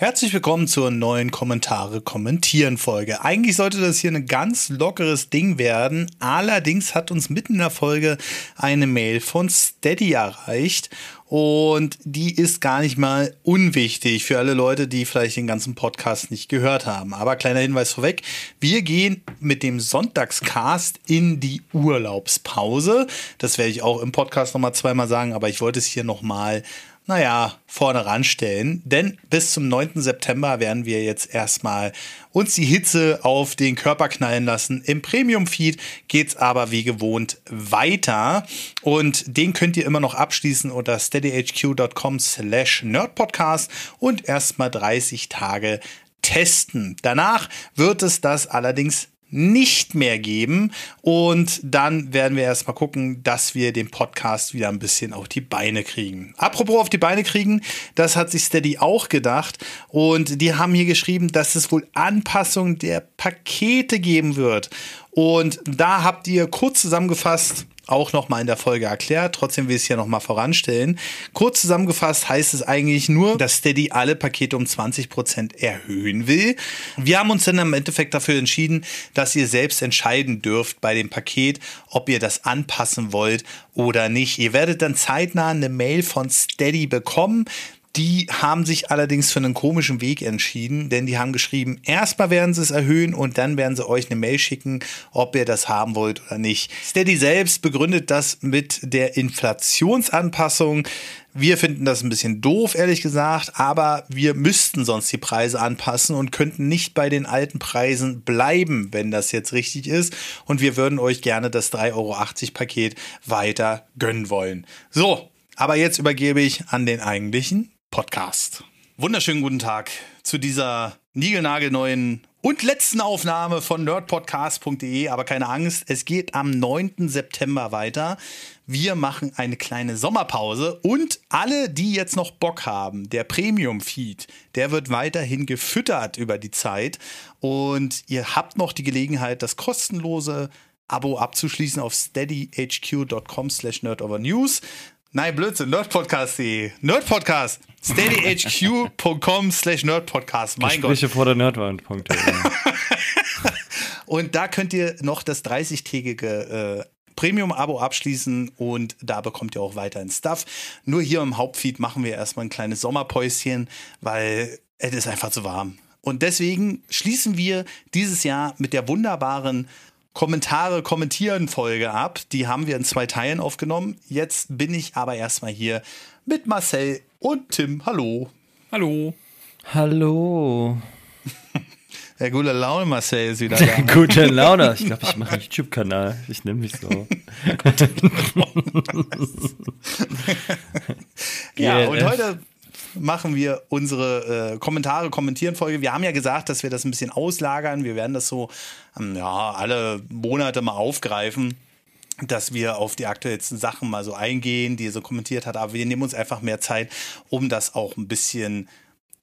Herzlich willkommen zur neuen Kommentare kommentieren Folge. Eigentlich sollte das hier ein ganz lockeres Ding werden. Allerdings hat uns mitten in der Folge eine Mail von Steady erreicht und die ist gar nicht mal unwichtig für alle Leute, die vielleicht den ganzen Podcast nicht gehört haben. Aber kleiner Hinweis vorweg, wir gehen mit dem Sonntagscast in die Urlaubspause. Das werde ich auch im Podcast nochmal zweimal sagen, aber ich wollte es hier nochmal naja, vorne ranstellen. Denn bis zum 9. September werden wir jetzt erstmal uns die Hitze auf den Körper knallen lassen. Im Premium-Feed geht es aber wie gewohnt weiter. Und den könnt ihr immer noch abschließen unter steadyhq.com slash nerdpodcast und erstmal 30 Tage testen. Danach wird es das allerdings nicht mehr geben. Und dann werden wir erstmal gucken, dass wir den Podcast wieder ein bisschen auf die Beine kriegen. Apropos auf die Beine kriegen, das hat sich Steady auch gedacht. Und die haben hier geschrieben, dass es wohl Anpassungen der Pakete geben wird. Und da habt ihr kurz zusammengefasst, auch nochmal in der Folge erklärt. Trotzdem will ich es hier nochmal voranstellen. Kurz zusammengefasst heißt es eigentlich nur, dass Steady alle Pakete um 20% erhöhen will. Wir haben uns dann im Endeffekt dafür entschieden, dass ihr selbst entscheiden dürft bei dem Paket, ob ihr das anpassen wollt oder nicht. Ihr werdet dann zeitnah eine Mail von Steady bekommen. Die haben sich allerdings für einen komischen Weg entschieden, denn die haben geschrieben, erstmal werden sie es erhöhen und dann werden sie euch eine Mail schicken, ob ihr das haben wollt oder nicht. Steady selbst begründet das mit der Inflationsanpassung. Wir finden das ein bisschen doof, ehrlich gesagt, aber wir müssten sonst die Preise anpassen und könnten nicht bei den alten Preisen bleiben, wenn das jetzt richtig ist. Und wir würden euch gerne das 3,80 Euro Paket weiter gönnen wollen. So, aber jetzt übergebe ich an den eigentlichen Podcast. Wunderschönen guten Tag zu dieser niegelnagelneuen und letzten Aufnahme von nerdpodcast.de. Aber keine Angst, es geht am 9. September weiter. Wir machen eine kleine Sommerpause und alle, die jetzt noch Bock haben, der Premium-Feed, der wird weiterhin gefüttert über die Zeit. Und ihr habt noch die Gelegenheit, das kostenlose Abo abzuschließen auf steadyhq.com slash nerdovernews. Nein, Blödsinn, nerdpodcast.de. Nerdpodcast. steadyhq.com slash nerdpodcast. Mein Gespräche Gott. vor der Nerdwand.de. und da könnt ihr noch das 30-tägige äh, Premium-Abo abschließen und da bekommt ihr auch weiterhin Stuff. Nur hier im Hauptfeed machen wir erstmal ein kleines Sommerpäuschen, weil es ist einfach zu warm. Und deswegen schließen wir dieses Jahr mit der wunderbaren Kommentare kommentieren Folge ab. Die haben wir in zwei Teilen aufgenommen. Jetzt bin ich aber erstmal hier mit Marcel und Tim. Hallo. Hallo. Hallo. Der gute Laune Marcel ist wieder da. gute Laune. Ich glaube, ich mache einen YouTube-Kanal. Ich nehme mich so. ja, und heute machen wir unsere äh, Kommentare, kommentieren Folge. Wir haben ja gesagt, dass wir das ein bisschen auslagern. Wir werden das so ähm, ja, alle Monate mal aufgreifen dass wir auf die aktuellsten Sachen mal so eingehen, die ihr so kommentiert hat. Aber wir nehmen uns einfach mehr Zeit, um das auch ein bisschen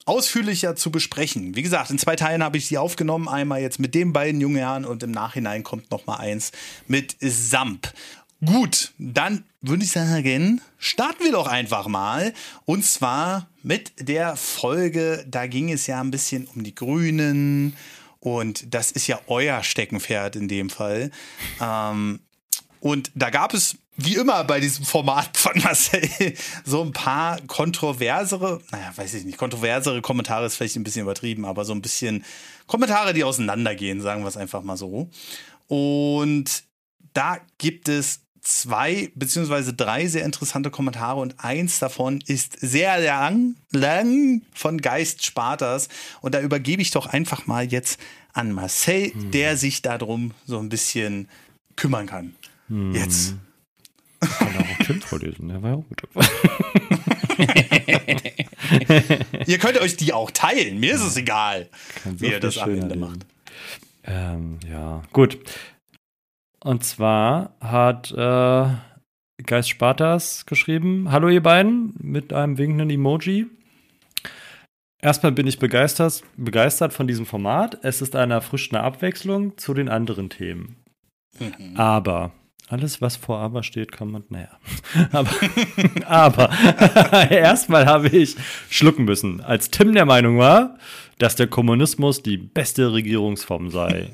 ausführlicher zu besprechen. Wie gesagt, in zwei Teilen habe ich die aufgenommen. Einmal jetzt mit den beiden jungen Jahren und im Nachhinein kommt noch mal eins mit Samp. Gut, dann würde ich sagen, starten wir doch einfach mal. Und zwar mit der Folge, da ging es ja ein bisschen um die Grünen. Und das ist ja euer Steckenpferd in dem Fall. Ähm, und da gab es, wie immer bei diesem Format von Marcel, so ein paar kontroversere, naja, weiß ich nicht, kontroversere Kommentare ist vielleicht ein bisschen übertrieben, aber so ein bisschen Kommentare, die auseinandergehen, sagen wir es einfach mal so. Und da gibt es zwei beziehungsweise drei sehr interessante Kommentare und eins davon ist sehr lang, lang von Geist Spartas. Und da übergebe ich doch einfach mal jetzt an Marcel, hm. der sich darum so ein bisschen kümmern kann. Hm. Jetzt. Ich kann auch Tim vorlesen, der war auch gut. ihr könnt euch die auch teilen, mir ist es egal, wie ihr das am Ende macht. Ähm, ja, gut. Und zwar hat äh, Geist Spartas geschrieben: Hallo, ihr beiden, mit einem winkenden Emoji. Erstmal bin ich begeistert, begeistert von diesem Format. Es ist eine erfrischende Abwechslung zu den anderen Themen. Mhm. Aber, Alles, was vor aber steht, kann man, naja. Aber, aber erstmal habe ich schlucken müssen, als Tim der Meinung war, dass der Kommunismus die beste Regierungsform sei.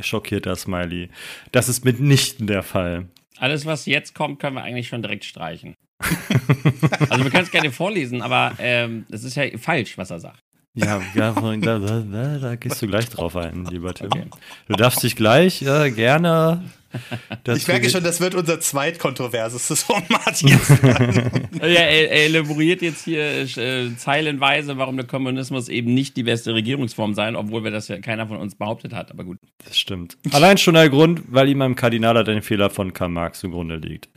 Schockierter Smiley. Das ist mitnichten der Fall. Alles, was jetzt kommt, können wir eigentlich schon direkt streichen. also wir können es gerne vorlesen, aber ähm, es ist ja falsch, was er sagt. Ja, ja da, da, da, gehst du gleich drauf ein, lieber Tim. Okay. Du darfst dich gleich äh, gerne. Ich merke schon, das wird unser zweitkontroversestes Format jetzt. ja, er, er, elaboriert jetzt hier äh, zeilenweise, warum der Kommunismus eben nicht die beste Regierungsform sei, obwohl wir das ja keiner von uns behauptet hat, aber gut. Das stimmt. Allein schon der Grund, weil ihm im Kardinal den Fehler von Karl Marx zugrunde liegt.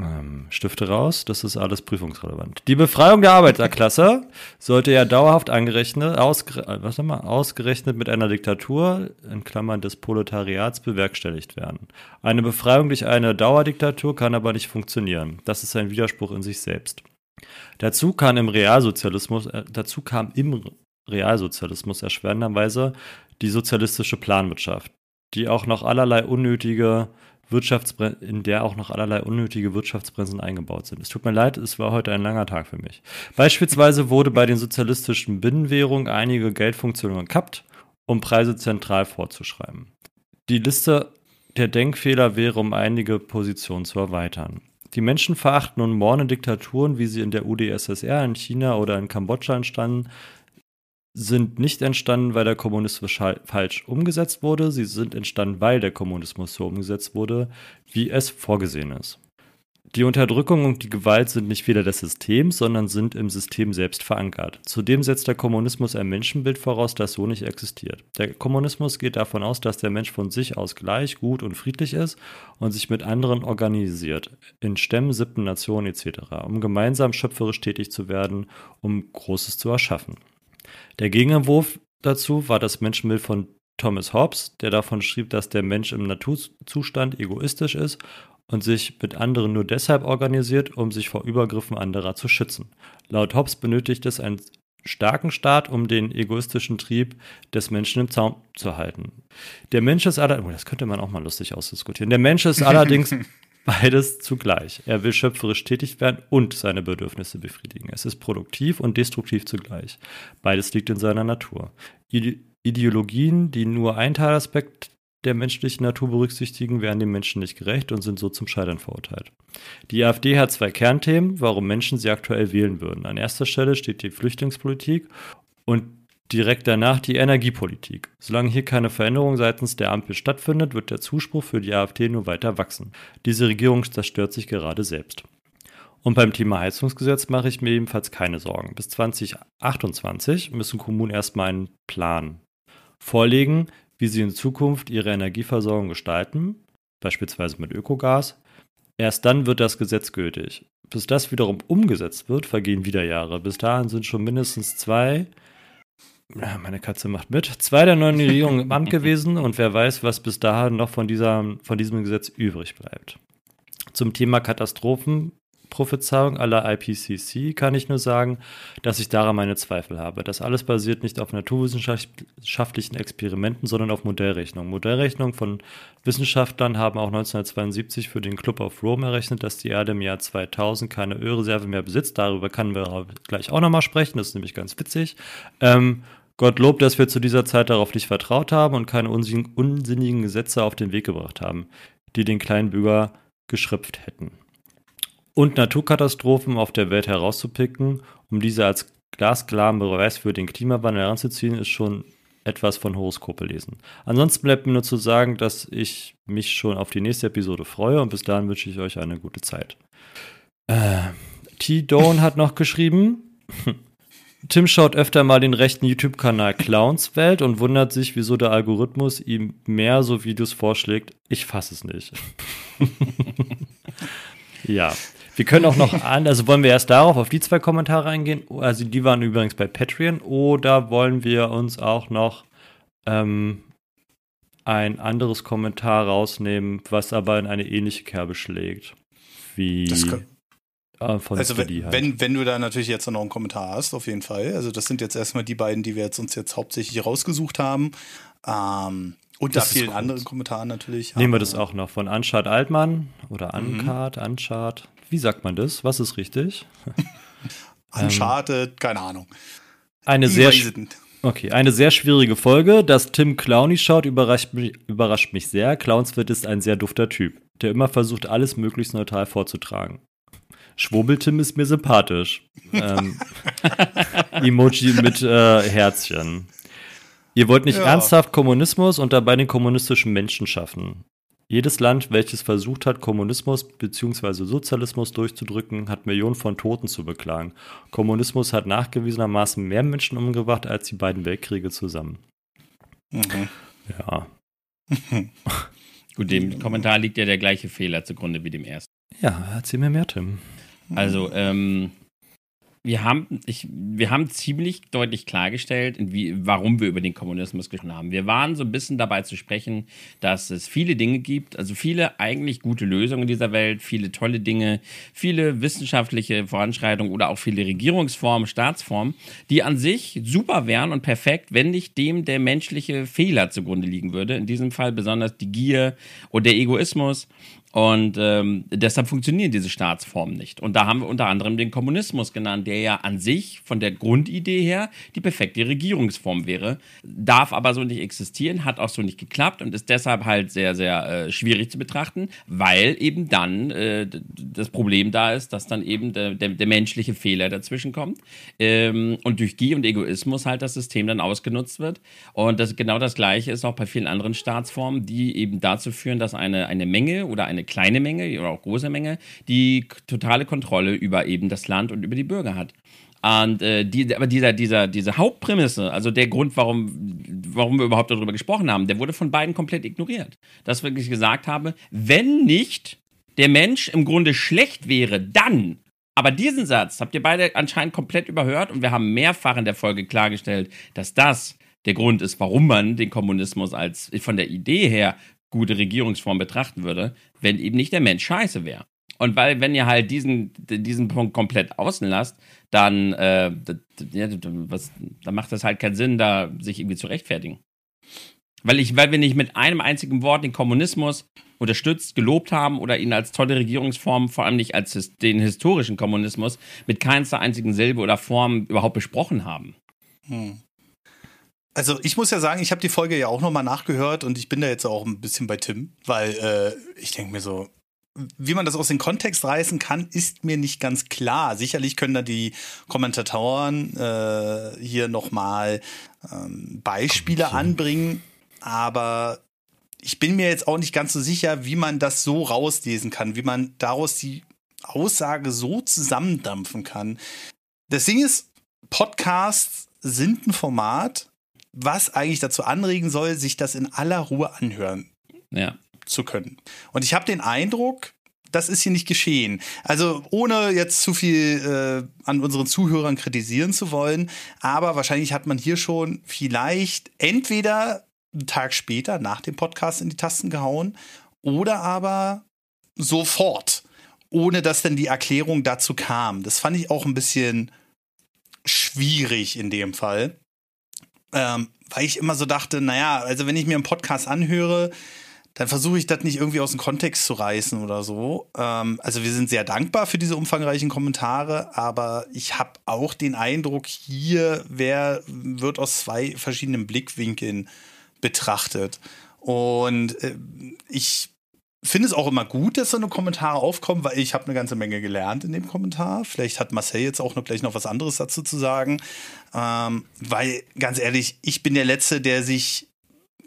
Ähm, Stifte raus, das ist alles prüfungsrelevant. Die Befreiung der Arbeiterklasse sollte ja dauerhaft angerechnet, ausgere, äh, was mal, ausgerechnet mit einer Diktatur, in Klammern des Proletariats, bewerkstelligt werden. Eine Befreiung durch eine Dauerdiktatur kann aber nicht funktionieren. Das ist ein Widerspruch in sich selbst. Dazu kann im Realsozialismus, äh, dazu kam im Realsozialismus erschwerenderweise die sozialistische Planwirtschaft, die auch noch allerlei unnötige Wirtschaftsbremsen, in der auch noch allerlei unnötige Wirtschaftsbremsen eingebaut sind. Es tut mir leid, es war heute ein langer Tag für mich. Beispielsweise wurde bei den sozialistischen Binnenwährungen einige Geldfunktionen gekappt, um Preise zentral vorzuschreiben. Die Liste der Denkfehler wäre, um einige Positionen zu erweitern. Die Menschen verachten nun morne Diktaturen, wie sie in der UdSSR, in China oder in Kambodscha entstanden, sind nicht entstanden, weil der Kommunismus falsch umgesetzt wurde. Sie sind entstanden, weil der Kommunismus so umgesetzt wurde, wie es vorgesehen ist. Die Unterdrückung und die Gewalt sind nicht Fehler des Systems, sondern sind im System selbst verankert. Zudem setzt der Kommunismus ein Menschenbild voraus, das so nicht existiert. Der Kommunismus geht davon aus, dass der Mensch von sich aus gleich, gut und friedlich ist und sich mit anderen organisiert, in Stämmen, Sippen, Nationen etc., um gemeinsam schöpferisch tätig zu werden, um Großes zu erschaffen. Der Gegenentwurf dazu war das Menschenbild von Thomas Hobbes, der davon schrieb, dass der Mensch im Naturzustand egoistisch ist und sich mit anderen nur deshalb organisiert, um sich vor Übergriffen anderer zu schützen. Laut Hobbes benötigt es einen starken Staat, um den egoistischen Trieb des Menschen im Zaum zu halten. Der Mensch ist allerdings, oh, das könnte man auch mal lustig ausdiskutieren. Der Mensch ist allerdings beides zugleich. Er will schöpferisch tätig werden und seine Bedürfnisse befriedigen. Es ist produktiv und destruktiv zugleich. Beides liegt in seiner Natur. Ideologien, die nur einen Teilaspekt der menschlichen Natur berücksichtigen, werden dem Menschen nicht gerecht und sind so zum Scheitern verurteilt. Die AfD hat zwei Kernthemen, warum Menschen sie aktuell wählen würden. An erster Stelle steht die Flüchtlingspolitik und direkt danach die Energiepolitik. Solange hier keine Veränderung seitens der Ampel stattfindet, wird der Zuspruch für die AfD nur weiter wachsen. Diese Regierung zerstört sich gerade selbst. Und beim Thema Heizungsgesetz mache ich mir ebenfalls keine Sorgen. Bis 2028 müssen Kommunen erstmal einen Plan vorlegen, wie sie in Zukunft ihre Energieversorgung gestalten, beispielsweise mit Ökogas. Erst dann wird das Gesetz gültig. Bis das wiederum umgesetzt wird, vergehen wieder Jahre. Bis dahin sind schon mindestens zwei meine Katze macht mit. Zwei der neuen Regierungen im Amt gewesen und wer weiß, was bis dahin noch von, dieser, von diesem Gesetz übrig bleibt. Zum Thema Katastrophenprophezeiung aller IPCC kann ich nur sagen, dass ich daran meine Zweifel habe. Das alles basiert nicht auf naturwissenschaftlichen Experimenten, sondern auf Modellrechnungen. Modellrechnungen von Wissenschaftlern haben auch 1972 für den Club of Rome errechnet, dass die Erde im Jahr 2000 keine Ölreserve mehr besitzt. Darüber können wir gleich auch nochmal sprechen. Das ist nämlich ganz witzig. Ähm, Gottlob, dass wir zu dieser Zeit darauf nicht vertraut haben und keine unsinnigen Gesetze auf den Weg gebracht haben, die den kleinen Bürger geschröpft hätten. Und Naturkatastrophen auf der Welt herauszupicken, um diese als glasklaren Beweis für den Klimawandel heranzuziehen, ist schon etwas von Horoskope lesen. Ansonsten bleibt mir nur zu sagen, dass ich mich schon auf die nächste Episode freue und bis dahin wünsche ich euch eine gute Zeit. Äh, T-Dawn hat noch geschrieben. Tim schaut öfter mal den rechten YouTube-Kanal Clownswelt und wundert sich, wieso der Algorithmus ihm mehr so Videos vorschlägt. Ich fasse es nicht. ja. Wir können auch noch an, also wollen wir erst darauf, auf die zwei Kommentare eingehen. Also die waren übrigens bei Patreon. Oder wollen wir uns auch noch ähm, ein anderes Kommentar rausnehmen, was aber in eine ähnliche Kerbe schlägt? Wie. Das, kann, Ah, also wenn, halt. wenn, wenn du da natürlich jetzt noch einen Kommentar hast, auf jeden Fall. Also das sind jetzt erstmal die beiden, die wir jetzt uns jetzt hauptsächlich rausgesucht haben. Ähm, Unter Das ist vielen anderen Kommentaren natürlich. Nehmen wir das auch noch von Anschad Altmann oder Mhm. Ankart, Anschad. Wie sagt man das? Was ist richtig? Uncharted, keine Ahnung. Eine sehr, okay, eine sehr schwierige Folge. Dass Tim Clowny schaut, überrascht mich, überrascht mich sehr. Clownswirt ist ein sehr dufter Typ, der immer versucht, alles möglichst neutral vorzutragen. Schwurbel-Tim ist mir sympathisch. ähm, Emoji mit äh, Herzchen. Ihr wollt nicht Ja. ernsthaft Kommunismus und dabei den kommunistischen Menschen schaffen. Jedes Land, welches versucht hat, Kommunismus bzw. Sozialismus durchzudrücken, hat Millionen von Toten zu beklagen. Kommunismus hat nachgewiesenermaßen mehr Menschen umgebracht als die beiden Weltkriege zusammen. Mhm. Ja. Gut, dem Kommentar liegt ja der gleiche Fehler zugrunde wie dem ersten. Ja, erzähl mir mehr, Tim. Also, ähm, wir haben, ich, wir haben ziemlich deutlich klargestellt, wie, warum wir über den Kommunismus gesprochen haben. Wir waren so ein bisschen dabei zu sprechen, dass es viele Dinge gibt, also viele eigentlich gute Lösungen in dieser Welt, viele tolle Dinge, viele wissenschaftliche Voranschreitungen oder auch viele Regierungsformen, Staatsformen, die an sich super wären und perfekt, wenn nicht dem der menschliche Fehler zugrunde liegen würde. In diesem Fall besonders die Gier und der Egoismus. Und ähm, deshalb funktionieren diese Staatsformen nicht. Und da haben wir unter anderem den Kommunismus genannt, der ja an sich von der Grundidee her die perfekte Regierungsform wäre, darf aber so nicht existieren, hat auch so nicht geklappt und ist deshalb halt sehr, sehr äh, schwierig zu betrachten, weil eben dann äh, das Problem da ist, dass dann eben der, der, der menschliche Fehler dazwischen kommt ähm, und durch Gier und Egoismus halt das System dann ausgenutzt wird. Und das genau das Gleiche ist auch bei vielen anderen Staatsformen, die eben dazu führen, dass eine, eine Menge oder eine kleine Menge oder auch große Menge die totale Kontrolle über eben das Land und über die Bürger hat. Und äh, die, aber dieser, dieser, diese Hauptprämisse, also der Grund, warum, warum wir überhaupt darüber gesprochen haben, der wurde von beiden komplett ignoriert. Dass wir wirklich gesagt habe, wenn nicht der Mensch im Grunde schlecht wäre, dann. Aber diesen Satz habt ihr beide anscheinend komplett überhört und wir haben mehrfach in der Folge klargestellt, dass das der Grund ist, warum man den Kommunismus als von der Idee her gute Regierungsform betrachten würde, wenn eben nicht der Mensch scheiße wäre. Und weil, wenn ihr halt diesen, diesen Punkt komplett außen lasst, dann, äh, ja, was, dann macht das halt keinen Sinn, da sich irgendwie zu rechtfertigen. Weil, ich, weil wir nicht mit einem einzigen Wort den Kommunismus unterstützt, gelobt haben oder ihn als tolle Regierungsform, vor allem nicht als his den historischen Kommunismus, mit keinster einzigen Silbe oder Form überhaupt besprochen haben. Hm. Also ich muss ja sagen, ich habe die Folge ja auch nochmal nachgehört und ich bin da jetzt auch ein bisschen bei Tim, weil äh, ich denke mir so, wie man das aus dem Kontext reißen kann, ist mir nicht ganz klar. Sicherlich können da die Kommentatoren äh, hier nochmal ähm, Beispiele Kommentieren. anbringen, aber ich bin mir jetzt auch nicht ganz so sicher, wie man das so rauslesen kann, wie man daraus die Aussage so zusammendampfen kann. Das Ding ist, Podcasts sind ein Format, was eigentlich dazu anregen soll, sich das in aller Ruhe anhören Ja. zu können. Und ich habe den Eindruck, das ist hier nicht geschehen. Also ohne jetzt zu viel äh, an unseren Zuhörern kritisieren zu wollen, aber wahrscheinlich hat man hier schon vielleicht entweder einen Tag später nach dem Podcast in die Tasten gehauen oder aber sofort, ohne dass dann die Erklärung dazu kam. Das fand ich auch ein bisschen schwierig in dem Fall. Ähm, weil ich immer so dachte, naja, also wenn ich mir einen Podcast anhöre, dann versuche ich das nicht irgendwie aus dem Kontext zu reißen oder so. Ähm, also wir sind sehr dankbar für diese umfangreichen Kommentare, aber ich habe auch den Eindruck, hier wer wird aus zwei verschiedenen Blickwinkeln betrachtet. Und äh, ich finde es auch immer gut, dass so eine Kommentare aufkommen, weil ich habe eine ganze Menge gelernt in dem Kommentar. Vielleicht hat Marcel jetzt auch noch gleich noch was anderes dazu zu sagen. Ähm, weil, ganz ehrlich, ich bin der Letzte, der sich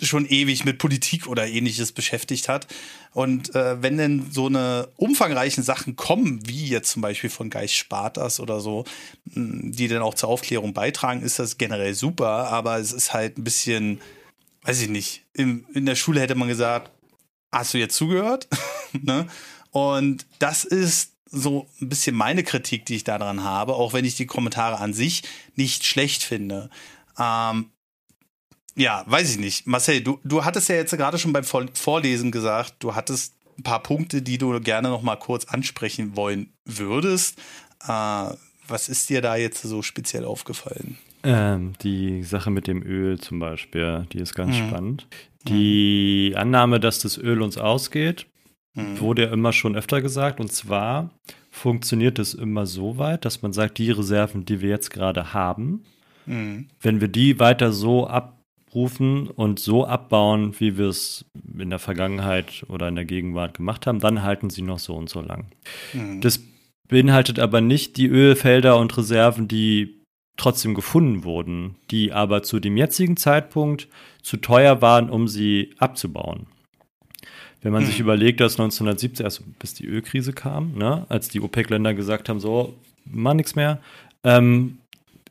schon ewig mit Politik oder ähnliches beschäftigt hat. Und äh, wenn denn so eine umfangreichen Sachen kommen, wie jetzt zum Beispiel von Geist Spartas oder so, mh, die dann auch zur Aufklärung beitragen, ist das generell super. Aber es ist halt ein bisschen, weiß ich nicht, in, in der Schule hätte man gesagt, hast du jetzt zugehört? ne? Und das ist so ein bisschen meine Kritik, die ich daran habe, auch wenn ich die Kommentare an sich nicht schlecht finde. Ähm, ja, weiß ich nicht. Marcel, du, du hattest ja jetzt gerade schon beim Vor- Vorlesen gesagt, du hattest ein paar Punkte, die du gerne noch mal kurz ansprechen wollen würdest. Äh, was ist dir da jetzt so speziell aufgefallen? Ähm, die Sache mit dem Öl zum Beispiel, die ist ganz Mhm. spannend. Die Annahme, dass das Öl uns ausgeht, Mhm. wurde ja immer schon öfter gesagt. Und zwar funktioniert es immer so weit, dass man sagt, die Reserven, die wir jetzt gerade haben, Mhm. wenn wir die weiter so abrufen und so abbauen, wie wir es in der Vergangenheit oder in der Gegenwart gemacht haben, dann halten sie noch so und so lang. Mhm. Das beinhaltet aber nicht die Ölfelder und Reserven, die trotzdem gefunden wurden, die aber zu dem jetzigen Zeitpunkt zu teuer waren, um sie abzubauen. Wenn man Hm. sich überlegt, dass 1970, also bis die Ölkrise kam, ne, als die OPEC-Länder gesagt haben, so, mach nichts mehr, ähm,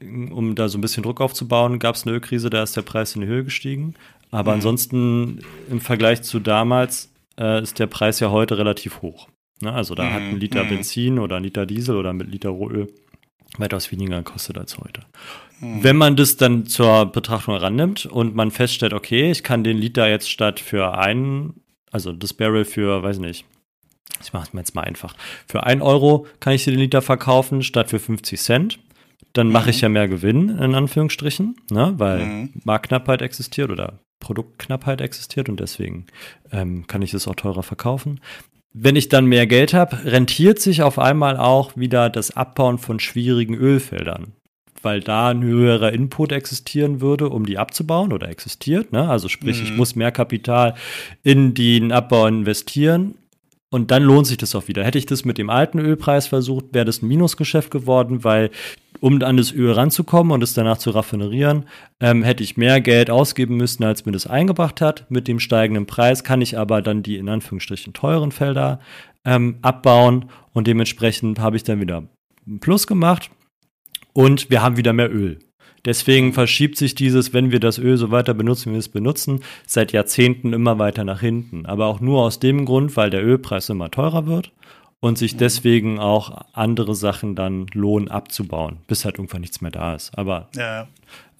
um da so ein bisschen Druck aufzubauen, gab es eine Ölkrise, da ist der Preis in die Höhe gestiegen. Aber Mhm. ansonsten im Vergleich zu damals äh, ist der Preis ja heute relativ hoch. Ne? Also da hat ein Mhm. Liter Mhm. Benzin oder ein Liter Diesel oder mit Liter Rohöl weitaus weniger gekostet als heute. Mhm. Wenn man das dann zur Betrachtung herannimmt und man feststellt, okay, ich kann den Liter jetzt statt für einen, also das Barrel für, weiß nicht, ich mache es mir jetzt mal einfach, für einen Euro kann ich den Liter verkaufen statt für 50 Cent. Dann mache Mhm. ich ja mehr Gewinn, in Anführungsstrichen, ne? weil Mhm. Marktknappheit existiert oder Produktknappheit existiert und deswegen ähm, kann ich es auch teurer verkaufen. Wenn ich dann mehr Geld habe, rentiert sich auf einmal auch wieder das Abbauen von schwierigen Ölfeldern, weil da ein höherer Input existieren würde, um die abzubauen oder existiert. Ne? Also sprich, ich Mhm. muss mehr Kapital in den Abbau investieren. Und dann lohnt sich das auch wieder. Hätte ich das mit dem alten Ölpreis versucht, wäre das ein Minusgeschäft geworden, weil um an das Öl ranzukommen und es danach zu raffinerieren, ähm, hätte ich mehr Geld ausgeben müssen, als mir das eingebracht hat. Mit dem steigenden Preis kann ich aber dann die in Anführungsstrichen teuren Felder ähm, abbauen und dementsprechend habe ich dann wieder einen Plus gemacht und wir haben wieder mehr Öl. Deswegen verschiebt sich dieses, wenn wir das Öl so weiter benutzen, wie wir es benutzen, seit Jahrzehnten immer weiter nach hinten. Aber auch nur aus dem Grund, weil der Ölpreis immer teurer wird und sich deswegen auch andere Sachen dann lohnen abzubauen, bis halt irgendwann nichts mehr da ist. Aber Ja.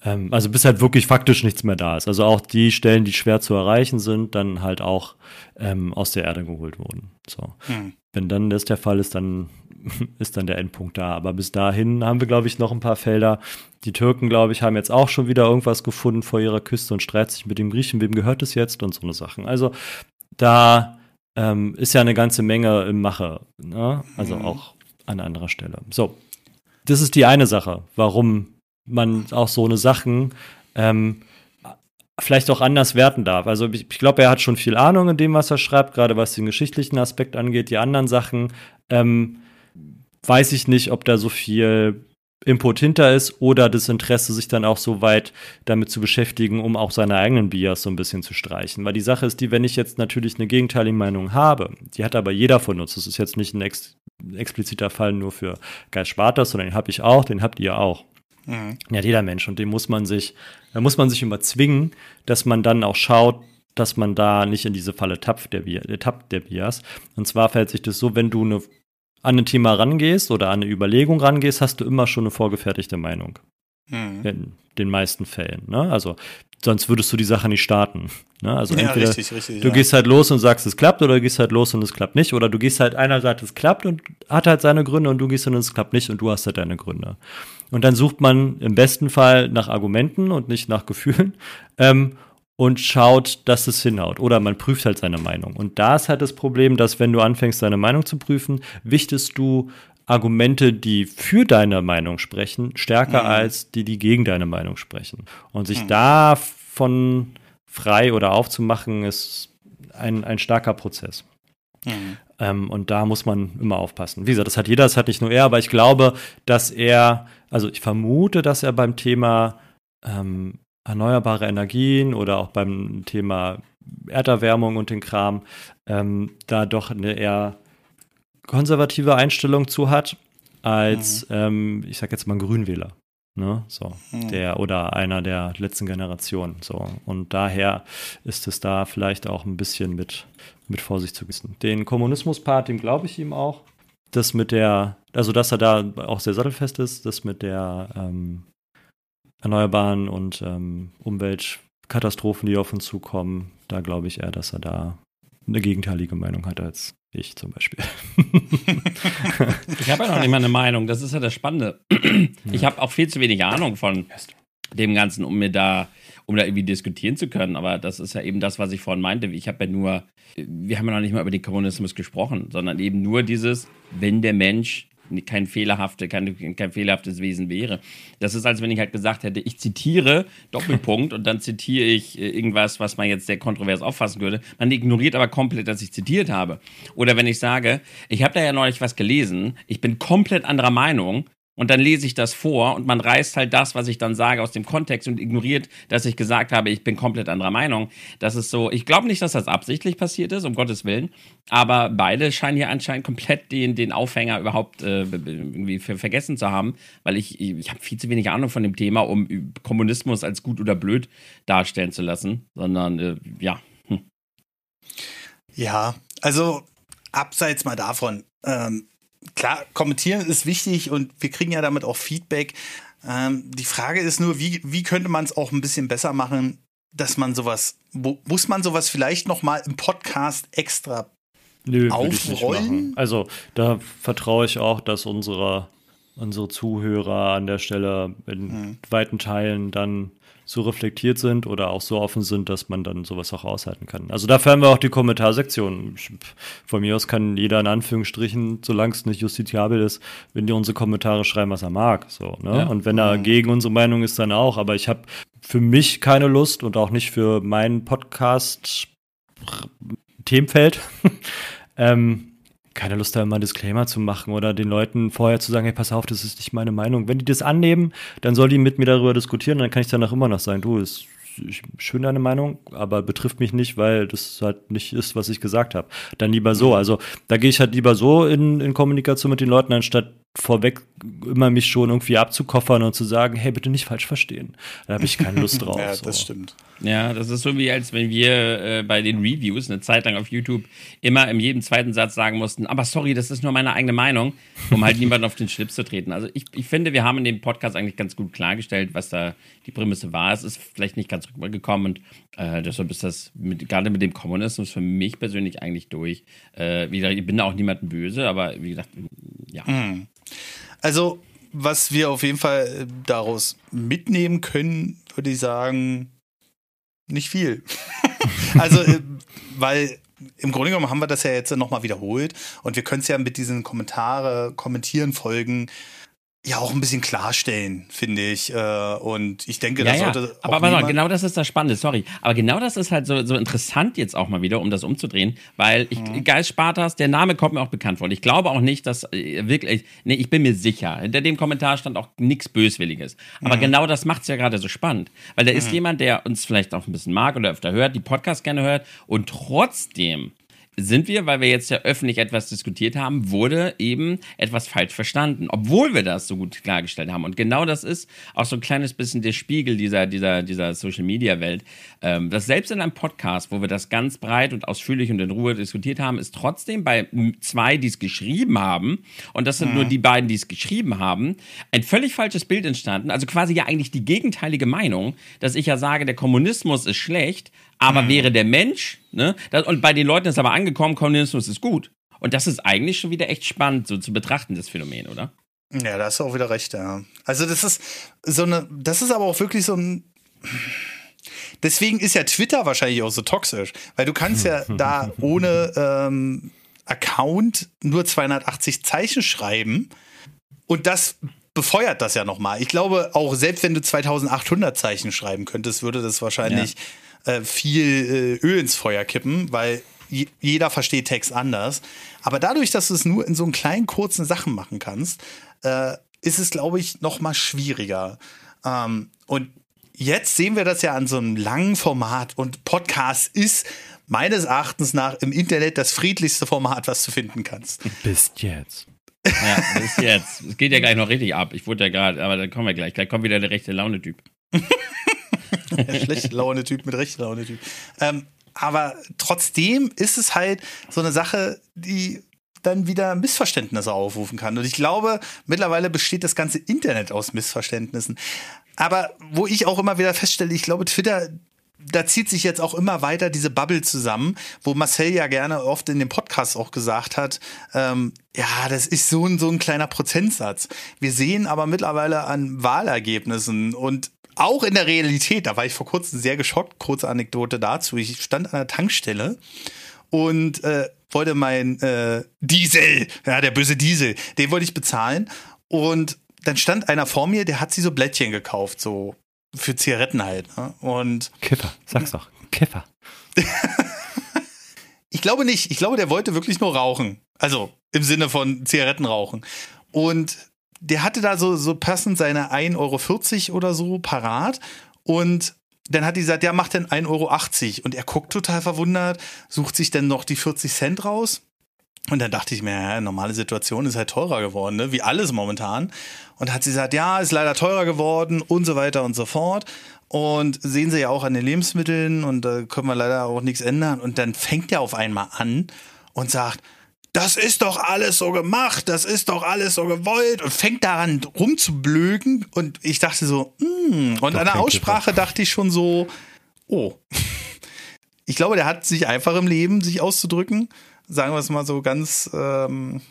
ähm, also bis halt wirklich faktisch nichts mehr da ist. Also auch die Stellen, die schwer zu erreichen sind, dann halt auch ähm, aus der Erde geholt wurden. So. Hm. Wenn dann das der Fall ist, dann ist dann der Endpunkt da. Aber bis dahin haben wir, glaube ich, noch ein paar Felder. Die Türken, glaube ich, haben jetzt auch schon wieder irgendwas gefunden vor ihrer Küste und streiten sich mit dem Griechen, wem gehört es jetzt und so eine Sachen. Also da ähm, ist ja eine ganze Menge im Mache. Ne? Also Mhm. auch an anderer Stelle. So, das ist die eine Sache, warum man auch so eine Sachen ähm, vielleicht auch anders werten darf. Also ich, ich glaube, er hat schon viel Ahnung in dem, was er schreibt, gerade was den geschichtlichen Aspekt angeht. Die anderen Sachen ähm, weiß ich nicht, ob da so viel Input hinter ist oder das Interesse, sich dann auch so weit damit zu beschäftigen, um auch seine eigenen Bias so ein bisschen zu streichen. Weil die Sache ist die, wenn ich jetzt natürlich eine gegenteilige Meinung habe, die hat aber jeder von uns. Das ist jetzt nicht ein ex expliziter Fall nur für Geist Spartas, sondern den habe ich auch, den habt ihr auch. Mhm. Ja, jeder Mensch. Und dem muss man sich, da muss man sich immer zwingen, dass man dann auch schaut, dass man da nicht in diese Falle tappt der, Bi- tappt der Bias. Und zwar fällt sich das so, wenn du eine, an ein Thema rangehst oder an eine Überlegung rangehst, hast du immer schon eine vorgefertigte Meinung. Mhm. In den meisten Fällen. Ne? Also, sonst würdest du die Sache nicht starten. Ne? Also, Ja, entweder richtig, richtig. du ja. gehst halt los und sagst, es klappt, oder du gehst halt los und es klappt nicht. Oder du gehst halt, einer sagt, es klappt und hat halt seine Gründe und du gehst hin und es klappt nicht und du hast halt deine Gründe. Und dann sucht man im besten Fall nach Argumenten und nicht nach Gefühlen ähm, und schaut, dass es hinhaut. Oder man prüft halt seine Meinung. Und da ist halt das Problem, dass wenn du anfängst, deine Meinung zu prüfen, wichtest du Argumente, die für deine Meinung sprechen, stärker Mhm. als die, die gegen deine Meinung sprechen. Und sich Mhm. davon frei oder aufzumachen, ist ein, ein starker Prozess. Mhm. Ähm, und da muss man immer aufpassen. Wie gesagt, das hat jeder, das hat nicht nur er, aber ich glaube, dass er, also ich vermute, dass er beim Thema ähm, erneuerbare Energien oder auch beim Thema Erderwärmung und den Kram ähm, da doch eine eher konservative Einstellung zu hat, als, ähm, ich sag jetzt mal, ein Grünwähler. Ne? So, Mhm. der oder einer der letzten Generationen. So. Und daher ist es da vielleicht auch ein bisschen mit, mit Vorsicht zu genießen. Den Kommunismus-Part, dem glaube ich ihm auch. Das mit der, also dass er da auch sehr sattelfest ist, das mit der ähm, Erneuerbaren und ähm, Umweltkatastrophen, die auf uns zukommen, da glaube ich eher, dass er da eine gegenteilige Meinung hat als ich zum Beispiel. Ich habe ja noch nicht mal eine Meinung. Das ist ja das Spannende. Ich habe auch viel zu wenig Ahnung von dem Ganzen, um mir da, um da irgendwie diskutieren zu können. Aber das ist ja eben das, was ich vorhin meinte. Ich habe ja nur, wir haben ja noch nicht mal über den Kommunismus gesprochen, sondern eben nur dieses, wenn der Mensch kein, fehlerhafte, kein, kein fehlerhaftes Wesen wäre. Das ist, als wenn ich halt gesagt hätte, ich zitiere Doppelpunkt und dann zitiere ich äh, irgendwas, was man jetzt sehr kontrovers auffassen würde. Man ignoriert aber komplett, dass ich zitiert habe. Oder wenn ich sage, ich habe da ja neulich was gelesen, ich bin komplett anderer Meinung, und dann lese ich das vor und man reißt halt das, was ich dann sage, aus dem Kontext und ignoriert, dass ich gesagt habe, ich bin komplett anderer Meinung. Das ist so, ich glaube nicht, dass das absichtlich passiert ist, um Gottes Willen. Aber beide scheinen hier anscheinend komplett den, den Aufhänger überhaupt äh, irgendwie vergessen zu haben, weil ich, ich habe viel zu wenig Ahnung von dem Thema, um Kommunismus als gut oder blöd darstellen zu lassen, sondern äh, ja. Hm. Ja, also abseits mal davon, ähm, klar, kommentieren ist wichtig und wir kriegen ja damit auch Feedback. Ähm, die Frage ist nur, wie, wie könnte man es auch ein bisschen besser machen, dass man sowas, muss man sowas vielleicht noch mal im Podcast extra Nö, aufrollen? Also da vertraue ich auch, dass unsere, unsere Zuhörer an der Stelle in hm. weiten Teilen dann so reflektiert sind oder auch so offen sind, dass man dann sowas auch aushalten kann. Also dafür haben wir auch die Kommentarsektion. Von mir aus kann jeder in Anführungsstrichen, solange es nicht justiziabel ist, wenn die unsere Kommentare schreiben, was er mag. So, ne? Ja. Und wenn er mhm. gegen unsere Meinung ist, dann auch. Aber ich habe für mich keine Lust und auch nicht für meinen Podcast Themenfeld. ähm, keine Lust, da immer einen Disclaimer zu machen oder den Leuten vorher zu sagen, hey, pass auf, das ist nicht meine Meinung. Wenn die das annehmen, dann soll die mit mir darüber diskutieren dann kann ich danach immer noch sagen, du, ist schön deine Meinung, aber betrifft mich nicht, weil das halt nicht ist, was ich gesagt habe. Dann lieber so. Also da gehe ich halt lieber so in, in Kommunikation mit den Leuten, anstatt vorweg immer mich schon irgendwie abzukoffern und zu sagen, hey, bitte nicht falsch verstehen. Da habe ich keine Lust drauf. ja, so. das stimmt. Ja, das ist so wie, als wenn wir äh, bei den Reviews eine Zeit lang auf YouTube immer in jedem zweiten Satz sagen mussten, aber sorry, das ist nur meine eigene Meinung, um halt niemanden auf den Schlips zu treten. Also ich, ich finde, wir haben in dem Podcast eigentlich ganz gut klargestellt, was da die Prämisse war. Es ist vielleicht nicht ganz rübergekommen und äh, deshalb ist das mit, gerade mit dem Kommunismus für mich persönlich eigentlich durch. Äh, wie gesagt, ich bin da auch niemandem böse, aber wie gesagt, ja. Mhm. Also, was wir auf jeden Fall äh, daraus mitnehmen können, würde ich sagen, nicht viel. also, äh, weil im Grunde genommen haben wir das ja jetzt nochmal wiederholt und wir können es ja mit diesen Kommentare, Kommentieren folgen ja auch ein bisschen klarstellen, finde ich. Äh, und ich denke, das ja, ja. sollte. Aber, aber genau das ist das Spannende, sorry. Aber genau das ist halt so, so interessant jetzt auch mal wieder, um das umzudrehen, weil ich, mhm. Geist Spartas, der Name kommt mir auch bekannt vor. Und ich glaube auch nicht, dass äh, wirklich, nee, ich bin mir sicher, hinter dem Kommentar stand auch nichts Böswilliges. Aber mhm. genau das macht es ja gerade so spannend. Weil da ist mhm. jemand, der uns vielleicht auch ein bisschen mag oder öfter hört, die Podcast gerne hört und trotzdem sind wir, weil wir jetzt ja öffentlich etwas diskutiert haben, wurde eben etwas falsch verstanden, obwohl wir das so gut klargestellt haben. Und genau das ist auch so ein kleines bisschen der Spiegel dieser, dieser, dieser Social-Media-Welt, ähm, dass selbst in einem Podcast, wo wir das ganz breit und ausführlich und in Ruhe diskutiert haben, ist trotzdem bei zwei, die es geschrieben haben, und das sind mhm. nur die beiden, die es geschrieben haben, ein völlig falsches Bild entstanden. Also quasi ja eigentlich die gegenteilige Meinung, dass ich ja sage, der Kommunismus ist schlecht, aber mhm. wäre der Mensch, ne? Das, und bei den Leuten ist aber angekommen, Kommunismus ist gut. Und das ist eigentlich schon wieder echt spannend, so zu betrachten, das Phänomen, oder? Ja, da hast du auch wieder recht, ja. Also, das ist so eine, das ist aber auch wirklich so ein. Deswegen ist ja Twitter wahrscheinlich auch so toxisch, weil du kannst ja da ohne ähm, Account nur 280 Zeichen schreiben und das befeuert das ja nochmal. Ich glaube, auch selbst wenn du 2800 Zeichen schreiben könntest, würde das wahrscheinlich ja äh, viel äh, Öl ins Feuer kippen, weil jeder versteht Text anders. Aber dadurch, dass du es nur in so einen kleinen, kurzen Sachen machen kannst, äh, ist es, glaube ich, noch mal schwieriger. Ähm, und jetzt sehen wir das ja an so einem langen Format und Podcast ist meines Erachtens nach im Internet das friedlichste Format, was du finden kannst. Bis jetzt. Ja, bis jetzt. Es geht ja gleich noch richtig ab. Ich wurde ja gerade, aber da kommen wir gleich. Gleich kommt wieder der rechte Laune-Typ. Schlechte Laune-Typ mit rechter Laune-Typ. Ähm, aber trotzdem ist es halt so eine Sache, die dann wieder Missverständnisse aufrufen kann. Und ich glaube, mittlerweile besteht das ganze Internet aus Missverständnissen. Aber wo ich auch immer wieder feststelle, ich glaube, Twitter, da zieht sich jetzt auch immer weiter diese Bubble zusammen, wo Marcel ja gerne oft in dem Podcast auch gesagt hat, ähm, ja, das ist so ein, so ein kleiner Prozentsatz. Wir sehen aber mittlerweile an Wahlergebnissen und auch in der Realität, da war ich vor kurzem sehr geschockt, kurze Anekdote dazu. Ich stand an der Tankstelle und äh, wollte mein äh, Diesel, ja, der böse Diesel, den wollte ich bezahlen. Und dann stand einer vor mir, der hat sich so Blättchen gekauft, so für Zigaretten halt. Ne? Und Kiffer, sag's doch. Kiffer. ich glaube nicht. Ich glaube, der wollte wirklich nur rauchen. Also im Sinne von Zigaretten rauchen. Und der hatte da so, so passend seine 1,40 Euro oder so parat. Und dann hat die gesagt, ja, mach denn 1,80 Euro. Und er guckt total verwundert, sucht sich dann noch die 40 Cent raus. Und dann dachte ich mir, ja, normale Situation ist halt teurer geworden, ne? wie alles momentan. Und hat sie gesagt, ja, ist leider teurer geworden und so weiter und so fort. Und sehen sie ja auch an den Lebensmitteln und da können wir leider auch nichts ändern. Und dann fängt er auf einmal an und sagt, das ist doch alles so gemacht, das ist doch alles so gewollt und fängt daran rumzublöken. Und ich dachte so, mm. und an der Aussprache dachte ich schon so, oh. Ich glaube, der hat sich einfach im Leben, sich auszudrücken. Sagen wir es mal so ganz, ähm,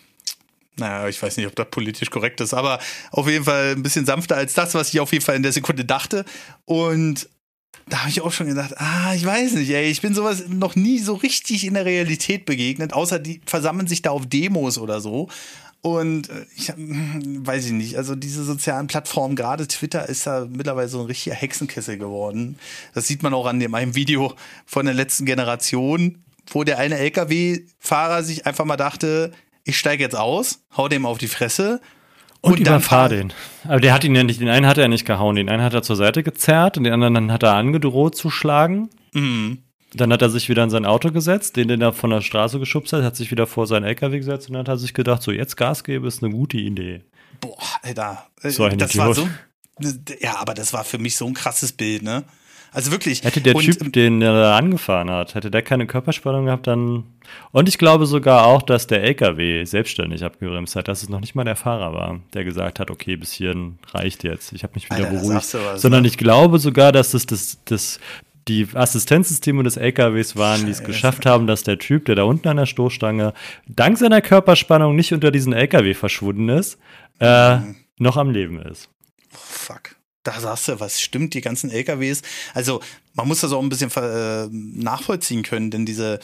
naja, ich weiß nicht, ob das politisch korrekt ist, aber auf jeden Fall ein bisschen sanfter als das, was ich auf jeden Fall in der Sekunde dachte. Und da habe ich auch schon gedacht, ah, ich weiß nicht, ey, ich bin sowas noch nie so richtig in der Realität begegnet, außer die versammeln sich da auf Demos oder so. Und äh, ich hm, weiß ich nicht, also diese sozialen Plattformen, gerade Twitter ist ja mittlerweile so ein richtiger Hexenkessel geworden. Das sieht man auch an dem einem Video von der letzten Generation, wo der eine LKW-Fahrer sich einfach mal dachte, ich steige jetzt aus, hau dem auf die Fresse und, und überfahr den. Aber der hat ihn ja nicht, den einen hat er nicht gehauen, den einen hat er zur Seite gezerrt und den anderen hat er angedroht zu schlagen. Mhm. Dann hat er sich wieder in sein Auto gesetzt, den, den er von der Straße geschubst hat, hat sich wieder vor seinen LKW gesetzt und dann hat er sich gedacht, so jetzt Gas gebe ist eine gute Idee. Boah, Alter. So ein das Idiot. war so. Ja, aber das war für mich so ein krasses Bild, ne? Also wirklich. Hätte der und, Typ, den da angefahren hat, hätte der keine Körperspannung gehabt, dann. Und ich glaube sogar auch, dass der LKW selbstständig abgebremst hat, dass es noch nicht mal der Fahrer war, der gesagt hat, okay, bis hierhin reicht jetzt. Ich habe mich wieder Alter, beruhigt. Was, Sondern ne? ich glaube sogar, dass es das, das, die Assistenzsysteme des LKWs waren, die es geschafft haben, dass der Typ, der da unten an der Stoßstange, dank seiner Körperspannung nicht unter diesen LKW verschwunden ist, äh, mhm. noch am Leben ist. Fuck da sagst du, was stimmt, die ganzen LKWs. Also man muss das auch ein bisschen äh, nachvollziehen können, denn diese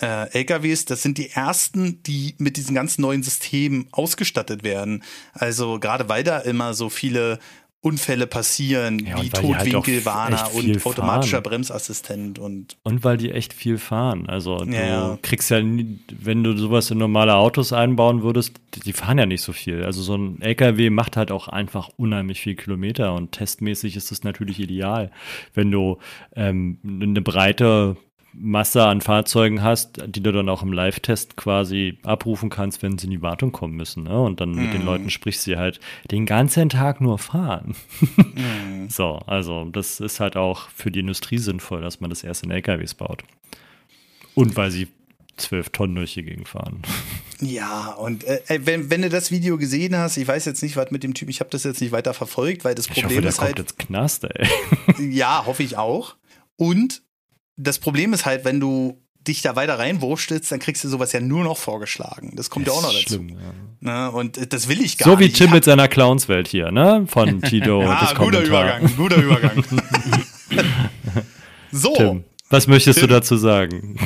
äh, LKWs, das sind die ersten, die mit diesen ganzen neuen Systemen ausgestattet werden. Also gerade weil da immer so viele Unfälle passieren, ja, wie Totwinkelwarner halt und automatischer fahren. Bremsassistent und. Und weil die echt viel fahren. Also du ja. kriegst ja, nie, wenn du sowas in normale Autos einbauen würdest, die fahren ja nicht so viel. Also so ein LKW macht halt auch einfach unheimlich viel Kilometer und testmäßig ist es natürlich ideal, wenn du ähm, eine breite Masse an Fahrzeugen hast, die du dann auch im Live-Test quasi abrufen kannst, wenn sie in die Wartung kommen müssen. Ne? Und dann mm. mit den mhm. Leuten sprichst du halt den ganzen Tag nur fahren. mm. So, also das ist halt auch für die Industrie sinnvoll, dass man das erst in LKWs baut. Und weil sie zwölf Tonnen durch die Gegend fahren. Ja, und äh, wenn, wenn du das Video gesehen hast, ich weiß jetzt nicht, was mit dem Typ, ich habe das jetzt nicht weiter verfolgt, weil das Problem ich hoffe, der ist halt. Kommt jetzt Knast, ey. Ja, hoffe ich auch. Und das Problem ist halt, wenn du dich da weiter reinwurstelst, dann kriegst du sowas ja nur noch vorgeschlagen. Das kommt das ja auch noch dazu. Schlimm, ja. Ne? Und das will ich gar nicht. So wie nicht. Tim mit seiner Clownswelt hier, ne? Von Tito. ja, das guter Übergang, guter Übergang. so. Tim, was möchtest Tim. du dazu sagen?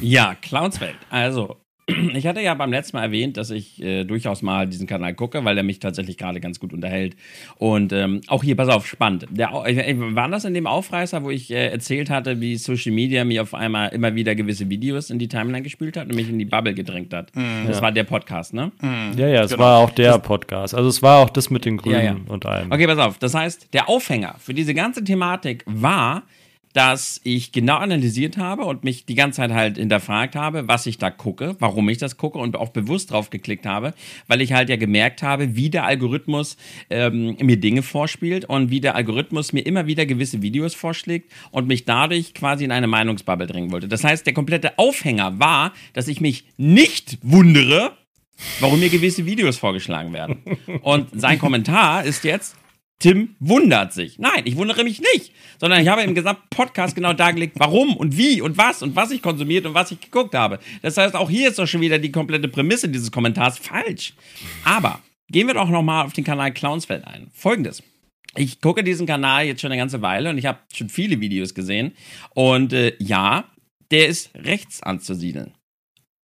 ja, Clownswelt. Also, ich hatte ja beim letzten Mal erwähnt, dass ich äh, durchaus mal diesen Kanal gucke, weil er mich tatsächlich gerade ganz gut unterhält. Und ähm, auch hier, pass auf, spannend. Der, äh, war das in dem Aufreißer, wo ich äh, erzählt hatte, wie Social Media mir auf einmal immer wieder gewisse Videos in die Timeline gespielt hat und mich in die Bubble gedrängt hat? Mm. Das war der Podcast, ne? Mm. Ja, ja, es genau. war auch der das, Podcast. Also es war auch das mit den Grünen ja, ja. und allem. Okay, pass auf. Das heißt, der Aufhänger für diese ganze Thematik war, dass ich genau analysiert habe und mich die ganze Zeit halt hinterfragt habe, was ich da gucke, warum ich das gucke und auch bewusst drauf geklickt habe, weil ich halt ja gemerkt habe, wie der Algorithmus ähm, mir Dinge vorspielt und wie der Algorithmus mir immer wieder gewisse Videos vorschlägt und mich dadurch quasi in eine Meinungsbubble drängen wollte. Das heißt, der komplette Aufhänger war, dass ich mich nicht wundere, warum mir gewisse Videos vorgeschlagen werden. Und sein Kommentar ist jetzt, Tim wundert sich. Nein, ich wundere mich nicht, sondern ich habe im gesamten Podcast genau dargelegt, warum und wie und was und was ich konsumiert und was ich geguckt habe. Das heißt, auch hier ist doch schon wieder die komplette Prämisse dieses Kommentars falsch. Aber gehen wir doch nochmal auf den Kanal Clownsfeld ein. Folgendes. ich gucke diesen Kanal jetzt schon eine ganze Weile und ich habe schon viele Videos gesehen. Und äh, ja, der ist rechts anzusiedeln.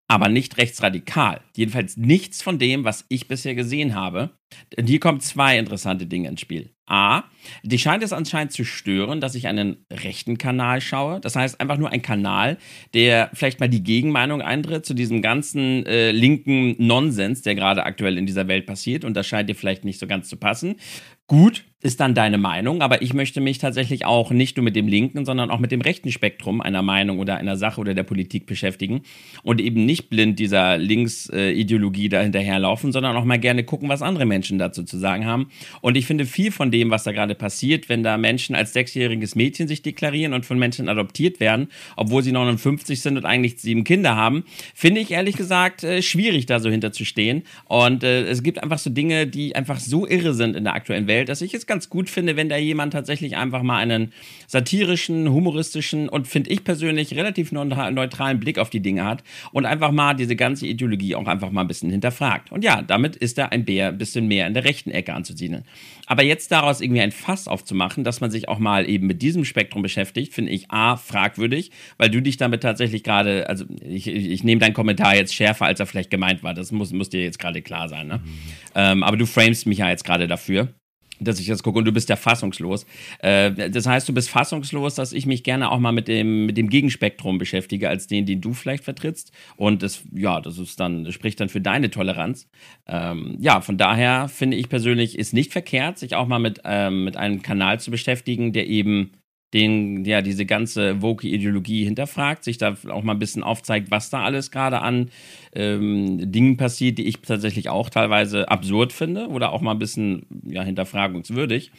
Aber nicht rechtsradikal. Jedenfalls nichts von dem, was ich bisher gesehen habe. Hier kommen zwei interessante Dinge ins Spiel. A, die scheint es anscheinend zu stören, dass ich einen rechten Kanal schaue. Das heißt einfach nur ein Kanal, der vielleicht mal die Gegenmeinung eintritt zu diesem ganzen äh, linken Nonsens, der gerade aktuell in dieser Welt passiert. Und das scheint dir vielleicht nicht so ganz zu passen. Gut, ist dann deine Meinung, aber ich möchte mich tatsächlich auch nicht nur mit dem linken, sondern auch mit dem rechten Spektrum einer Meinung oder einer Sache oder der Politik beschäftigen und eben nicht blind dieser Linksideologie äh, da hinterherlaufen, sondern auch mal gerne gucken, was andere Menschen dazu zu sagen haben. Und ich finde viel von dem, was da gerade passiert, wenn da Menschen als sechsjähriges Mädchen sich deklarieren und von Menschen adoptiert werden, obwohl sie 59 sind und eigentlich sieben Kinder haben, finde ich ehrlich gesagt äh, schwierig, da so hinterzustehen. Und äh, es gibt einfach so Dinge, die einfach so irre sind in der aktuellen Welt, dass ich es ganz gut finde, wenn da jemand tatsächlich einfach mal einen satirischen, humoristischen und finde ich persönlich relativ neutralen Blick auf die Dinge hat und einfach mal diese ganze Ideologie auch einfach mal ein bisschen hinterfragt. Und ja, damit ist da ein Bär ein bisschen mehr in der rechten Ecke anzusiedeln. Aber jetzt daraus irgendwie ein Fass aufzumachen, dass man sich auch mal eben mit diesem Spektrum beschäftigt, finde ich A, fragwürdig, weil du dich damit tatsächlich gerade, also ich, ich nehme deinen Kommentar jetzt schärfer, als er vielleicht gemeint war. Das muss, muss dir jetzt gerade klar sein. Ne? Mhm. Ähm, aber du framest mich ja jetzt gerade dafür dass ich das gucke und du bist ja fassungslos. Äh, das heißt, du bist fassungslos, dass ich mich gerne auch mal mit dem, mit dem Gegenspektrum beschäftige, als den, den du vielleicht vertrittst. Und das, ja, das ist dann, das spricht dann für deine Toleranz. Ähm, ja, von daher finde ich persönlich, ist nicht verkehrt, sich auch mal mit, ähm, mit einem Kanal zu beschäftigen, der eben den, ja, diese ganze Woke-Ideologie hinterfragt, sich da auch mal ein bisschen aufzeigt, was da alles gerade an ähm, Dingen passiert, die ich tatsächlich auch teilweise absurd finde oder auch mal ein bisschen ja, hinterfragungswürdig.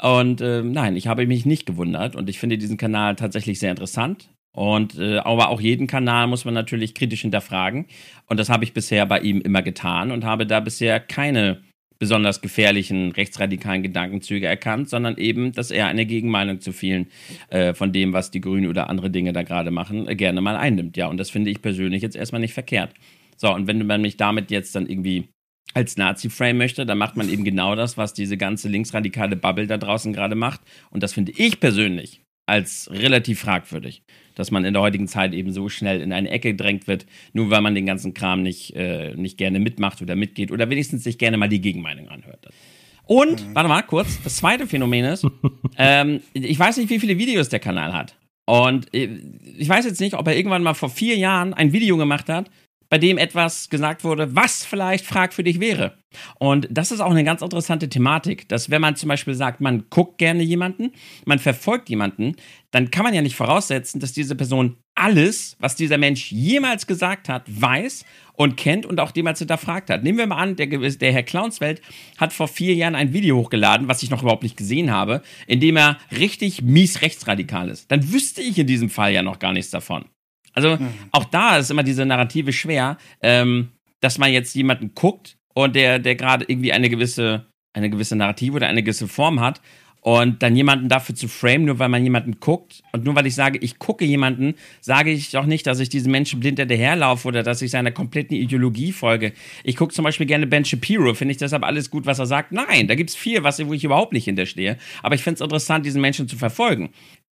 Und äh, nein, ich habe mich nicht gewundert und ich finde diesen Kanal tatsächlich sehr interessant. Und äh, aber auch jeden Kanal muss man natürlich kritisch hinterfragen. Und das habe ich bisher bei ihm immer getan und habe da bisher keine besonders gefährlichen rechtsradikalen Gedankenzüge erkannt, sondern eben, dass er eine Gegenmeinung zu vielen äh, von dem, was die Grünen oder andere Dinge da gerade machen, äh, gerne mal einnimmt. Ja, und das finde ich persönlich jetzt erstmal nicht verkehrt. So, und wenn man mich damit jetzt dann irgendwie als Nazi-Frame möchte, dann macht man eben genau das, was diese ganze linksradikale Bubble da draußen gerade macht. Und das finde ich persönlich als relativ fragwürdig dass man in der heutigen Zeit eben so schnell in eine Ecke gedrängt wird, nur weil man den ganzen Kram nicht, äh, nicht gerne mitmacht oder mitgeht oder wenigstens sich gerne mal die Gegenmeinung anhört. Und, mhm. warte mal kurz, das zweite Phänomen ist, ähm, ich weiß nicht, wie viele Videos der Kanal hat. Und äh, ich weiß jetzt nicht, ob er irgendwann mal vor vier Jahren ein Video gemacht hat, bei dem etwas gesagt wurde, was vielleicht fragwürdig wäre. Und das ist auch eine ganz interessante Thematik, dass wenn man zum Beispiel sagt, man guckt gerne jemanden, man verfolgt jemanden, dann kann man ja nicht voraussetzen, dass diese Person alles, was dieser Mensch jemals gesagt hat, weiß und kennt und auch jemals hinterfragt hat. Nehmen wir mal an, der, der Herr Clownswelt hat vor vier Jahren ein Video hochgeladen, was ich noch überhaupt nicht gesehen habe, in dem er richtig mies rechtsradikal ist. Dann wüsste ich in diesem Fall ja noch gar nichts davon. Also mhm. auch da ist immer diese Narrative schwer, ähm, dass man jetzt jemanden guckt und der, der gerade irgendwie eine gewisse, eine gewisse Narrative oder eine gewisse Form hat und dann jemanden dafür zu frame, nur weil man jemanden guckt und nur weil ich sage, ich gucke jemanden, sage ich doch nicht, dass ich diesem Menschen blind hinterherlaufe oder dass ich seiner kompletten Ideologie folge. Ich gucke zum Beispiel gerne Ben Shapiro, finde ich deshalb alles gut, was er sagt? Nein, da gibt es viel, was, wo ich überhaupt nicht hinterstehe. Aber ich finde es interessant, diesen Menschen zu verfolgen.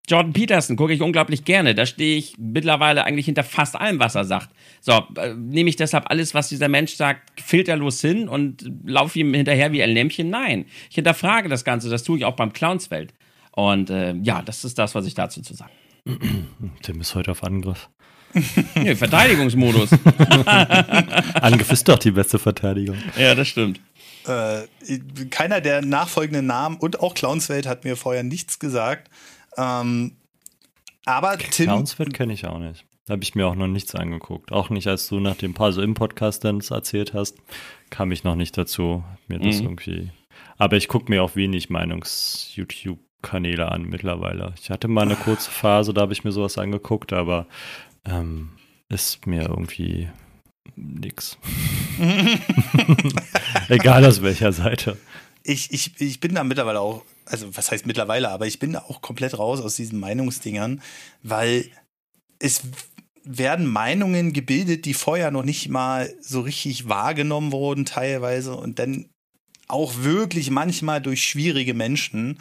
Jordan Peterson gucke ich unglaublich gerne. Da stehe ich mittlerweile eigentlich hinter fast allem, was er sagt. So, äh, nehme ich deshalb alles, was dieser Mensch sagt, filterlos hin und laufe ihm hinterher wie ein Lämpchen? Nein. Ich hinterfrage das Ganze. Das tue ich auch beim Clownsfeld. Und äh, ja, das ist das, was ich dazu zu sagen. Tim ist heute auf Angriff. nee, Verteidigungsmodus. Angriff ist doch die beste Verteidigung. Ja, das stimmt. Äh, keiner der nachfolgenden Namen und auch Clownswelt hat mir vorher nichts gesagt. Ähm, aber Tim. Clownsfeld kenne ich auch nicht. Da habe ich mir auch noch nichts angeguckt. Auch nicht, als du nach dem Paar so im Podcast dann erzählt hast, kam ich noch nicht dazu, mir das mhm. irgendwie. Aber ich gucke mir auch wenig Meinungs-YouTube-Kanäle an mittlerweile. Ich hatte mal eine kurze Phase, da habe ich mir sowas angeguckt, aber ähm, ist mir irgendwie nix. Egal aus welcher Seite. Ich, ich, ich bin da mittlerweile auch also was heißt mittlerweile, aber ich bin da auch komplett raus aus diesen Meinungsdingern, weil es werden Meinungen gebildet, die vorher noch nicht mal so richtig wahrgenommen wurden teilweise und dann auch wirklich manchmal durch schwierige Menschen,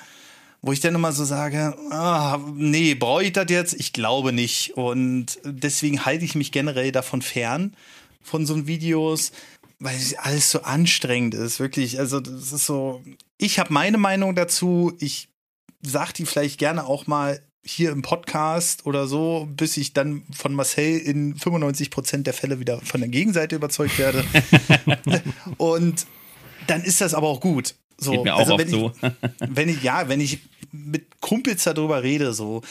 wo ich dann immer so sage, ah, nee, brauche ich das jetzt? Ich glaube nicht. Und deswegen halte ich mich generell davon fern, von so Videos, weil alles so anstrengend ist, wirklich. Also das ist so, ich habe meine Meinung dazu, ich sage die vielleicht gerne auch mal hier im Podcast oder so, bis ich dann von Marcel in 95 Prozent der Fälle wieder von der Gegenseite überzeugt werde. Und dann ist das aber auch gut. So, Geht mir auch also wenn, so. ich, wenn ich, ja, wenn ich mit Kumpels darüber rede, so.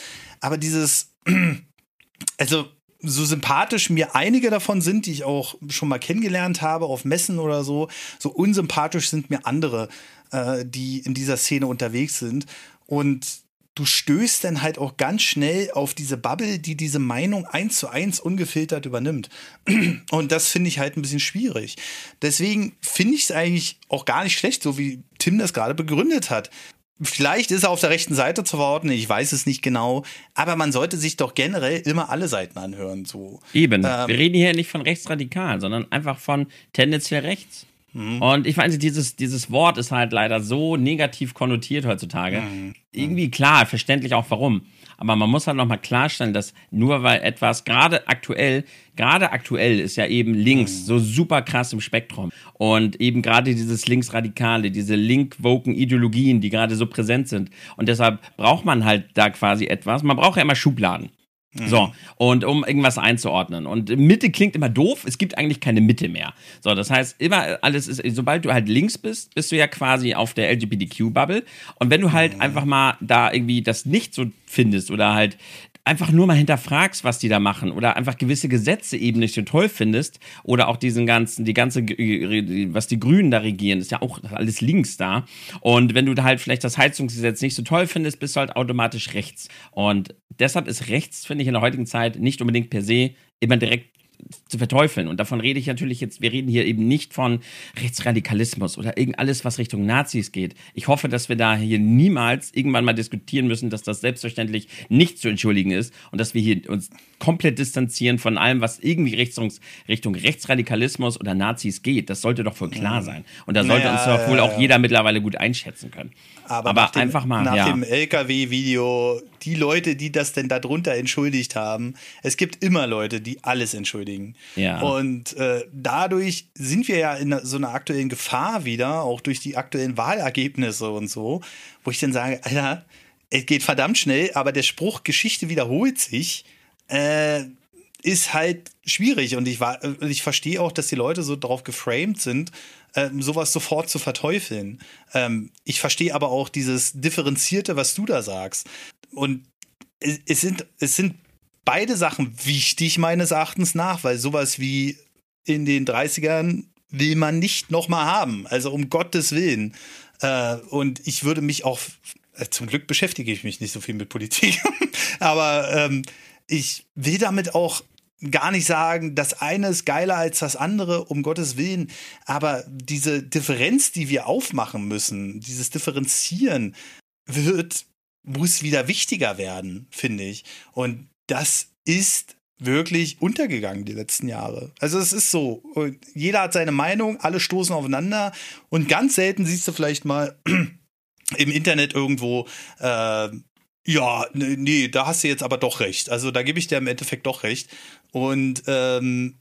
Aber dieses, also so sympathisch mir einige davon sind, die ich auch schon mal kennengelernt habe auf Messen oder so, so unsympathisch sind mir andere, äh, die in dieser Szene unterwegs sind. Und du stößt dann halt auch ganz schnell auf diese Bubble, die diese Meinung eins zu eins ungefiltert übernimmt. Und das finde ich halt ein bisschen schwierig. Deswegen finde ich es eigentlich auch gar nicht schlecht, so wie Tim das gerade begründet hat. Vielleicht ist er auf der rechten Seite zu verorten, ich weiß es nicht genau, aber man sollte sich doch generell immer alle Seiten anhören. So. Eben. Ähm, Wir reden hier nicht von rechtsradikal, sondern einfach von tendenziell rechts. Mhm. Und ich weiß nicht, dieses, dieses Wort ist halt leider so negativ konnotiert heutzutage. Mhm. Irgendwie klar, verständlich auch warum. Aber man muss halt nochmal klarstellen, dass nur weil etwas gerade aktuell, gerade aktuell ist ja eben links so super krass im Spektrum. Und eben gerade dieses Linksradikale, diese link-woken Ideologien, die gerade so präsent sind. Und deshalb braucht man halt da quasi etwas. Man braucht ja immer Schubladen. So, mhm. und um irgendwas einzuordnen. Und Mitte klingt immer doof, es gibt eigentlich keine Mitte mehr. So, das heißt, immer alles ist, sobald du halt links bist, bist du ja quasi auf der LGBTQ-Bubble. Und wenn du halt mhm. einfach mal da irgendwie das nicht so findest oder halt einfach nur mal hinterfragst, was die da machen oder einfach gewisse Gesetze eben nicht so toll findest oder auch diesen ganzen, die ganze, was die Grünen da regieren, ist ja auch alles links da. Und wenn du da halt vielleicht das Heizungsgesetz nicht so toll findest, bist du halt automatisch rechts. Und deshalb ist rechts, finde ich, in der heutigen Zeit nicht unbedingt per se immer direkt zu verteufeln. Und davon rede ich natürlich jetzt, wir reden hier eben nicht von Rechtsradikalismus oder irgend alles, was Richtung Nazis geht. Ich hoffe, dass wir da hier niemals irgendwann mal diskutieren müssen, dass das selbstverständlich nicht zu entschuldigen ist und dass wir hier uns komplett distanzieren von allem, was irgendwie Richtung, Richtung Rechtsradikalismus oder Nazis geht. Das sollte doch voll klar sein. Und da sollte naja, uns doch wohl auch jeder mittlerweile gut einschätzen können. Aber, Aber dem, einfach mal. Nach ja. dem LKW-Video, die Leute, die das denn darunter entschuldigt haben, es gibt immer Leute, die alles entschuldigen. Ja. Und äh, dadurch sind wir ja in so einer aktuellen Gefahr wieder, auch durch die aktuellen Wahlergebnisse und so, wo ich dann sage, Alter, es geht verdammt schnell, aber der Spruch Geschichte wiederholt sich. Äh, ist halt schwierig und ich, war, ich verstehe auch, dass die Leute so drauf geframed sind, ähm, sowas sofort zu verteufeln. Ähm, ich verstehe aber auch dieses Differenzierte, was du da sagst. Und es, sind, es sind beide Sachen wichtig, meines Erachtens nach, weil sowas wie in den 30ern will man nicht nochmal haben. Also um Gottes Willen. Äh, und ich würde mich auch, äh, zum Glück beschäftige ich mich nicht so viel mit Politik, aber ähm, ich will damit auch gar nicht sagen, das eine ist geiler als das andere, um Gottes Willen. Aber diese Differenz, die wir aufmachen müssen, dieses Differenzieren, wird, muss wieder wichtiger werden, finde ich. Und das ist wirklich untergegangen die letzten Jahre. Also es ist so, jeder hat seine Meinung, alle stoßen aufeinander und ganz selten siehst du vielleicht mal im Internet irgendwo äh, ja, nee, da hast du jetzt aber doch recht. Also da gebe ich dir im Endeffekt doch recht. Und ähm,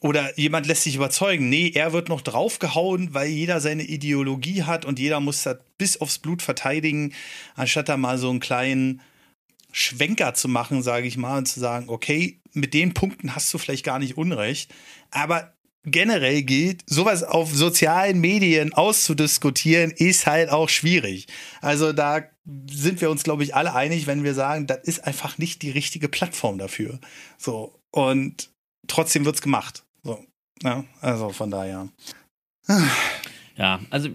oder jemand lässt sich überzeugen, nee, er wird noch draufgehauen, weil jeder seine Ideologie hat und jeder muss das bis aufs Blut verteidigen, anstatt da mal so einen kleinen Schwenker zu machen, sage ich mal, und zu sagen, okay, mit den Punkten hast du vielleicht gar nicht Unrecht, aber generell gilt, sowas auf sozialen Medien auszudiskutieren, ist halt auch schwierig. Also da sind wir uns, glaube ich, alle einig, wenn wir sagen, das ist einfach nicht die richtige Plattform dafür. So. Und trotzdem wird es gemacht. Ja, also von daher. Ja, also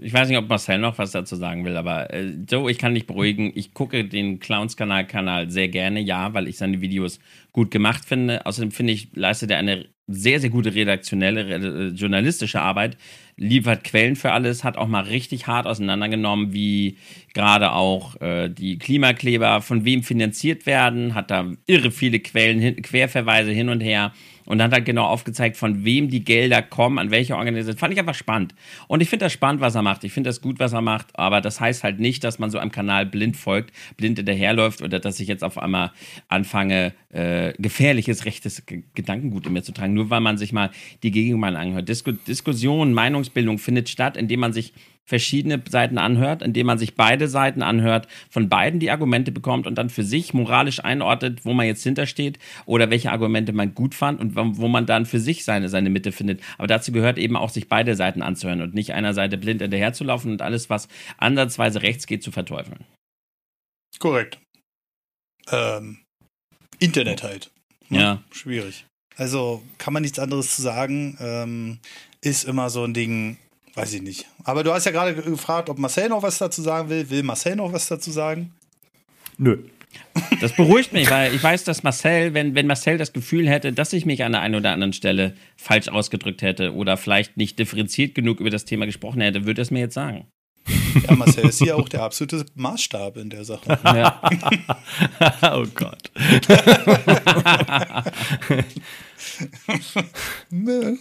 ich weiß nicht, ob Marcel noch was dazu sagen will, aber äh, so, ich kann dich beruhigen. Ich gucke den Clowns-Kanal Kanal sehr gerne, ja, weil ich seine Videos gut gemacht finde. Außerdem finde ich, leistet er eine sehr, sehr gute redaktionelle, äh, journalistische Arbeit, liefert Quellen für alles, hat auch mal richtig hart auseinandergenommen, wie gerade auch äh, die Klimakleber von wem finanziert werden, hat da irre viele Quellen, hin, Querverweise hin und her und hat halt genau aufgezeigt, von wem die Gelder kommen, an welche Organisation. Fand ich einfach spannend. Und ich finde das spannend, was er macht. Ich finde das gut, was er macht, aber das heißt halt nicht, dass man so einem Kanal blind folgt, blind hinterherläuft oder dass ich jetzt auf einmal anfange, äh, gefährliches rechtes G Gedankengut in mir zu tragen, nur weil man sich mal die Gegenmeinung anhört. Disku Diskussion, Meinungsbildung findet statt, indem man sich verschiedene Seiten anhört, indem man sich beide Seiten anhört, von beiden die Argumente bekommt und dann für sich moralisch einordnet, wo man jetzt hintersteht oder welche Argumente man gut fand und wo man dann für sich seine, seine Mitte findet. Aber dazu gehört eben auch, sich beide Seiten anzuhören und nicht einer Seite blind hinterherzulaufen und alles, was ansatzweise rechts geht, zu verteufeln. Korrekt. Ähm, Internet halt. Ne? Ja. Schwierig. Also kann man nichts anderes zu sagen. Ähm, ist immer so ein Ding, Weiß ich nicht. Aber du hast ja gerade gefragt, ob Marcel noch was dazu sagen will. Will Marcel noch was dazu sagen? Nö. Das beruhigt mich, weil ich weiß, dass Marcel, wenn, wenn Marcel das Gefühl hätte, dass ich mich an der einen oder anderen Stelle falsch ausgedrückt hätte oder vielleicht nicht differenziert genug über das Thema gesprochen hätte, würde er es mir jetzt sagen. Ja, Marcel ist hier auch der absolute Maßstab in der Sache. Ja. oh Gott. ne.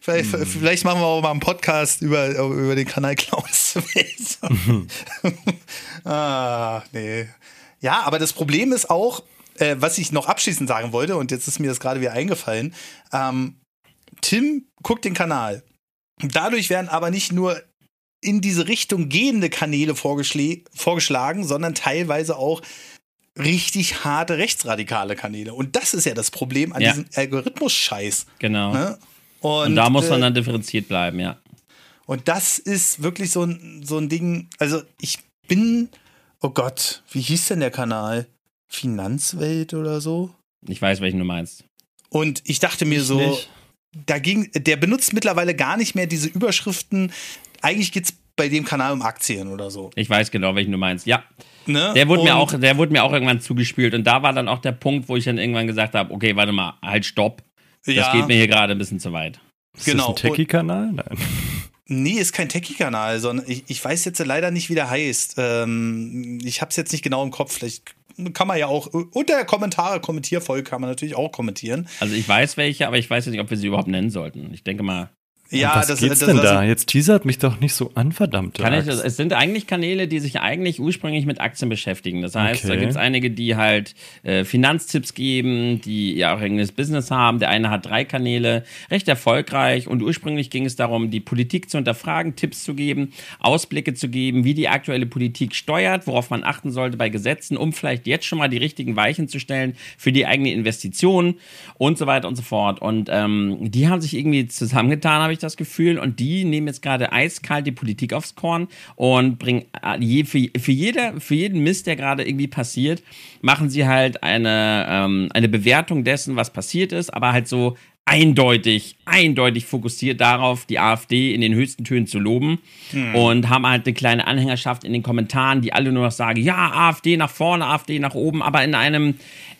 Vielleicht, hm. vielleicht machen wir auch mal einen Podcast über, über den Kanal Klaus. ah, nee. Ja, aber das Problem ist auch, äh, was ich noch abschließend sagen wollte, und jetzt ist mir das gerade wieder eingefallen. Ähm, Tim guckt den Kanal. Dadurch werden aber nicht nur in diese Richtung gehende Kanäle vorgeschlagen, sondern teilweise auch richtig harte rechtsradikale Kanäle. Und das ist ja das Problem an ja. diesem Algorithmus-Scheiß. Genau. Ne? Und, und, da muss man äh, dann differenziert bleiben, ja. Und das ist wirklich so ein, so ein Ding. Also, ich bin, oh Gott, wie hieß denn der Kanal? Finanzwelt oder so? Ich weiß, welchen du meinst. Und ich dachte mir ich so, nicht. da ging, der benutzt mittlerweile gar nicht mehr diese Überschriften. Eigentlich geht es bei dem Kanal um Aktien oder so. Ich weiß genau, welchen du meinst. Ja. Ne? Der wurde mir auch, der wurde mir auch irgendwann zugespielt und da war dann auch der Punkt, wo ich dann irgendwann gesagt habe, okay, warte mal, halt stopp. Das ja. geht mir hier gerade ein bisschen zu weit. Ist genau. das ein Techie-Kanal? Nein. Nee, ist kein Techie-Kanal, sondern ich, ich weiß jetzt leider nicht, wie der heißt. Ähm, ich habe es jetzt nicht genau im Kopf. Vielleicht kann man ja auch unter Kommentare, Kommentierfolge kann man natürlich auch kommentieren. Also ich weiß welche, aber ich weiß jetzt nicht, ob wir sie überhaupt nennen sollten. Ich denke mal. Ja, was das, geht's das, denn das, da? Jetzt teasert mich doch nicht so an, verdammt. Es sind eigentlich Kanäle, die sich eigentlich ursprünglich mit Aktien beschäftigen. Das heißt, okay. da gibt es einige, die halt äh, Finanztipps geben, die ja auch eigenes Business haben. Der eine hat drei Kanäle, recht erfolgreich. Und ursprünglich ging es darum, die Politik zu hinterfragen, Tipps zu geben, Ausblicke zu geben, wie die aktuelle Politik steuert, worauf man achten sollte bei Gesetzen, um vielleicht jetzt schon mal die richtigen Weichen zu stellen für die eigene Investition und so weiter und so fort. Und ähm, die haben sich irgendwie zusammengetan, habe ich das Gefühl. Und die nehmen jetzt gerade eiskalt die Politik aufs Korn und bringen äh, für, für, jeder, für jeden Mist, der gerade irgendwie passiert, machen sie halt eine, ähm, eine Bewertung dessen, was passiert ist, aber halt so eindeutig, eindeutig fokussiert darauf, die AfD in den höchsten Tönen zu loben hm. und haben halt eine kleine Anhängerschaft in den Kommentaren, die alle nur noch sagen, ja, AfD nach vorne, AfD nach oben, aber in einem,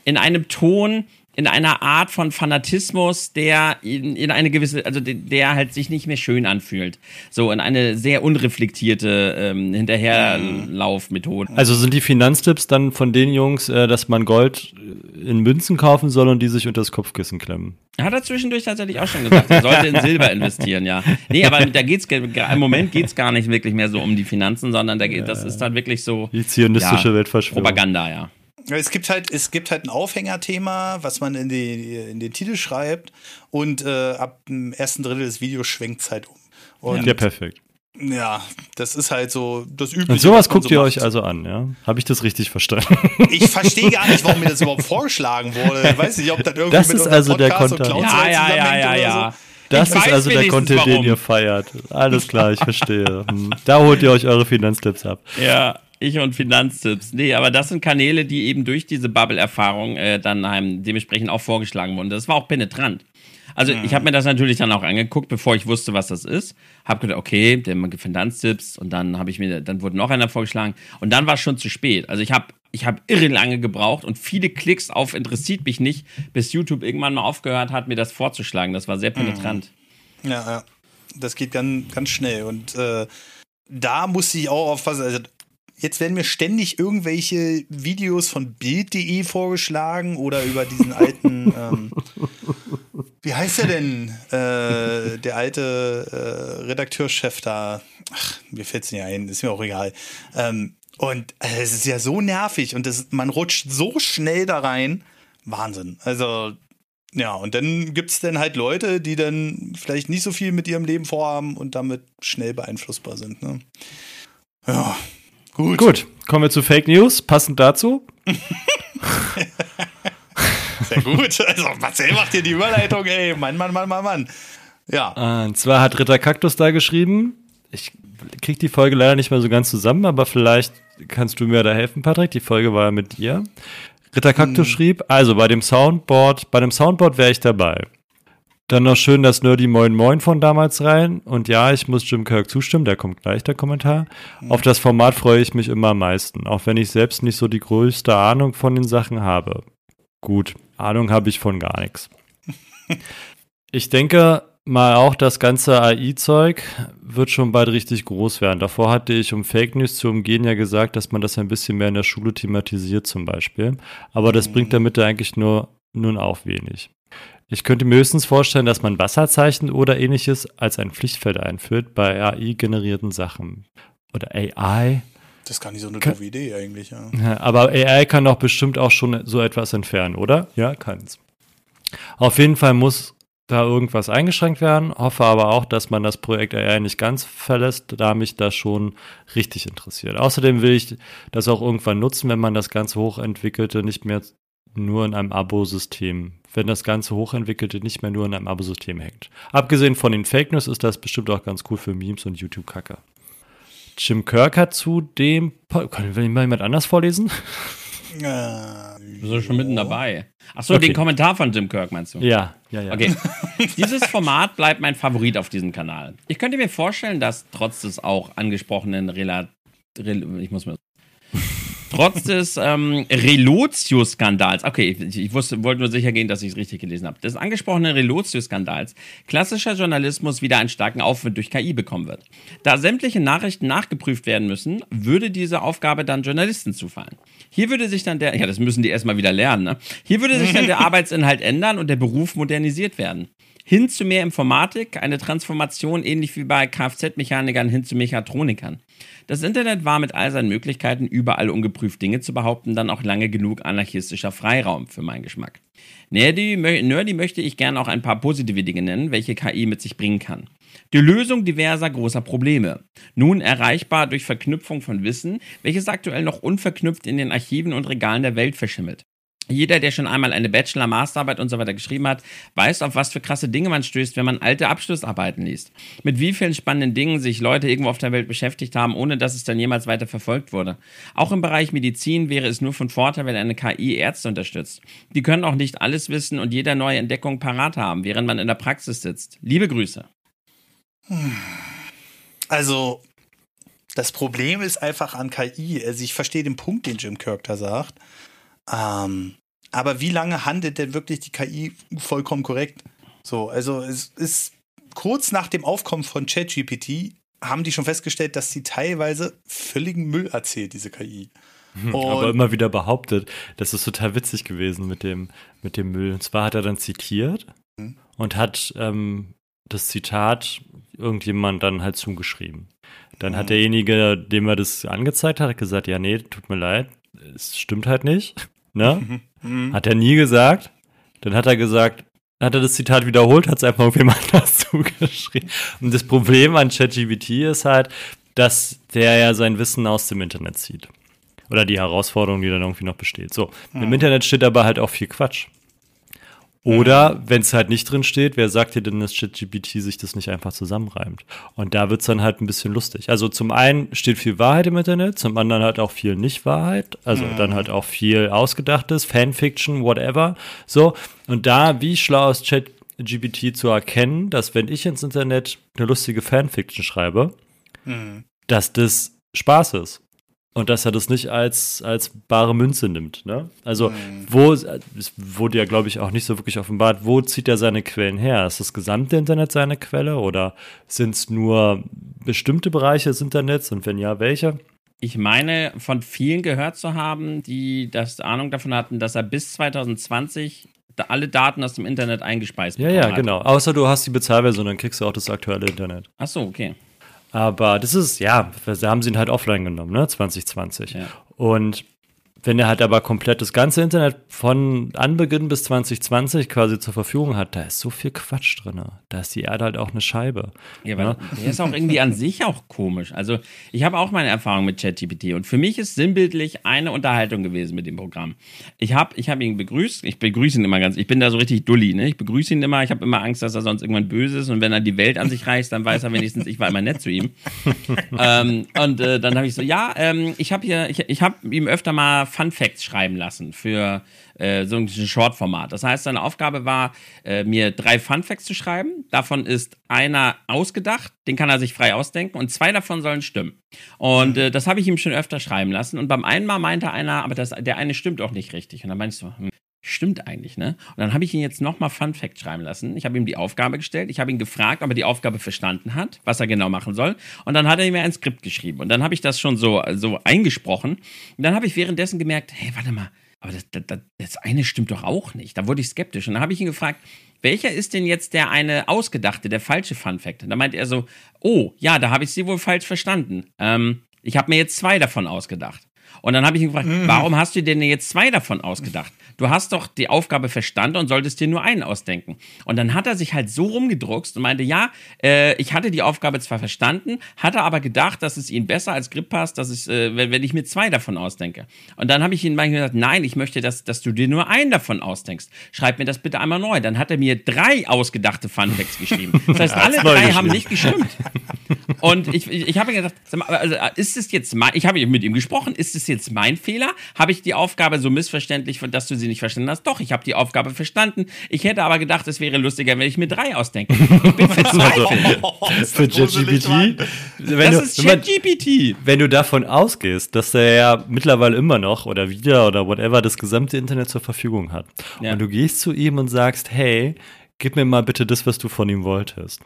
in einem Ton, in einer Art von Fanatismus, der in, in eine gewisse, also der halt sich nicht mehr schön anfühlt. So in eine sehr unreflektierte ähm, Hinterherlaufmethode. Also sind die Finanztipps dann von den Jungs, äh, dass man Gold in Münzen kaufen soll und die sich unter das Kopfkissen klemmen? Hat er zwischendurch tatsächlich auch schon gesagt. Er sollte in Silber investieren, ja. Nee, aber da geht's im Moment geht's gar nicht wirklich mehr so um die Finanzen, sondern da geht, das ist dann wirklich so die zionistische ja, Weltverschwörung. Propaganda, ja. Es gibt halt, es gibt halt ein Aufhängerthema, was man in, die, in den Titel schreibt und äh, ab dem ersten Drittel des Videos schwenkt es halt um. Und ja, perfekt. Ja, das ist halt so das Übliche. Und sowas guckt so ihr macht. euch also an, ja? Habe ich das richtig verstanden? Ich verstehe gar nicht, warum mir das überhaupt vorgeschlagen wurde. Ich weiß nicht, ob das irgendwie das mit ist also der Content. Ja, ja, ja, ja, ja. So. Das ich ist also der Content, warum. den ihr feiert. Alles klar, ich verstehe. Hm. Da holt ihr euch eure Finanztipps ab. Ja, ich und Finanztipps. Nee, aber das sind Kanäle, die eben durch diese Bubble-Erfahrung äh, dann einem dementsprechend auch vorgeschlagen wurden. Das war auch penetrant. Also mhm. ich habe mir das natürlich dann auch angeguckt, bevor ich wusste, was das ist. Hab gedacht, okay, der Finanztipps und dann habe ich mir, dann wurde noch einer vorgeschlagen und dann war es schon zu spät. Also ich habe ich habe irre lange gebraucht und viele Klicks auf interessiert mich nicht, bis YouTube irgendwann mal aufgehört hat, mir das vorzuschlagen. Das war sehr penetrant. Ja, ja. Das geht ganz, ganz schnell. Und äh, da musste ich auch aufpassen. Also, jetzt werden mir ständig irgendwelche Videos von Bild.de vorgeschlagen oder über diesen alten, ähm, wie heißt er denn? Äh, der alte äh, Redakteurchef da. Ach, mir fällt es nicht ein, ist mir auch egal. Ähm, und äh, es ist ja so nervig und das, man rutscht so schnell da rein. Wahnsinn. Also, ja, und dann gibt es dann halt Leute, die dann vielleicht nicht so viel mit ihrem Leben vorhaben und damit schnell beeinflussbar sind. Ne? Ja, gut. Gut, kommen wir zu Fake News. Passend dazu. Sehr gut. Also, Marcel macht hier die Überleitung, ey. Mann, Mann, Mann, Mann, Mann. Ja. Und zwar hat Ritter Kaktus da geschrieben. Ich krieg die Folge leider nicht mehr so ganz zusammen, aber vielleicht kannst du mir da helfen, Patrick. Die Folge war ja mit dir. Ritter Kaktus hm. schrieb, also bei dem Soundboard, bei dem Soundboard wäre ich dabei. Dann noch schön das Nerdy Moin Moin von damals rein. Und ja, ich muss Jim Kirk zustimmen, der kommt gleich, der Kommentar. Mhm. Auf das Format freue ich mich immer am meisten, auch wenn ich selbst nicht so die größte Ahnung von den Sachen habe. Gut, Ahnung habe ich von gar nichts. Ich denke, mal auch das ganze AI-Zeug wird schon bald richtig groß werden. Davor hatte ich, um Fake News zu umgehen, ja gesagt, dass man das ein bisschen mehr in der Schule thematisiert zum Beispiel. Aber das bringt damit eigentlich nur nun auch wenig. Ich könnte mir höchstens vorstellen, dass man Wasserzeichen oder ähnliches als ein Pflichtfeld einführt bei AI-generierten Sachen. Oder AI. Das ist gar nicht so eine doofe Idee eigentlich, ja. Aber AI kann doch bestimmt auch schon so etwas entfernen, oder? Ja, kann es. Auf jeden Fall muss da irgendwas eingeschränkt werden. Hoffe aber auch, dass man das Projekt AI nicht ganz verlässt, da mich das schon richtig interessiert. Außerdem will ich das auch irgendwann nutzen, wenn man das ganze Hochentwickelte nicht mehr nur in einem Abo-System, wenn das ganze Hochentwickelte nicht mehr nur in einem Abo-System hängt. Abgesehen von den Fake News ist das bestimmt auch ganz cool für Memes und YouTube-Kacke. Jim Kirk hat zu dem. Kann ich mal jemand anders vorlesen? Äh, du bist schon mitten dabei. Achso, okay. den Kommentar von Jim Kirk meinst du? Ja, ja, ja. Okay. Dieses Format bleibt mein Favorit auf diesem Kanal. Ich könnte mir vorstellen, dass trotz des auch angesprochenen Rela ich muss mir Trotz des ähm, Relotio-Skandals, okay, ich, ich wusste, wollte nur sicher gehen, dass ich es richtig gelesen habe, des angesprochenen Relotio-Skandals klassischer Journalismus wieder einen starken Aufwind durch KI bekommen wird. Da sämtliche Nachrichten nachgeprüft werden müssen, würde diese Aufgabe dann Journalisten zufallen. Hier würde sich dann der, ja, das müssen die erstmal wieder lernen, ne? Hier würde sich dann der Arbeitsinhalt ändern und der Beruf modernisiert werden hin zu mehr Informatik, eine Transformation ähnlich wie bei Kfz-Mechanikern hin zu Mechatronikern. Das Internet war mit all seinen Möglichkeiten, überall ungeprüft Dinge zu behaupten, dann auch lange genug anarchistischer Freiraum für meinen Geschmack. Nerdy, Nerdy möchte ich gerne auch ein paar positive Dinge nennen, welche KI mit sich bringen kann. Die Lösung diverser großer Probleme. Nun erreichbar durch Verknüpfung von Wissen, welches aktuell noch unverknüpft in den Archiven und Regalen der Welt verschimmelt. Jeder, der schon einmal eine Bachelor, Masterarbeit und so weiter geschrieben hat, weiß, auf was für krasse Dinge man stößt, wenn man alte Abschlussarbeiten liest. Mit wie vielen spannenden Dingen sich Leute irgendwo auf der Welt beschäftigt haben, ohne dass es dann jemals weiter verfolgt wurde. Auch im Bereich Medizin wäre es nur von Vorteil, wenn eine KI Ärzte unterstützt. Die können auch nicht alles wissen und jeder neue Entdeckung parat haben, während man in der Praxis sitzt. Liebe Grüße. Also, das Problem ist einfach an KI. Also, ich verstehe den Punkt, den Jim Kirk da sagt. Ähm, aber wie lange handelt denn wirklich die KI vollkommen korrekt? So, also es ist kurz nach dem Aufkommen von ChatGPT haben die schon festgestellt, dass sie teilweise völligen Müll erzählt, diese KI. Hm, aber immer wieder behauptet, das ist total witzig gewesen mit dem, mit dem Müll. Und zwar hat er dann zitiert hm. und hat ähm, das Zitat irgendjemand dann halt zugeschrieben. Dann hm. hat derjenige, dem er das angezeigt hat, gesagt, ja, nee, tut mir leid, es stimmt halt nicht. Ne? Mhm. Hat er nie gesagt. Dann hat er gesagt, hat er das Zitat wiederholt, hat es einfach irgendjemand anders zugeschrieben. Und das Problem an ChatGPT ist halt, dass der ja sein Wissen aus dem Internet zieht. Oder die Herausforderung, die dann irgendwie noch besteht. So, mhm. im Internet steht aber halt auch viel Quatsch. Oder wenn es halt nicht drin steht, wer sagt dir denn, dass ChatGPT sich das nicht einfach zusammenreimt? Und da wird es dann halt ein bisschen lustig. Also zum einen steht viel Wahrheit im Internet, zum anderen halt auch viel Nicht-Wahrheit, also mhm. dann halt auch viel Ausgedachtes, Fanfiction, whatever. So, und da, wie schlau ist ChatGPT zu erkennen, dass wenn ich ins Internet eine lustige Fanfiction schreibe, mhm. dass das Spaß ist. Und dass er das nicht als, als bare Münze nimmt. Ne? Also, mhm. wo, es wurde ja, glaube ich, auch nicht so wirklich offenbart, wo zieht er seine Quellen her? Ist das gesamte Internet seine Quelle oder sind es nur bestimmte Bereiche des Internets und wenn ja, welche? Ich meine, von vielen gehört zu haben, die das Ahnung davon hatten, dass er bis 2020 alle Daten aus dem Internet eingespeist Ja, ja, hat. genau. Außer du hast die Bezahlversion, dann kriegst du auch das aktuelle Internet. Ach so, okay. Aber das ist, ja, da haben sie ihn halt offline genommen, ne, 2020. Ja. Und wenn er halt aber komplett das ganze Internet von Anbeginn bis 2020 quasi zur Verfügung hat, da ist so viel Quatsch drin. Da ist die Erde halt auch eine Scheibe. Ja, weil ja? der ist auch irgendwie an sich auch komisch. Also ich habe auch meine Erfahrung mit ChatGPT und für mich ist sinnbildlich eine Unterhaltung gewesen mit dem Programm. Ich habe ich hab ihn begrüßt, ich begrüße ihn immer ganz, ich bin da so richtig dulli, ne? Ich begrüße ihn immer, ich habe immer Angst, dass er sonst irgendwann böse ist und wenn er die Welt an sich reißt, dann weiß er wenigstens, ich war immer nett zu ihm. ähm, und äh, dann habe ich so, ja, ähm, ich habe hier, ich, ich habe ihm öfter mal Fun Facts schreiben lassen für äh, so ein Short-Format. Das heißt, seine Aufgabe war, äh, mir drei Fun Facts zu schreiben. Davon ist einer ausgedacht, den kann er sich frei ausdenken und zwei davon sollen stimmen. Und äh, das habe ich ihm schon öfter schreiben lassen. Und beim einen Mal meinte einer, aber das, der eine stimmt auch nicht richtig. Und dann meinte ich so, hm, Stimmt eigentlich, ne? Und dann habe ich ihn jetzt nochmal Fun Fact schreiben lassen. Ich habe ihm die Aufgabe gestellt. Ich habe ihn gefragt, ob er die Aufgabe verstanden hat, was er genau machen soll. Und dann hat er mir ein Skript geschrieben. Und dann habe ich das schon so, so eingesprochen. Und dann habe ich währenddessen gemerkt, hey, warte mal, aber das, das, das eine stimmt doch auch nicht. Da wurde ich skeptisch. Und dann habe ich ihn gefragt, welcher ist denn jetzt der eine ausgedachte, der falsche Fun Fact? Und da meinte er so, oh, ja, da habe ich sie wohl falsch verstanden. Ähm, ich habe mir jetzt zwei davon ausgedacht. Und dann habe ich ihn gefragt, mm. warum hast du denn jetzt zwei davon ausgedacht? Du hast doch die Aufgabe verstanden und solltest dir nur einen ausdenken. Und dann hat er sich halt so rumgedruckst und meinte, ja, äh, ich hatte die Aufgabe zwar verstanden, hatte aber gedacht, dass es ihm besser als Grip passt, dass ich, äh, wenn, wenn, ich mir zwei davon ausdenke. Und dann habe ich ihm manchmal gesagt, nein, ich möchte, dass, dass du dir nur einen davon ausdenkst. Schreib mir das bitte einmal neu. Dann hat er mir drei ausgedachte Funfacts geschrieben. Das heißt, alle drei haben nicht gestimmt. Und ich, ich, ich habe gedacht, also, ist es jetzt ich habe mit ihm gesprochen, ist es jetzt mein Fehler? Habe ich die Aufgabe so missverständlich, dass du sie nicht verstanden hast? Doch, ich habe die Aufgabe verstanden. Ich hätte aber gedacht, es wäre lustiger, wenn ich mir drei ausdenke. Ich bin verzweifelt. Für ChatGPT? Das ist ChatGPT. Wenn du davon ausgehst, dass er ja mittlerweile immer noch oder wieder oder whatever das gesamte Internet zur Verfügung hat ja. und du gehst zu ihm und sagst, hey, gib mir mal bitte das, was du von ihm wolltest.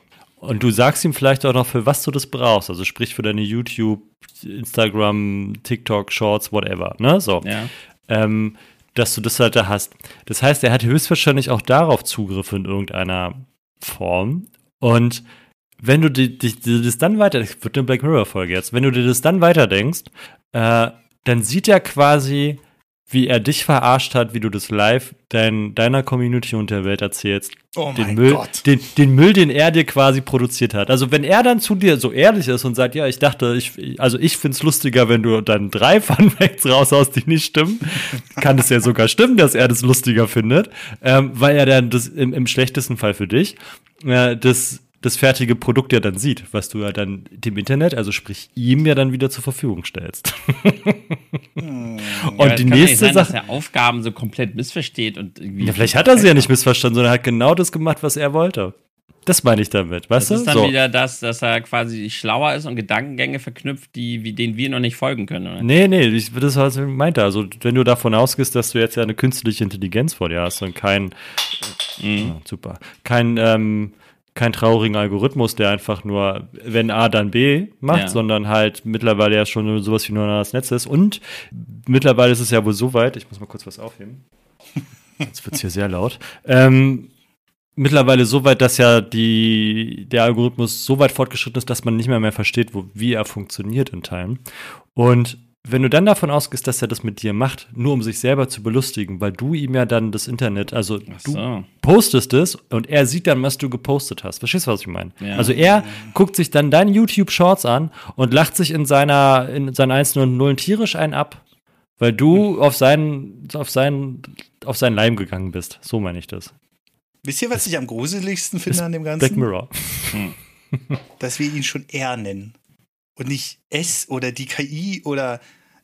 Und du sagst ihm vielleicht auch noch, für was du das brauchst. Also sprich für deine YouTube, Instagram, TikTok, Shorts, whatever. Ne? So. Ja. Ähm, dass du das halt da hast. Das heißt, er hat höchstwahrscheinlich auch darauf Zugriff in irgendeiner Form. Und wenn du dir das dann weiter, das wird eine Black Mirror-Folge jetzt, wenn du dir das dann weiterdenkst, äh, dann sieht er quasi, wie er dich verarscht hat, wie du das live dein, deiner Community und der Welt erzählst. Oh den Müll, Gott. Den, den Müll, den er dir quasi produziert hat. Also wenn er dann zu dir so ehrlich ist und sagt, ja, ich dachte, ich, also ich find's lustiger, wenn du dann drei Fun Facts raushaust, die nicht stimmen, kann es ja sogar stimmen, dass er das lustiger findet, ähm, weil er dann das im, im schlechtesten Fall für dich äh, das das fertige Produkt ja dann sieht, was du ja dann dem Internet, also sprich ihm ja dann wieder zur Verfügung stellst. hm. Und ja, die nächste sein, Sache, dass er Aufgaben so komplett missversteht und irgendwie. Ja, vielleicht hat er sie ja nicht missverstanden, sondern er hat genau das gemacht, was er wollte. Das meine ich damit, weißt du? Das ist dann so. wieder das, dass er quasi schlauer ist und Gedankengänge verknüpft, die, wie, denen wir noch nicht folgen können, oder? Nee, nee, ich, das was ich meinte. Also, wenn du davon ausgehst, dass du jetzt ja eine künstliche Intelligenz vor dir hast und kein, mhm. oh, super, kein, ähm, kein traurigen Algorithmus, der einfach nur, wenn A, dann B macht, ja. sondern halt mittlerweile ja schon sowas wie nur das Netz ist. Und mittlerweile ist es ja wohl so weit, ich muss mal kurz was aufheben. Jetzt wird es hier sehr laut. Ähm, mittlerweile so weit, dass ja die, der Algorithmus so weit fortgeschritten ist, dass man nicht mehr mehr versteht, wo, wie er funktioniert in Teilen. Und wenn du dann davon ausgehst, dass er das mit dir macht, nur um sich selber zu belustigen, weil du ihm ja dann das Internet, also so. du postest es und er sieht dann, was du gepostet hast. Verstehst du, was ich meine? Ja. Also er ja. guckt sich dann deine YouTube-Shorts an und lacht sich in seiner, in seinen einzelnen und Nullen tierisch ein ab, weil du hm. auf seinen, auf seinen, auf seinen Leim gegangen bist. So meine ich das. Wisst ihr, was das ich am gruseligsten finde an dem Ganzen? Black Mirror. Hm. Dass wir ihn schon er nennen und nicht S oder die KI oder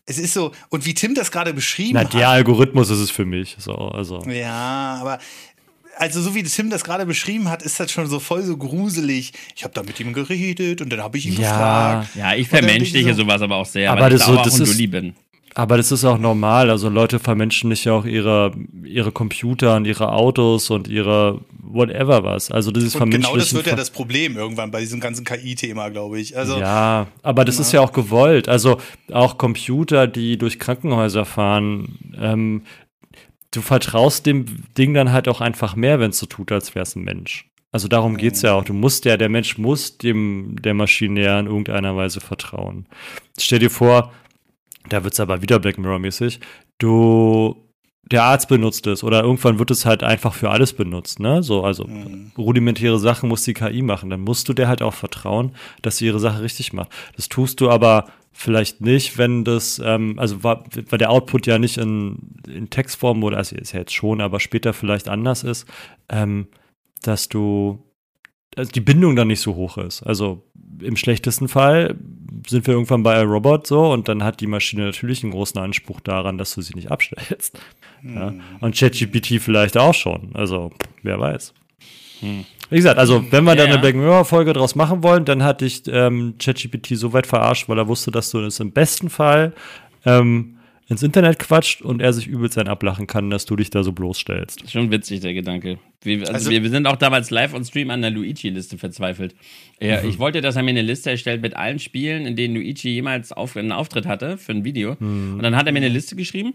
es ist so, und wie Tim das gerade beschrieben Na, hat. Na, der Algorithmus ist es für mich. So, also. Ja, aber also so wie Tim das gerade beschrieben hat, ist das schon so voll so gruselig. Ich habe da mit ihm geredet und dann habe ich ihn Ja. gefragt. Ja, ich vermenschliche so- sowas aber auch sehr, Aber weil das ich so- das ist- bin. Aber das ist auch normal. Also Leute vermenschlichen ja auch ihre, ihre Computer und ihre Autos und ihre whatever was. Also dieses Und genau das wird ja das Problem irgendwann bei diesem ganzen KI-Thema, glaube ich. Also, ja, aber das ist ja auch gewollt. Also auch Computer, die durch Krankenhäuser fahren, ähm, du vertraust dem Ding dann halt auch einfach mehr, wenn es so tut, als wäre es ein Mensch. Also darum geht's ja auch. Du musst ja, der Mensch muss dem der Maschine ja in irgendeiner Weise vertrauen. Stell dir vor, da wird's aber wieder Black Mirror-mäßig, du der Arzt benutzt es oder irgendwann wird es halt einfach für alles benutzt, ne? So, also Mhm. rudimentäre Sachen muss die KI machen. Dann musst du der halt auch vertrauen, dass sie ihre Sache richtig macht. Das tust du aber vielleicht nicht, wenn das, ähm, also wa- weil der Output ja nicht in, in Textform oder, also ist ja jetzt schon, aber später vielleicht anders ist, ähm, dass du, also die Bindung dann nicht so hoch ist. Also im schlechtesten Fall sind wir irgendwann bei iRobot so und dann hat die Maschine natürlich einen großen Anspruch daran, dass du sie nicht abstellst. Ja? Und ChatGPT vielleicht auch schon. Also, wer weiß. Wie gesagt, also wenn wir da Ja. eine Black Mirror-Folge draus machen wollen, dann hatte ich ähm, ChatGPT so weit verarscht, weil er wusste, dass du das im besten Fall ähm, ins Internet quatscht und er sich übelst ein ablachen kann, dass du dich da so bloßstellst. Schon witzig, der Gedanke. Wir, also Also- wir, wir sind auch damals live on Stream an der Luigi-Liste verzweifelt. Ja, Ich wollte, dass er mir eine Liste erstellt mit allen Spielen, in denen Luigi jemals auf, einen Auftritt hatte für ein Video. Und dann hat er mir eine Liste geschrieben.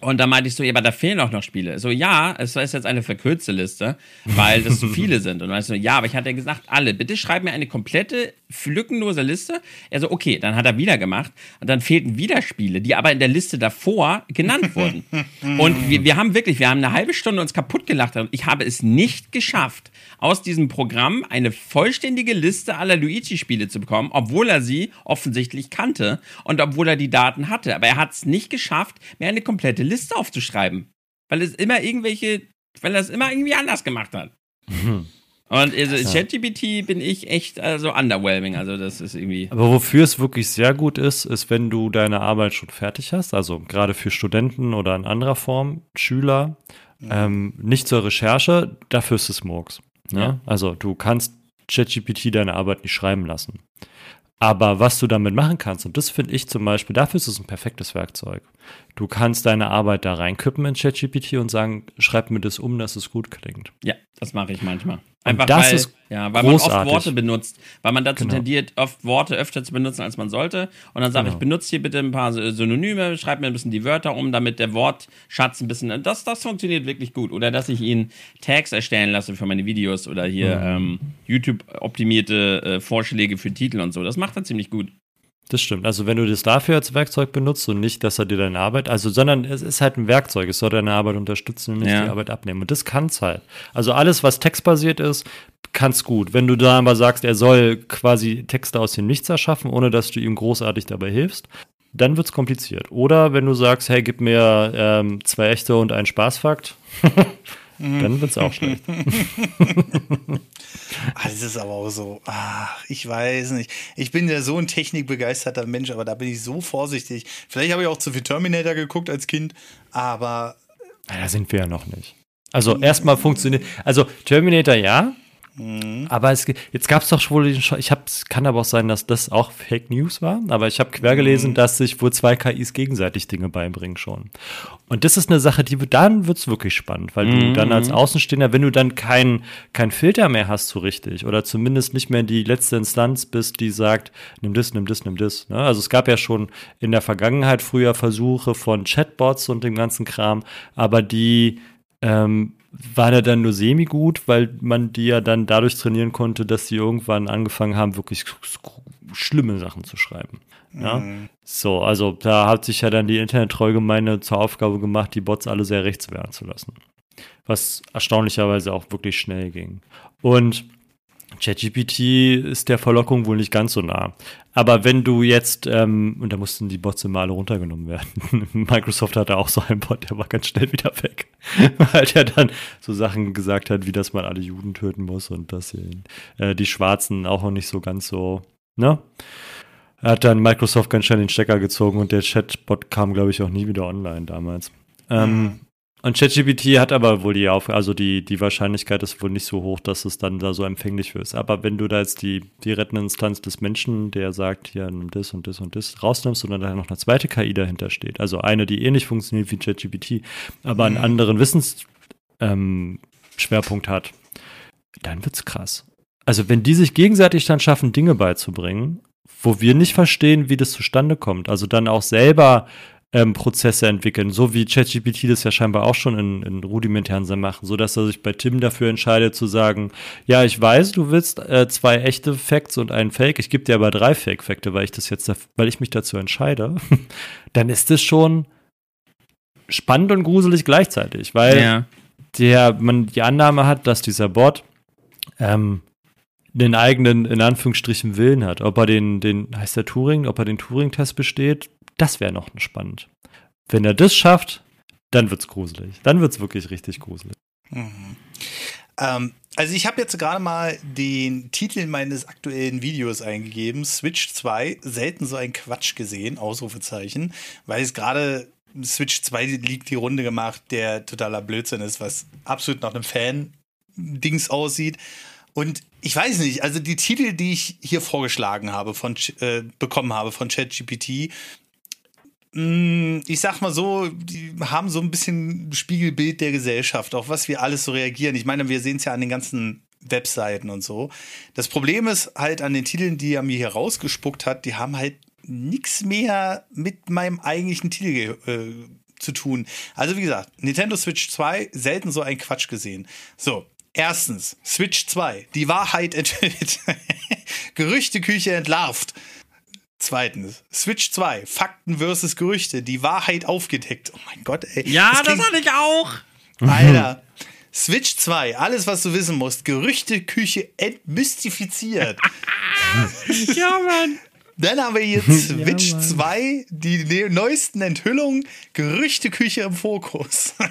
Und dann meinte ich so, ja, aber da fehlen auch noch Spiele. So, ja, es ist jetzt eine verkürzte Liste, weil das zu viele sind. Und dann so, ja, aber ich hatte gesagt, alle, bitte schreib mir eine komplette, lückenlose Liste. Er so, okay, dann hat er wieder gemacht. Und dann fehlten wieder Spiele, die aber in der Liste davor genannt wurden. Und wir, wir haben wirklich, wir haben eine halbe Stunde uns kaputt gelacht. Und ich habe es nicht geschafft, aus diesem Programm eine vollständige Liste aller Luigi-Spiele zu bekommen, obwohl er sie offensichtlich kannte und obwohl er die Daten hatte. Aber er hat es nicht geschafft, mir eine komplette Liste aufzuschreiben. Weil es immer irgendwelche, weil er es immer irgendwie anders gemacht hat. Und also ChatGPT bin ich echt also underwhelming. Also das ist irgendwie. Aber wofür es wirklich sehr gut ist, ist, wenn du deine Arbeit schon fertig hast, also gerade für Studenten oder in anderer Form, Schüler, ähm, nicht zur Recherche, dafür ist es Murks. Ne? Ja. Also du kannst ChatGPT deine Arbeit nicht schreiben lassen. Aber was du damit machen kannst, und das finde ich zum Beispiel, dafür ist es ein perfektes Werkzeug. Du kannst deine Arbeit da reinkippen in ChatGPT und sagen, schreib mir das um, dass es gut klingt. Ja, das mache ich manchmal. Und Einfach das weil, ist ja, weil man oft großartig. Worte benutzt, weil man dazu Genau. tendiert, oft Worte öfter zu benutzen, als man sollte. Und dann sage Genau. ich, benutze hier bitte ein paar Synonyme, schreib mir ein bisschen die Wörter um, damit der Wortschatz ein bisschen. Das, das funktioniert wirklich gut. Oder dass ich ihn Tags erstellen lasse für meine Videos oder hier ähm, YouTube-optimierte äh, Vorschläge für Titel und so. Das macht er ziemlich gut. Das stimmt. Also wenn du das dafür als Werkzeug benutzt und nicht, dass er dir deine Arbeit, also, sondern es ist halt ein Werkzeug, es soll deine Arbeit unterstützen und nicht Ja. die Arbeit abnehmen. Und das kann's halt. Also alles, was textbasiert ist, kann's gut. Wenn du da aber sagst, er soll quasi Texte aus dem Nichts erschaffen, ohne dass du ihm großartig dabei hilfst, dann wird's kompliziert. Oder wenn du sagst, hey, gib mir ähm, zwei echte und einen Spaßfakt, dann wird's auch schlecht. Ah, das ist aber auch so, ach, ich weiß nicht. Ich bin ja so ein technikbegeisterter Mensch, aber da bin ich so vorsichtig. Vielleicht habe ich auch zu viel Terminator geguckt als Kind, aber Ja, Da sind wir ja noch nicht. Also erstmal funktioniert, also Terminator ja, aber es, jetzt gab es doch wohl, ich habe, es kann aber auch sein, dass das auch Fake News war, aber ich habe quer gelesen, dass sich wohl zwei KIs gegenseitig Dinge beibringen schon. Und das ist eine Sache, die wird- dann wird's wirklich spannend, weil du dann als Außenstehender, wenn du dann kein, kein Filter mehr hast so richtig oder zumindest nicht mehr die letzte Instanz bist, die sagt, nimm das, nimm das, nimm das. Ne? Also es gab ja schon in der Vergangenheit früher Versuche von Chatbots und dem ganzen Kram, aber die ähm, waren ja dann nur semi-gut, weil man die ja dann dadurch trainieren konnte, dass die irgendwann angefangen haben, wirklich schlimme Sachen zu schreiben. Ja? So, also da hat sich ja dann die Internet-Treugemeinde zur Aufgabe gemacht, die Bots alle sehr rechts werden zu lassen. Was erstaunlicherweise auch wirklich schnell ging. Und ChatGPT ist der Verlockung wohl nicht ganz so nah. Aber wenn du jetzt, ähm, und da mussten die Bots immer alle runtergenommen werden. Microsoft hatte auch so einen Bot, der war ganz schnell wieder weg. Weil der dann so Sachen gesagt hat, wie dass man alle Juden töten muss und dass äh, die Schwarzen auch noch nicht so ganz so, ne? Hat dann Microsoft ganz schnell den Stecker gezogen und der Chatbot kam, glaube ich, auch nie wieder online damals. Ähm, Und ChatGPT hat aber wohl die Aufgabe, also die, die Wahrscheinlichkeit ist wohl nicht so hoch, dass es dann da so empfänglich ist. Aber wenn du da jetzt die, die rettende Instanz des Menschen, der sagt, hier nimm das und das und das rausnimmst und dann da noch eine zweite KI dahinter steht, also eine, die ähnlich funktioniert wie ChatGPT, aber einen anderen Wissensschwerpunkt ähm, hat, dann wird's krass. Also wenn die sich gegenseitig dann schaffen, Dinge beizubringen, wo wir nicht verstehen, wie das zustande kommt, also dann auch selber ähm, Prozesse entwickeln, so wie ChatGPT das ja scheinbar auch schon in, in rudimentären Sinn machen, so dass er sich bei Tim dafür entscheidet zu sagen, ja, ich weiß, du willst äh, zwei echte Facts und einen Fake, ich gebe dir aber drei Fake-Fakte, weil ich das jetzt, weil ich mich dazu entscheide, dann ist das schon spannend und gruselig gleichzeitig, weil ja. der man die Annahme hat, dass dieser Bot ähm, den eigenen, in Anführungsstrichen, Willen hat. Ob er den, den, heißt der Turing, ob er den Turing-Test besteht, das wäre noch spannend. Wenn er das schafft, dann wird's gruselig. Dann wird's wirklich richtig gruselig. Mhm. Ähm, also ich habe jetzt gerade mal den Titel meines aktuellen Videos eingegeben, Switch 2, selten so ein Quatsch gesehen, Ausrufezeichen, weil es gerade Switch 2 liegt die Runde gemacht, der totaler Blödsinn ist, was absolut nach einem Fan-Dings aussieht. Und ich weiß nicht, also die Titel, die ich hier vorgeschlagen habe, von, äh, bekommen habe von ChatGPT, ich sag mal so, die haben so ein bisschen Spiegelbild der Gesellschaft, auch was wir alles so reagieren. Ich meine, wir sehen es ja an den ganzen Webseiten und so. Das Problem ist halt an den Titeln, die er mir hier rausgespuckt hat, die haben halt nichts mehr mit meinem eigentlichen Titel äh, zu tun. Also wie gesagt, Nintendo Switch 2, selten so ein Quatsch gesehen. So, Erstens, Switch 2, die Wahrheit enthüllt. Gerüchteküche entlarvt. Zweitens, Switch 2, Fakten versus Gerüchte, die Wahrheit aufgedeckt. Oh mein Gott, ey. Ja, das, das hatte ich auch. Alter. Switch 2, alles, was du wissen musst. Gerüchteküche entmystifiziert. ja, Mann. Dann haben wir hier Switch ja, 2, die ne-, neuesten Enthüllungen, Gerüchteküche im Fokus.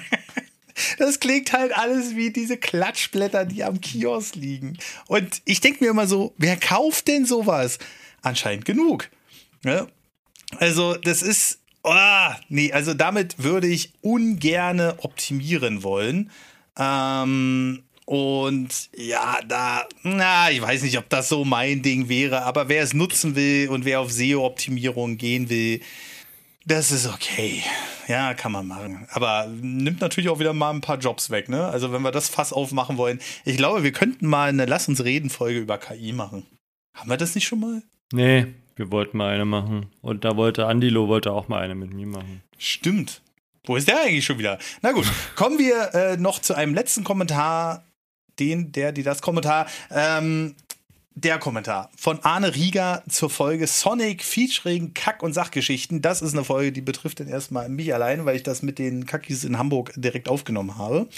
Das klingt halt alles wie diese Klatschblätter, die am Kiosk liegen. Und ich denke mir immer so, wer kauft denn sowas? Anscheinend genug. Ja? Also, das ist. Oh, nee, also damit würde ich ungerne optimieren wollen. Ähm, und ja, da, na, ich weiß nicht, ob das so mein Ding wäre, aber wer es nutzen will und wer auf SEO-Optimierung gehen will, das ist okay. Ja, kann man machen. Aber nimmt natürlich auch wieder mal ein paar Jobs weg, ne? Also, wenn wir das Fass aufmachen wollen. Ich glaube, wir könnten mal eine Lass uns reden Folge über KI machen. Haben wir das nicht schon mal? Nee, wir wollten mal eine machen. Und da wollte Andilo wollte auch mal eine mit mir machen. Stimmt. Wo ist der eigentlich schon wieder? Na gut, kommen wir äh, noch zu einem letzten Kommentar. Den, der, die das Kommentar. Ähm, der Kommentar von Arne Rieger zur Folge Sonic featuring Kack- und Sachgeschichten. Das ist eine Folge, die betrifft dann erstmal mich allein, weil ich das mit den Kackis in Hamburg direkt aufgenommen habe.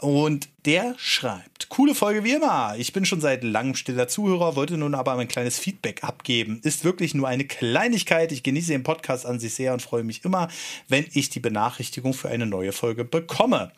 Und der schreibt, coole Folge wie immer. Ich bin schon seit langem stiller Zuhörer, wollte nun aber ein kleines Feedback abgeben. Ist wirklich nur eine Kleinigkeit. Ich genieße den Podcast an sich sehr und freue mich immer, wenn ich die Benachrichtigung für eine neue Folge bekomme.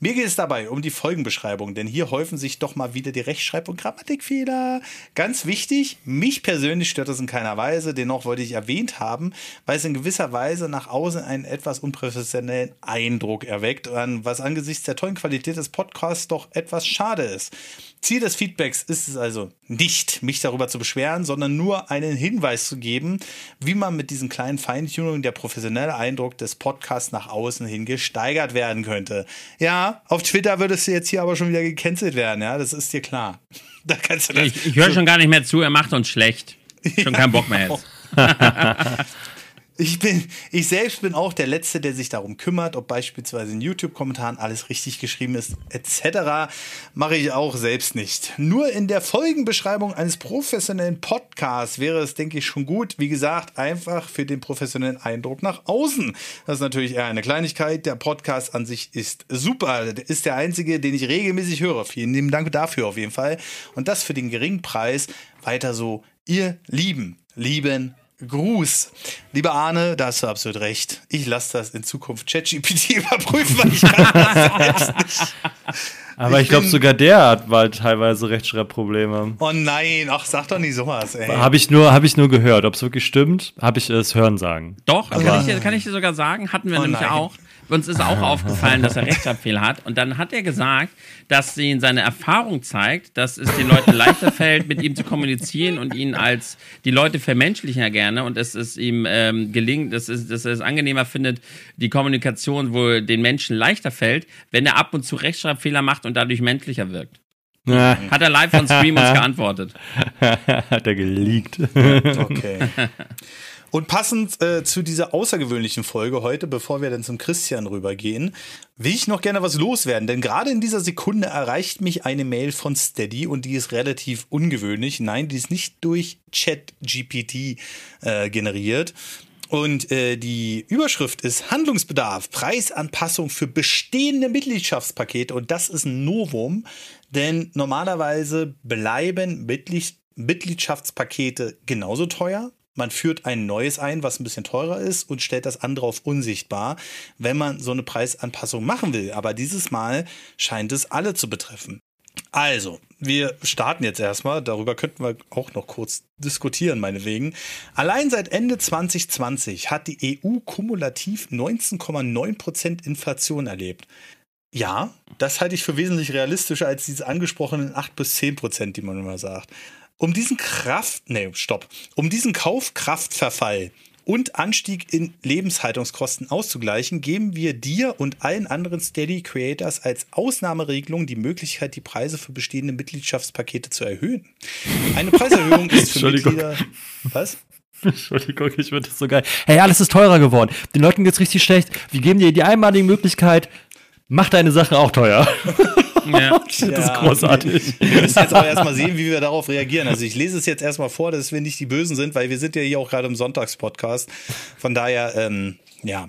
Mir geht es dabei um die Folgenbeschreibung, denn hier häufen sich doch mal wieder die Rechtschreib- und Grammatikfehler. Ganz wichtig, mich persönlich stört das in keiner Weise, dennoch wollte ich erwähnt haben, weil es in gewisser Weise nach außen einen etwas unprofessionellen Eindruck erweckt, was angesichts der tollen Qualität des Podcasts doch etwas schade ist. Ziel des Feedbacks ist es also nicht, mich darüber zu beschweren, sondern nur einen Hinweis zu geben, wie man mit diesen kleinen Feintunungen der professionelle Eindruck des Podcasts nach außen hin gesteigert werden könnte. Ja, auf Twitter würdest du jetzt hier aber schon wieder gecancelt werden, ja, das ist dir klar. Da kannst du das ich ich höre schon gar nicht mehr zu, er macht uns schlecht. Schon ja, keinen Bock mehr jetzt. Ich bin, ich selbst bin auch der Letzte, der sich darum kümmert, ob beispielsweise in YouTube-Kommentaren alles richtig geschrieben ist, etc. Mache ich auch selbst nicht. Nur in der Folgenbeschreibung eines professionellen Podcasts wäre es, denke ich, schon gut. Wie gesagt, einfach für den professionellen Eindruck nach außen. Das ist natürlich eher eine Kleinigkeit. Der Podcast an sich ist super. Der ist der einzige, den ich regelmäßig höre. Vielen lieben Dank dafür auf jeden Fall. Und das für den geringen Preis. Weiter so, ihr Lieben, lieben Gruß. Lieber Arne, da hast du absolut recht. Ich lasse das in Zukunft ChatGPT überprüfen, weil ich kann das selbst nicht. Aber ich, ich glaube, sogar der hat bald teilweise Rechtschreibprobleme. Oh nein, ach, sag doch nicht sowas, ey. Habe ich, nur, hab ich nur gehört. Ob es wirklich stimmt, habe ich es hören sagen. Doch, kann ich, kann ich, dir sogar sagen, hatten wir oh nämlich nein. auch. Uns ist auch aufgefallen, dass er Rechtschreibfehler hat. Und dann hat er gesagt, dass ihn seine Erfahrung zeigt, dass es den Leuten leichter fällt, mit ihm zu kommunizieren und ihn als die Leute vermenschlichen ja gerne und es ist ihm ähm, gelingt, dass, es, dass er es angenehmer findet, die Kommunikation, wo den Menschen leichter fällt, wenn er ab und zu Rechtschreibfehler macht und dadurch menschlicher wirkt. Hat er live on Stream uns geantwortet. Hat er geleakt. Okay. Und passend äh, zu dieser außergewöhnlichen Folge heute, bevor wir dann zum Christian rübergehen, will ich noch gerne was loswerden. Denn gerade in dieser Sekunde erreicht mich eine Mail von Steady und die ist relativ ungewöhnlich. Nein, die ist nicht durch Chat-GPT äh, generiert. Und äh, die Überschrift ist Handlungsbedarf, Preisanpassung für bestehende Mitgliedschaftspakete. Und das ist ein Novum, denn normalerweise bleiben Mitglied Mitgliedschaftspakete genauso teuer. Man führt ein neues ein, was ein bisschen teurer ist und stellt das andere auf unsichtbar, wenn man so eine Preisanpassung machen will. Aber dieses Mal scheint es alle zu betreffen. Also, wir starten jetzt erstmal. Darüber könnten wir auch noch kurz diskutieren, meinetwegen. Allein seit Ende 2020 hat die EU kumulativ 19,9% Inflation erlebt. Ja, das halte ich für wesentlich realistischer als diese angesprochenen 8 bis 10 Prozent, die man immer sagt. Um diesen Kraft, nee, stopp, um diesen Kaufkraftverfall und Anstieg in Lebenshaltungskosten auszugleichen, geben wir dir und allen anderen Steady Creators als Ausnahmeregelung die Möglichkeit, die Preise für bestehende Mitgliedschaftspakete zu erhöhen. Eine Preiserhöhung ist für Mitglieder. Was? Entschuldigung, ich finde das so geil. Hey, alles ist teurer geworden. Den Leuten geht's richtig schlecht. Wir geben dir die einmalige Möglichkeit, mach deine Sachen auch teuer. Ja. das ist großartig. Wir müssen jetzt aber erstmal sehen, wie wir darauf reagieren. Also ich lese es jetzt erstmal vor, dass wir nicht die Bösen sind, weil wir sind ja hier auch gerade im Sonntagspodcast. Von daher, ähm, ja,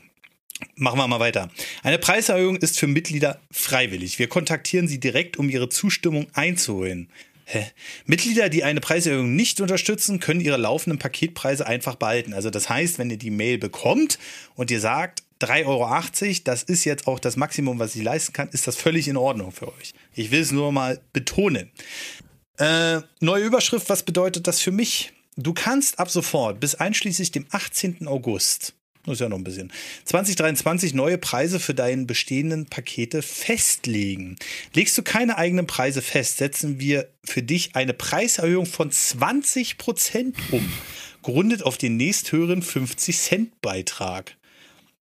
Machen wir mal weiter. Eine Preiserhöhung ist für Mitglieder freiwillig. Wir kontaktieren sie direkt, um ihre Zustimmung einzuholen. Hä? Mitglieder, die eine Preiserhöhung nicht unterstützen, können ihre laufenden Paketpreise einfach behalten. Also das heißt, wenn ihr die Mail bekommt und ihr sagt, 3,80 Euro, das ist jetzt auch das Maximum, was ich leisten kann, ist das völlig in Ordnung für euch. Ich will es nur mal betonen. Äh, neue Überschrift, was bedeutet das für mich? Du kannst ab sofort bis einschließlich dem 18. August, das ist ja noch ein bisschen, 2023 neue Preise für deine bestehenden Pakete festlegen. Legst du keine eigenen Preise fest, setzen wir für dich eine Preiserhöhung von 20% um, gerundet auf den nächsthöheren 50 Cent Beitrag.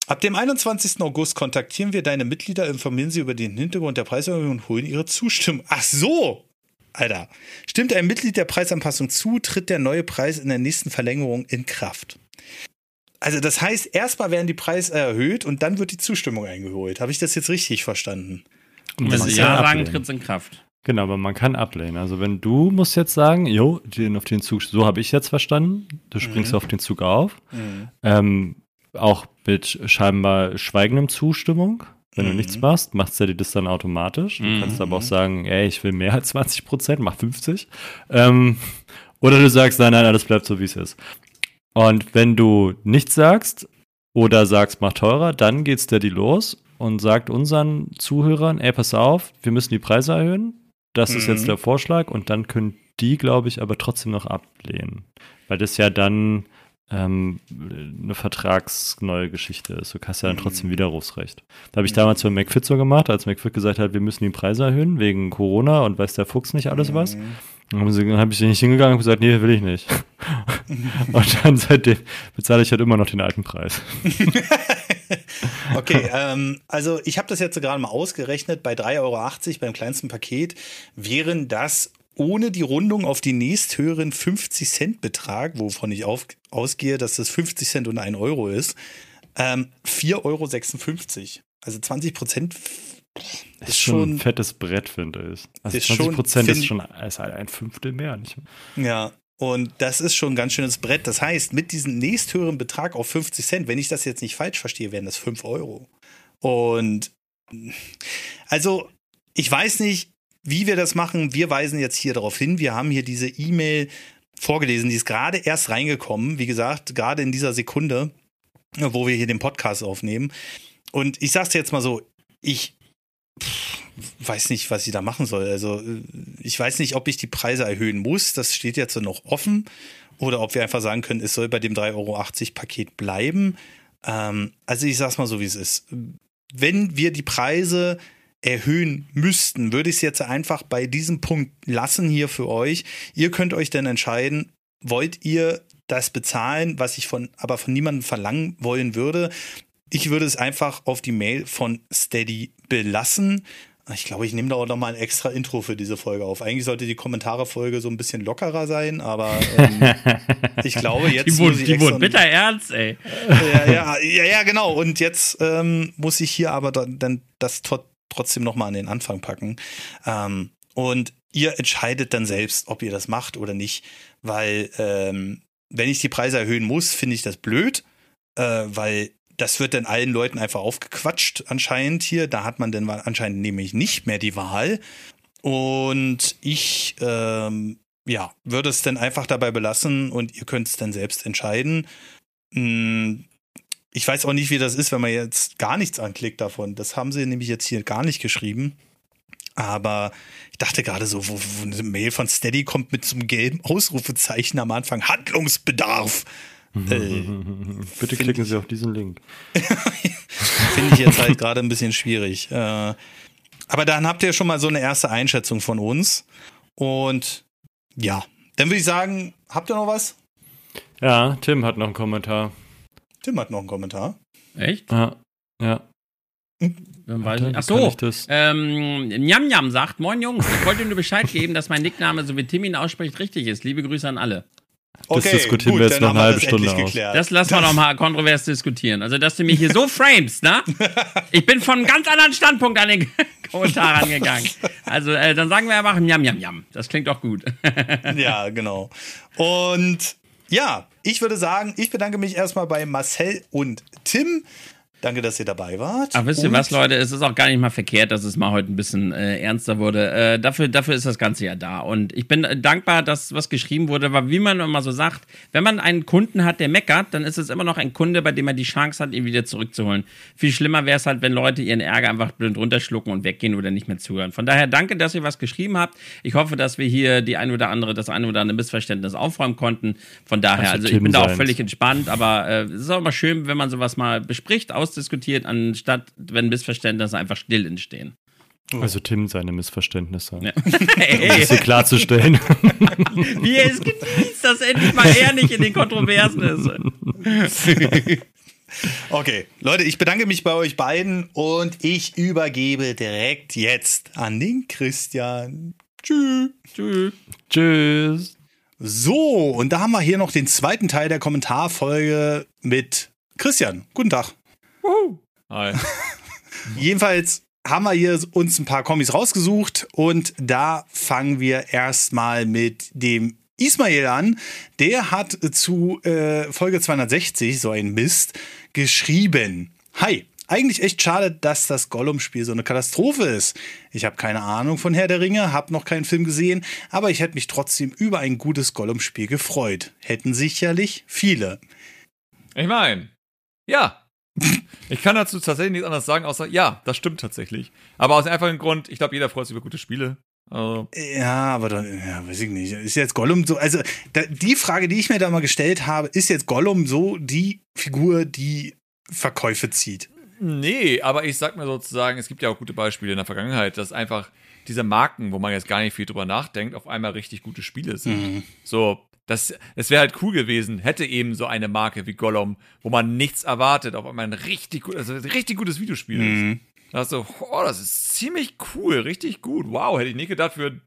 Ab dem 21. August kontaktieren wir deine Mitglieder, informieren sie über den Hintergrund der Preiserhöhung und holen ihre Zustimmung. Ach so! Alter. Stimmt ein Mitglied der Preisanpassung zu, tritt der neue Preis in der nächsten Verlängerung in Kraft. Also das heißt, erstmal werden die Preise erhöht und dann wird die Zustimmung eingeholt. Habe ich das jetzt richtig verstanden? Und wenn sie ja sagen, ablehnen. tritt es in Kraft. Genau, aber man kann ablehnen. Also wenn du musst jetzt sagen, jo, den auf den Zug, so habe ich jetzt verstanden, du springst auf den Zug auf, ähm, auch mit scheinbar schweigendem Zustimmung. Wenn du nichts machst, macht Steady das dann automatisch. Du kannst aber auch sagen, ey, ich will mehr als 20 Prozent, mach 50. Ähm, oder du sagst, nein, nein, alles bleibt so, wie es ist. Und wenn du nichts sagst oder sagst, mach teurer, dann geht Steady los und sagt unseren Zuhörern, ey, pass auf, wir müssen die Preise erhöhen. Das ist Mhm. jetzt der Vorschlag und dann können die, glaube ich, aber trotzdem noch ablehnen. Weil das ja dann ähm, eine vertragsneue Geschichte ist. Du hast ja dann trotzdem Widerrufsrecht. Da habe ich damals bei McFit so gemacht, als McFit gesagt hat, wir müssen die Preise erhöhen wegen Corona und weiß der Fuchs nicht alles was. Dann sie- dann habe ich nicht hingegangen und gesagt, nee, will ich nicht. und dann seitdem bezahle ich halt immer noch den alten Preis. Okay, ähm, also ich habe das jetzt gerade mal ausgerechnet. Bei 3,80 Euro beim kleinsten Paket wären das ohne die Rundung auf die nächsthöheren 50 Cent Betrag, wovon ich auf, ausgehe, dass das 50 Cent und 1 Euro ist, ähm, 4,56 Euro. Also 20 Prozent Das ist schon ein fettes Brett, finde ich. Also Ist 20 schon- Prozent ist schon ist halt ein Fünftel mehr. Nicht? Ja, und das ist schon ein ganz schönes Brett. Das heißt, mit diesem nächsthöheren Betrag auf 50 Cent, wenn ich das jetzt nicht falsch verstehe, wären das 5 Euro. Und also, ich weiß nicht, wie wir das machen. Wir weisen jetzt hier darauf hin. Wir haben hier diese E-Mail vorgelesen, die ist gerade erst reingekommen. Wie gesagt, gerade in dieser Sekunde, wo wir hier den Podcast aufnehmen. Und ich sag's jetzt mal so, ich pff, weiß nicht, was ich da machen soll. Also äh, ich weiß nicht, ob ich die Preise erhöhen muss. Das steht jetzt noch offen. Oder ob wir einfach sagen können, es soll bei dem 3,80 Euro Paket bleiben. Ähm, also ich sag's mal so, wie es ist. wenn wir die Preise erhöhen müssten, würde ich es jetzt einfach bei diesem Punkt lassen hier für euch. Ihr könnt euch dann entscheiden, wollt ihr das bezahlen, was ich von, aber von niemandem verlangen wollen würde. Ich würde es einfach auf die Mail von Steady belassen. Ich glaube, ich nehme da auch nochmal ein extra Intro für diese Folge auf. Eigentlich sollte die Kommentare-Folge so ein bisschen lockerer sein, aber ähm, ich glaube, jetzt. Die wurden, die wurden bitter ernst, ey. Ja, ja, ja, ja genau. Und jetzt ähm, muss ich hier aber dann, dann das trotzdem nochmal an den Anfang packen. Ähm, und ihr entscheidet dann selbst, ob ihr das macht oder nicht, weil ähm, wenn ich die Preise erhöhen muss, finde ich das blöd, äh, weil das wird dann allen Leuten einfach aufgequatscht anscheinend hier. Da hat man dann anscheinend nämlich nicht mehr die Wahl. Und ich, ähm, ja, würde es dann einfach dabei belassen und ihr könnt es dann selbst entscheiden. Ich weiß auch nicht, wie das ist, wenn man jetzt gar nichts anklickt davon. Das haben sie nämlich jetzt hier gar nicht geschrieben. Aber ich dachte gerade so, wo, wo eine Mail von Steady kommt mit so einem gelben Ausrufezeichen am Anfang. Handlungsbedarf. Äh, Bitte klicken Sie auf diesen Link. Finde ich jetzt halt gerade ein bisschen schwierig. Äh, aber dann habt ihr schon mal so eine erste Einschätzung von uns. Und ja, dann würde ich sagen, habt ihr noch was? Ja, Tim hat noch einen Kommentar. Tim hat noch einen Kommentar. Echt? Ja. Ja. Dann weiß ich. Ach so, ähm, Njam Njam sagt, moin Jungs, ich wollte nur Bescheid geben, dass mein Nickname, so wie Tim ihn ausspricht, richtig ist. Liebe Grüße an alle. Das okay, diskutieren gut, wir jetzt noch eine halbe Stunde aus. Das lassen wir noch mal kontrovers diskutieren. Also, dass du mich hier so frames, ne? Ich bin von einem ganz anderen Standpunkt an den Kommentar rangegangen. Also, äh, dann sagen wir einfach Njam Njam Njam. Das klingt doch gut. ja, genau. Und ja, ich würde sagen, ich bedanke mich erstmal bei Marcel und Tim. Danke, dass ihr dabei wart. Ach, wisst ihr was, Leute? Es ist auch gar nicht mal verkehrt, dass es mal heute ein bisschen äh, ernster wurde. Äh, dafür, dafür ist das Ganze ja da. Und ich bin äh, dankbar, dass was geschrieben wurde, weil wie man immer so sagt, wenn man einen Kunden hat, der meckert, dann ist es immer noch ein Kunde, bei dem man die Chance hat, ihn wieder zurückzuholen. Viel schlimmer wäre es halt, wenn Leute ihren Ärger einfach blind runterschlucken und weggehen oder nicht mehr zuhören. Von daher danke, dass ihr was geschrieben habt. Ich hoffe, dass wir hier die ein oder andere, das eine oder andere Missverständnis aufräumen konnten. Von daher, also, ich bin da auch völlig entspannt, aber äh, es ist auch immer schön, wenn man sowas mal bespricht, aus ausdiskutiert, anstatt, wenn Missverständnisse einfach still entstehen. Oh. Also Tim seine Missverständnisse. Ja. hey. Um sie klarzustellen. Wie er es genießt, dass endlich mal er nicht in den Kontroversen ist. Okay, Leute, ich bedanke mich bei euch beiden und ich übergebe direkt jetzt an den Christian. Tschüss. Tschüss. Tschüss. So, und da haben wir hier noch den zweiten Teil der Kommentarfolge mit Christian. Guten Tag. Hi. Jedenfalls haben wir hier uns ein paar Kommis rausgesucht und da fangen wir erstmal mit dem Ismail an. Der hat zu äh, Folge 260, so ein Mist, geschrieben. Hi, eigentlich echt schade, dass das Gollum-Spiel so eine Katastrophe ist. Ich habe keine Ahnung von Herr der Ringe, habe noch keinen Film gesehen, aber ich hätte mich trotzdem über ein gutes Gollum-Spiel gefreut. Hätten sicherlich viele. Ich meine, ja, ich kann dazu tatsächlich nichts anderes sagen, außer ja, das stimmt tatsächlich. Aber aus dem einfachen Grund, ich glaube, jeder freut sich über gute Spiele. Also. Ja, aber dann, ja, weiß ich nicht. Ist jetzt Gollum so, also da, die Frage, die ich mir da mal gestellt habe, ist jetzt Gollum so die Figur, die Verkäufe zieht? Nee, aber ich sag mir sozusagen, es gibt ja auch gute Beispiele in der Vergangenheit, dass einfach diese Marken, wo man jetzt gar nicht viel drüber nachdenkt, auf einmal richtig gute Spiele sind. Mhm. So, das, das wäre halt cool gewesen, hätte eben so eine Marke wie Gollum, wo man nichts erwartet, auf einmal ein richtig, gut, also ein richtig gutes Videospiel mhm. ist. Da hast du, oh, das ist ziemlich cool, richtig gut. Wow, hätte ich nicht gedacht für ein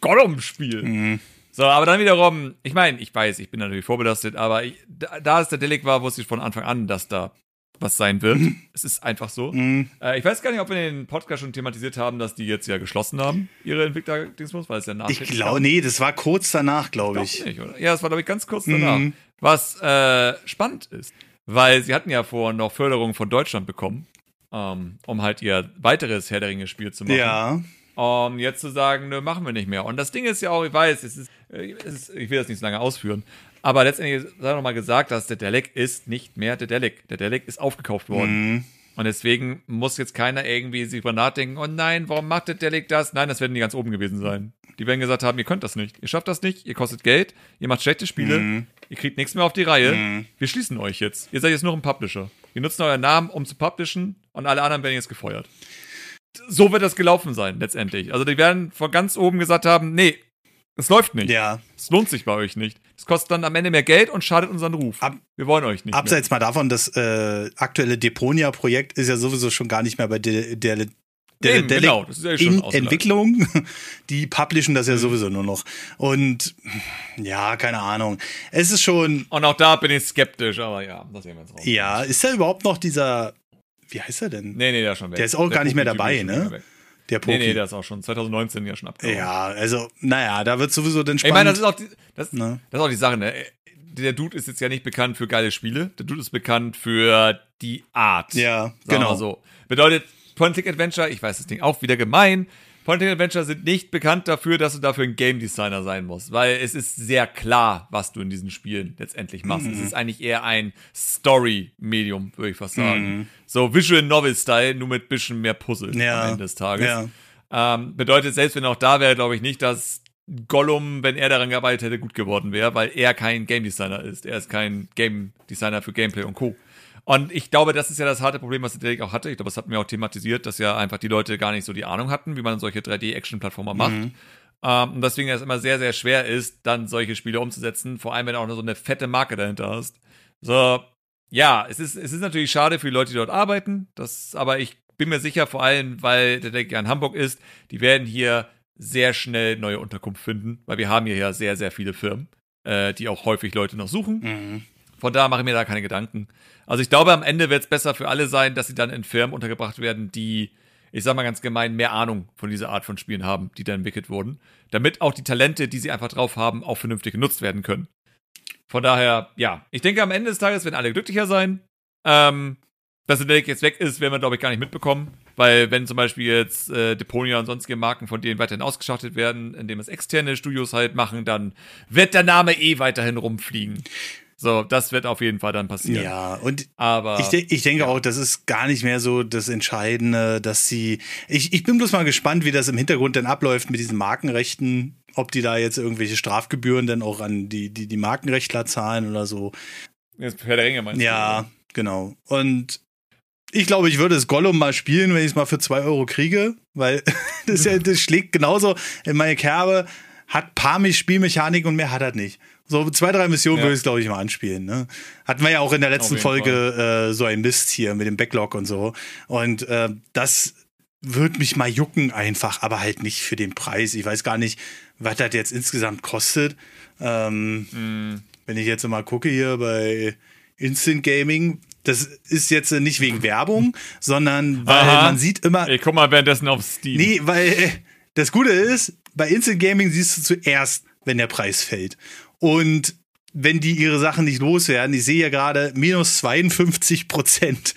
Gollum-Spiel. Mhm. So, aber dann wiederum, ich meine, ich weiß, ich bin natürlich vorbelastet, aber ich, da, da es der Delic war, wusste ich von Anfang an, dass da was sein wird. Mhm. es ist einfach so. Mhm. Äh, ich weiß gar nicht, ob wir in den Podcast schon thematisiert haben, dass die jetzt ja geschlossen haben, ihre Entwickler-Dingsbums, weil es ja nach. Ich glaube, nee, das war kurz danach, glaube ich. ich. Nicht, oder? Ja, das war, glaube ich, ganz kurz danach. Mhm. Was äh, spannend ist, weil sie hatten ja vor noch Förderung von Deutschland bekommen, ähm, um halt ihr weiteres Herr der Ringe-Spiel zu machen. Ja. Um jetzt zu sagen, nö, machen wir nicht mehr. Und das Ding ist ja auch, ich weiß, es ist, es ist ich will das nicht so lange ausführen, aber letztendlich sei noch mal gesagt, dass der Delek ist nicht mehr der Delek. Der Delek ist aufgekauft worden. Mhm. Und deswegen muss jetzt keiner irgendwie sich über nachdenken, oh nein, warum macht der Delek das? Nein, das werden die ganz oben gewesen sein. Die werden gesagt haben, ihr könnt das nicht. Ihr schafft das nicht, ihr kostet Geld, ihr macht schlechte Spiele, mhm. ihr kriegt nichts mehr auf die Reihe. Mhm. Wir schließen euch jetzt. Ihr seid jetzt nur ein Publisher. Wir nutzen euren Namen, um zu publishen. und alle anderen werden jetzt gefeuert. So wird das gelaufen sein, letztendlich. Also die werden von ganz oben gesagt haben, nee, es läuft nicht. Ja. Es lohnt sich bei euch nicht. Es kostet dann am Ende mehr Geld und schadet unseren Ruf. Ab- Wir wollen euch nicht. Abseits mal davon, das äh, aktuelle Deponia-Projekt ist ja sowieso schon gar nicht mehr bei der, der, mehr. der, Eben, der genau, das ist ja schon in. Entwicklung. Die publishen Mhm. das ja sowieso nur noch. Und ja, keine Ahnung. Es ist schon, Und auch da bin ich skeptisch, aber ja, das sehen wir jetzt raus. ja, ist da überhaupt noch dieser, wie heißt er denn? Nee, nee, der ist schon weg. Der ist auch gar nicht mehr dabei, ne? Der Nee, Poki. nee, der ist auch schon 2019 ja schon abgehauen. ja, also, naja, da wird sowieso dann Ich spannend. meine, das ist auch die, das, Ne? das ist auch die Sache, ne? Der Dude ist jetzt ja nicht bekannt für geile Spiele. Der Dude ist bekannt für die Art. Ja, genau. so. Bedeutet, Point-Click-Adventure, ich weiß, das Ding auch wieder gemein. Point-Click-Adventure sind nicht bekannt dafür, dass du dafür ein Game Designer sein musst, weil es ist sehr klar, was du in diesen Spielen letztendlich machst. Mhm. Es ist eigentlich eher ein Story-Medium, würde ich fast sagen. Mhm. So Visual Novel-Style, nur mit bisschen mehr Puzzle Ja, am Ende des Tages. ja. Ähm, bedeutet, selbst wenn er auch da wäre, glaube ich nicht, dass Gollum, wenn er daran gearbeitet hätte, gut geworden wäre, weil er kein Game Designer ist. Er ist kein Game Designer für Gameplay und Co. Und ich glaube, das ist ja das harte Problem, was Derek auch hatte. Ich glaube, das hatten wir auch thematisiert, dass ja einfach die Leute gar nicht so die Ahnung hatten, wie man solche 3D-Action-Plattformer macht. Ähm, und deswegen es immer sehr, sehr schwer ist, dann solche Spiele umzusetzen, vor allem wenn du auch noch so eine fette Marke dahinter hast. So, ja, es ist, es ist natürlich schade für die Leute, die dort arbeiten. Das, aber ich bin mir sicher, vor allem, weil der Deck ja in Hamburg ist, die werden hier sehr schnell neue Unterkunft finden, weil wir haben hier ja sehr, sehr viele Firmen, äh, die auch häufig Leute noch suchen. Mhm. Von da mache ich mir da keine Gedanken. Also ich glaube, am Ende wird es besser für alle sein, dass sie dann in Firmen untergebracht werden, die, ich sag mal ganz gemein, mehr Ahnung von dieser Art von Spielen haben, die da entwickelt wurden. Damit auch die Talente, die sie einfach drauf haben, auch vernünftig genutzt werden können. Von daher, ja, ich denke, am Ende des Tages werden alle glücklicher sein. Ähm, dass der Deck jetzt weg ist, werden wir, glaube ich, gar nicht mitbekommen. Weil, wenn zum Beispiel jetzt äh, Deponia und sonstige Marken von denen weiterhin ausgeschachtet werden, indem es externe Studios halt machen, dann wird der Name eh weiterhin rumfliegen. So, das wird auf jeden Fall dann passieren. Ja, und Aber Ich, de ich denke auch, das ist gar nicht mehr so das Entscheidende, dass sie. Ich, ich bin bloß mal gespannt, wie das im Hintergrund dann abläuft mit diesen Markenrechten, ob die da jetzt irgendwelche Strafgebühren dann auch an die, die, die Markenrechtler zahlen oder so. jetzt Herr der Ringe meinst Ja, genau. Und ich glaube, ich würde es Gollum mal spielen, wenn ich es mal für zwei Euro kriege, weil das, ja, das schlägt genauso in meine Kerbe, hat paar Me- Spielmechanik und mehr hat er nicht. So zwei, drei Missionen Ja. würde ich es, glaube ich, mal anspielen. Ne? Hatten wir ja auch in der letzten Folge äh, so ein Mist hier mit dem Backlog und so. Und äh, das würde mich mal jucken einfach, aber halt nicht für den Preis. Ich weiß gar nicht, was das jetzt insgesamt kostet. Ähm, Mhm. wenn ich jetzt mal gucke hier bei Instant Gaming, das ist jetzt nicht wegen Werbung, sondern weil Aha. man sieht immer, Ich guck mal währenddessen auf Steam. nee, weil das Gute ist, bei Instant Gaming siehst du zuerst, wenn der Preis fällt. Und wenn die ihre Sachen nicht loswerden, ich sehe ja gerade minus 52 Prozent.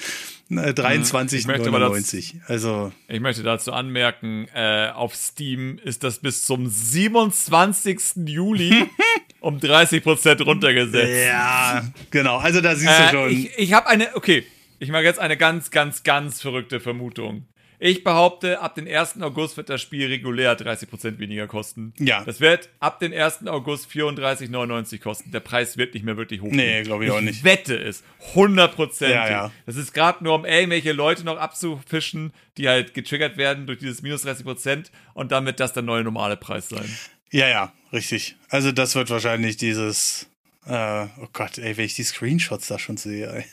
äh, 23,99. Also, Ich möchte dazu anmerken, äh, auf Steam ist das bis zum 27. Juli um 30% runtergesetzt. ja, genau. Also da siehst du Äh, schon. ich ich habe eine, okay, ich mache jetzt eine ganz, ganz, ganz verrückte Vermutung. Ich behaupte, ab dem 1. August wird das Spiel regulär 30% weniger kosten. Ja. Das wird ab dem 1. August 34,99 kosten. Der Preis wird nicht mehr wirklich hoch. Nee, glaub ich auch nicht. Ich wette es. 100%. Ja, ja. Das ist gerade nur, um irgendwelche Leute noch abzufischen, die halt getriggert werden durch dieses minus 30% und wird das der neue normale Preis sein. Ja, ja, richtig. Also das wird wahrscheinlich dieses, äh, oh Gott, ey, wenn ich die Screenshots da schon sehe. Ey.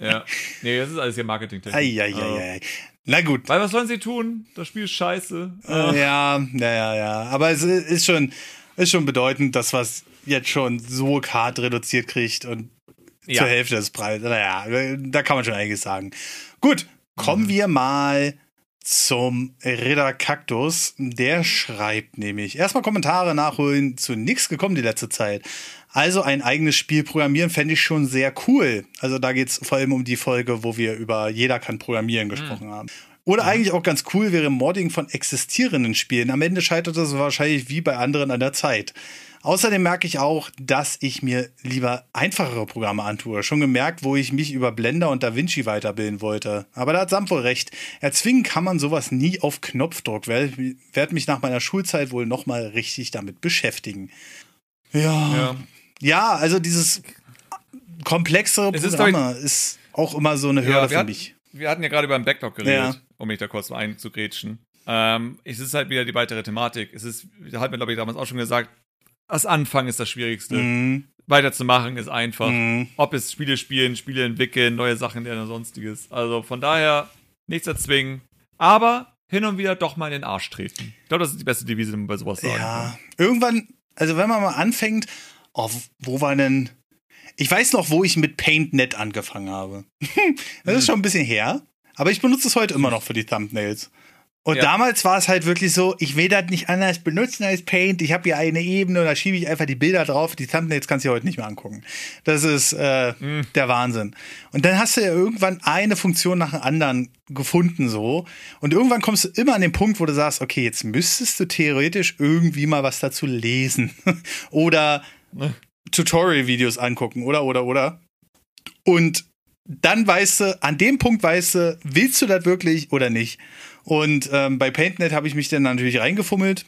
Ja. Nee, das ist alles hier ei, ei. Na gut. Weil was sollen sie tun? Das Spiel ist scheiße. Äh, ja, ja, ja, ja. Aber es ist schon, ist schon bedeutend, dass was jetzt schon so hart reduziert kriegt und Ja. zur Hälfte des Preises. Naja, da kann man schon einiges sagen. Gut, kommen Mhm. wir mal zum Ritter Kaktus. Der schreibt nämlich erstmal Kommentare nachholen zu nichts gekommen die letzte Zeit. Also ein eigenes Spiel programmieren fände ich schon sehr cool. Also da geht es vor allem um die Folge, wo wir über jeder kann programmieren gesprochen haben. Oder eigentlich auch ganz cool wäre Modding von existierenden Spielen. Am Ende scheitert es wahrscheinlich wie bei anderen an der Zeit. Außerdem merke ich auch, dass ich mir lieber einfachere Programme antue. Schon gemerkt, wo ich mich über Blender und DaVinci weiterbilden wollte. Aber da hat Sam wohl recht. Erzwingen kann man sowas nie auf Knopfdruck. Werde werd mich nach meiner Schulzeit wohl nochmal richtig damit beschäftigen. Ja. Ja. Ja, also dieses komplexere Es ist, Programme ist, auch immer so eine Hürde wir für hatten- mich. wir hatten ja gerade über den Backlog geredet, Ja. um mich da kurz mal einzugrätschen. Ähm, es ist halt wieder die weitere Thematik. Es ist, da hat mir, glaube ich, damals auch schon gesagt, das Anfangen ist das Schwierigste. Mhm. Weiterzumachen ist einfach. Mhm. Ob es Spiele spielen, Spiele entwickeln, neue Sachen lernen und sonstiges. Also von daher nichts erzwingen. Aber hin und wieder doch mal in den Arsch treten. Ich glaube, das ist die beste Devise, die man bei sowas sagen kann. Ja, irgendwann, also wenn man mal anfängt, oh, wo war denn. Ich weiß noch, wo ich mit PaintNet angefangen habe. das ist schon ein bisschen her, aber ich benutze es heute immer noch für die Thumbnails. Und Ja. damals war es halt wirklich so, ich will das nicht anders benutzen als Paint. Ich habe hier eine Ebene und da schiebe ich einfach die Bilder drauf. Die Thumbnails kannst du dir heute nicht mehr angucken. Das ist äh, der Wahnsinn. Und dann hast du ja irgendwann eine Funktion nach der anderen gefunden so. Und irgendwann kommst du immer an den Punkt, wo du sagst, okay, jetzt müsstest du theoretisch irgendwie mal was dazu lesen. oder Tutorial-Videos angucken, oder, oder, oder. Und dann weißt du, an dem Punkt weißt du, willst du das wirklich oder nicht? Und ähm, bei PaintNet habe ich mich dann natürlich reingefummelt.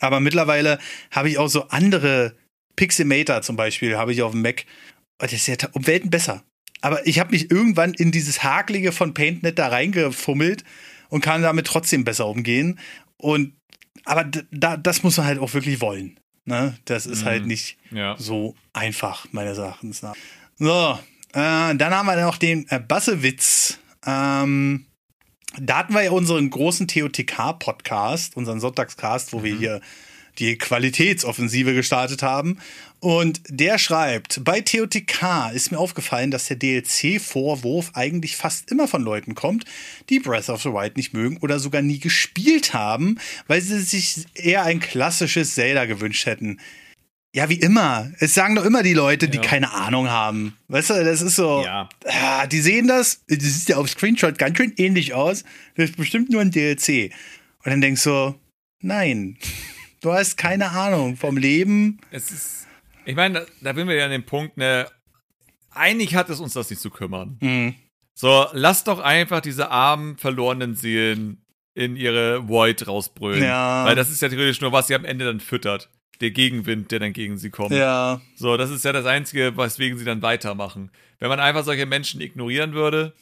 Aber mittlerweile habe ich auch so andere Pixelmator zum Beispiel, habe ich auf dem Mac. Das ist ja um Welten besser. Aber ich habe mich irgendwann in dieses Hakelige von PaintNet da reingefummelt und kann damit trotzdem besser umgehen. Und aber da, das muss man halt auch wirklich wollen. Ne? Das ist halt nicht Ja. so einfach, meines Erachtens nach. So, äh, dann haben wir noch den äh, Bassewitz. Ähm, da hatten wir ja unseren großen TOTK-Podcast, unseren Sonntagscast, wo wir hier die Qualitätsoffensive gestartet haben. Und der schreibt, bei TOTK ist mir aufgefallen, dass der DLC-Vorwurf eigentlich fast immer von Leuten kommt, die Breath of the Wild nicht mögen oder sogar nie gespielt haben, weil sie sich eher ein klassisches Zelda gewünscht hätten. Ja, wie immer. Es sagen doch immer die Leute, die Ja. keine Ahnung haben. Weißt du, das ist so. Ja. Ah, die sehen das, das sieht ja auf Screenshot ganz schön ähnlich aus. Das ist bestimmt nur ein DLC. Und dann denkst du, nein, du hast keine Ahnung vom Leben. Es ist, ich meine, da, da bin wir ja an dem Punkt, ne, eigentlich hat es uns das nicht zu kümmern. Mhm. So, lass doch einfach diese armen, verlorenen Seelen in ihre Void rausbrüllen. Ja. Weil das ist ja theoretisch nur, was sie am Ende dann füttert. Der Gegenwind, der dann gegen sie kommt. Ja. So, das ist ja das Einzige, weswegen sie dann weitermachen. Wenn man einfach solche Menschen ignorieren würde,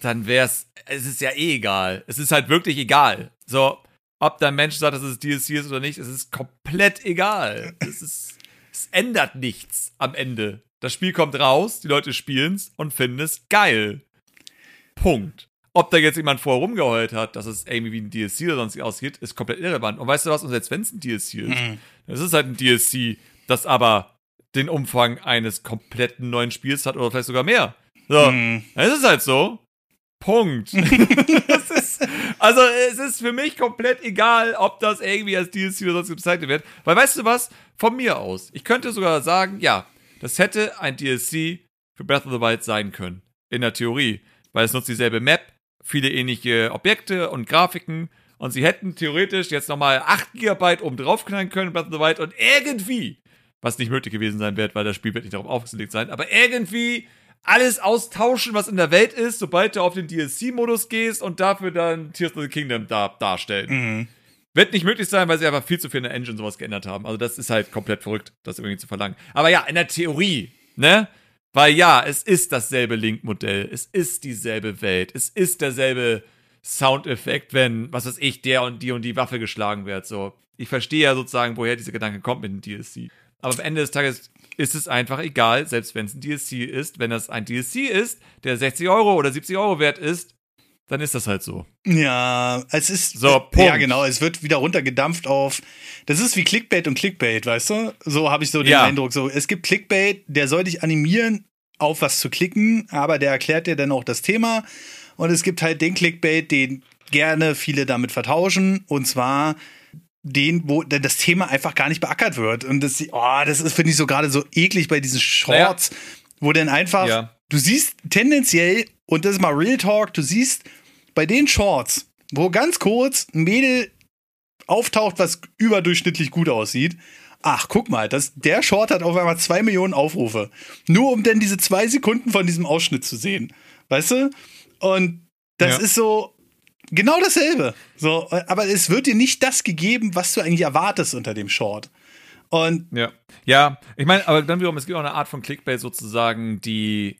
dann wäre es, es ist ja eh egal. Es ist halt wirklich egal. So, ob der Mensch sagt, dass es DLC ist oder nicht, es ist komplett egal. Es ist, es ändert nichts am Ende. Das Spiel kommt raus, die Leute spielen es und finden es geil. Punkt. Ob da jetzt jemand vorher rumgeheult hat, dass es irgendwie wie ein DLC oder sonst aussieht, ist komplett irrelevant. Und weißt du was, und selbst wenn es ein DLC ist, es ist halt ein DLC, das aber den Umfang eines kompletten neuen Spiels hat oder vielleicht sogar mehr. So, Mhm. es ist halt so. Punkt. also es ist für mich komplett egal, ob das irgendwie als DLC oder sonst bezeichnet wird. Weil weißt du was? Von mir aus. Ich könnte sogar sagen, ja, das hätte ein DLC für Breath of the Wild sein können. In der Theorie. Weil es nutzt dieselbe Map, viele ähnliche Objekte und Grafiken. Und sie hätten theoretisch jetzt nochmal 8 GB oben drauf knallen können, Breath of the Wild, und irgendwie, was nicht möglich gewesen sein wird, weil das Spiel wird nicht darauf aufgelegt sein, aber irgendwie alles austauschen, was in der Welt ist, sobald du auf den DLC-Modus gehst und dafür dann Tears of the Kingdom da, darstellen. Mhm. Wird nicht möglich sein, weil sie einfach viel zu viel in der Engine sowas geändert haben. Also das ist halt komplett verrückt, das irgendwie zu verlangen. Aber ja, in der Theorie, ne? Weil ja, es ist dasselbe Link-Modell, es ist dieselbe Welt, es ist derselbe Soundeffekt, wenn, was weiß ich, der und die und die Waffe geschlagen wird. So, ich verstehe ja sozusagen, woher dieser Gedanke kommt mit dem DLC. Aber am Ende des Tages ist es einfach egal, selbst wenn es ein DLC ist. Wenn das ein DLC ist, der 60 Euro oder 70 Euro wert ist, dann ist das halt so. Ja, es ist. So, Ja, Punkt. genau. Es wird wieder runtergedampft auf. Das ist wie Clickbait und Clickbait, weißt du? So habe ich so den Ja. Eindruck. So, es gibt Clickbait, der soll dich animieren, auf was zu klicken, aber der erklärt dir dann auch das Thema. Und es gibt halt den Clickbait, den gerne viele damit vertauschen. Und zwar den, wo das Thema einfach gar nicht beackert wird. Und das, oh, das ist, finde ich, so gerade so eklig bei diesen Shorts, wo dann einfach, Ja. du siehst tendenziell, und das ist mal Real Talk, du siehst bei den Shorts, wo ganz kurz ein Mädel auftaucht, was überdurchschnittlich gut aussieht. Ach, guck mal, das, der Short hat auf einmal zwei Millionen Aufrufe. Nur um dann diese zwei Sekunden von diesem Ausschnitt zu sehen. Weißt du? Und das Ja. ist so genau dasselbe. So, aber es wird dir nicht das gegeben, was du eigentlich erwartest unter dem Short. Und Ja. Ja, ich meine, aber dann wiederum, es gibt auch eine Art von Clickbait sozusagen, die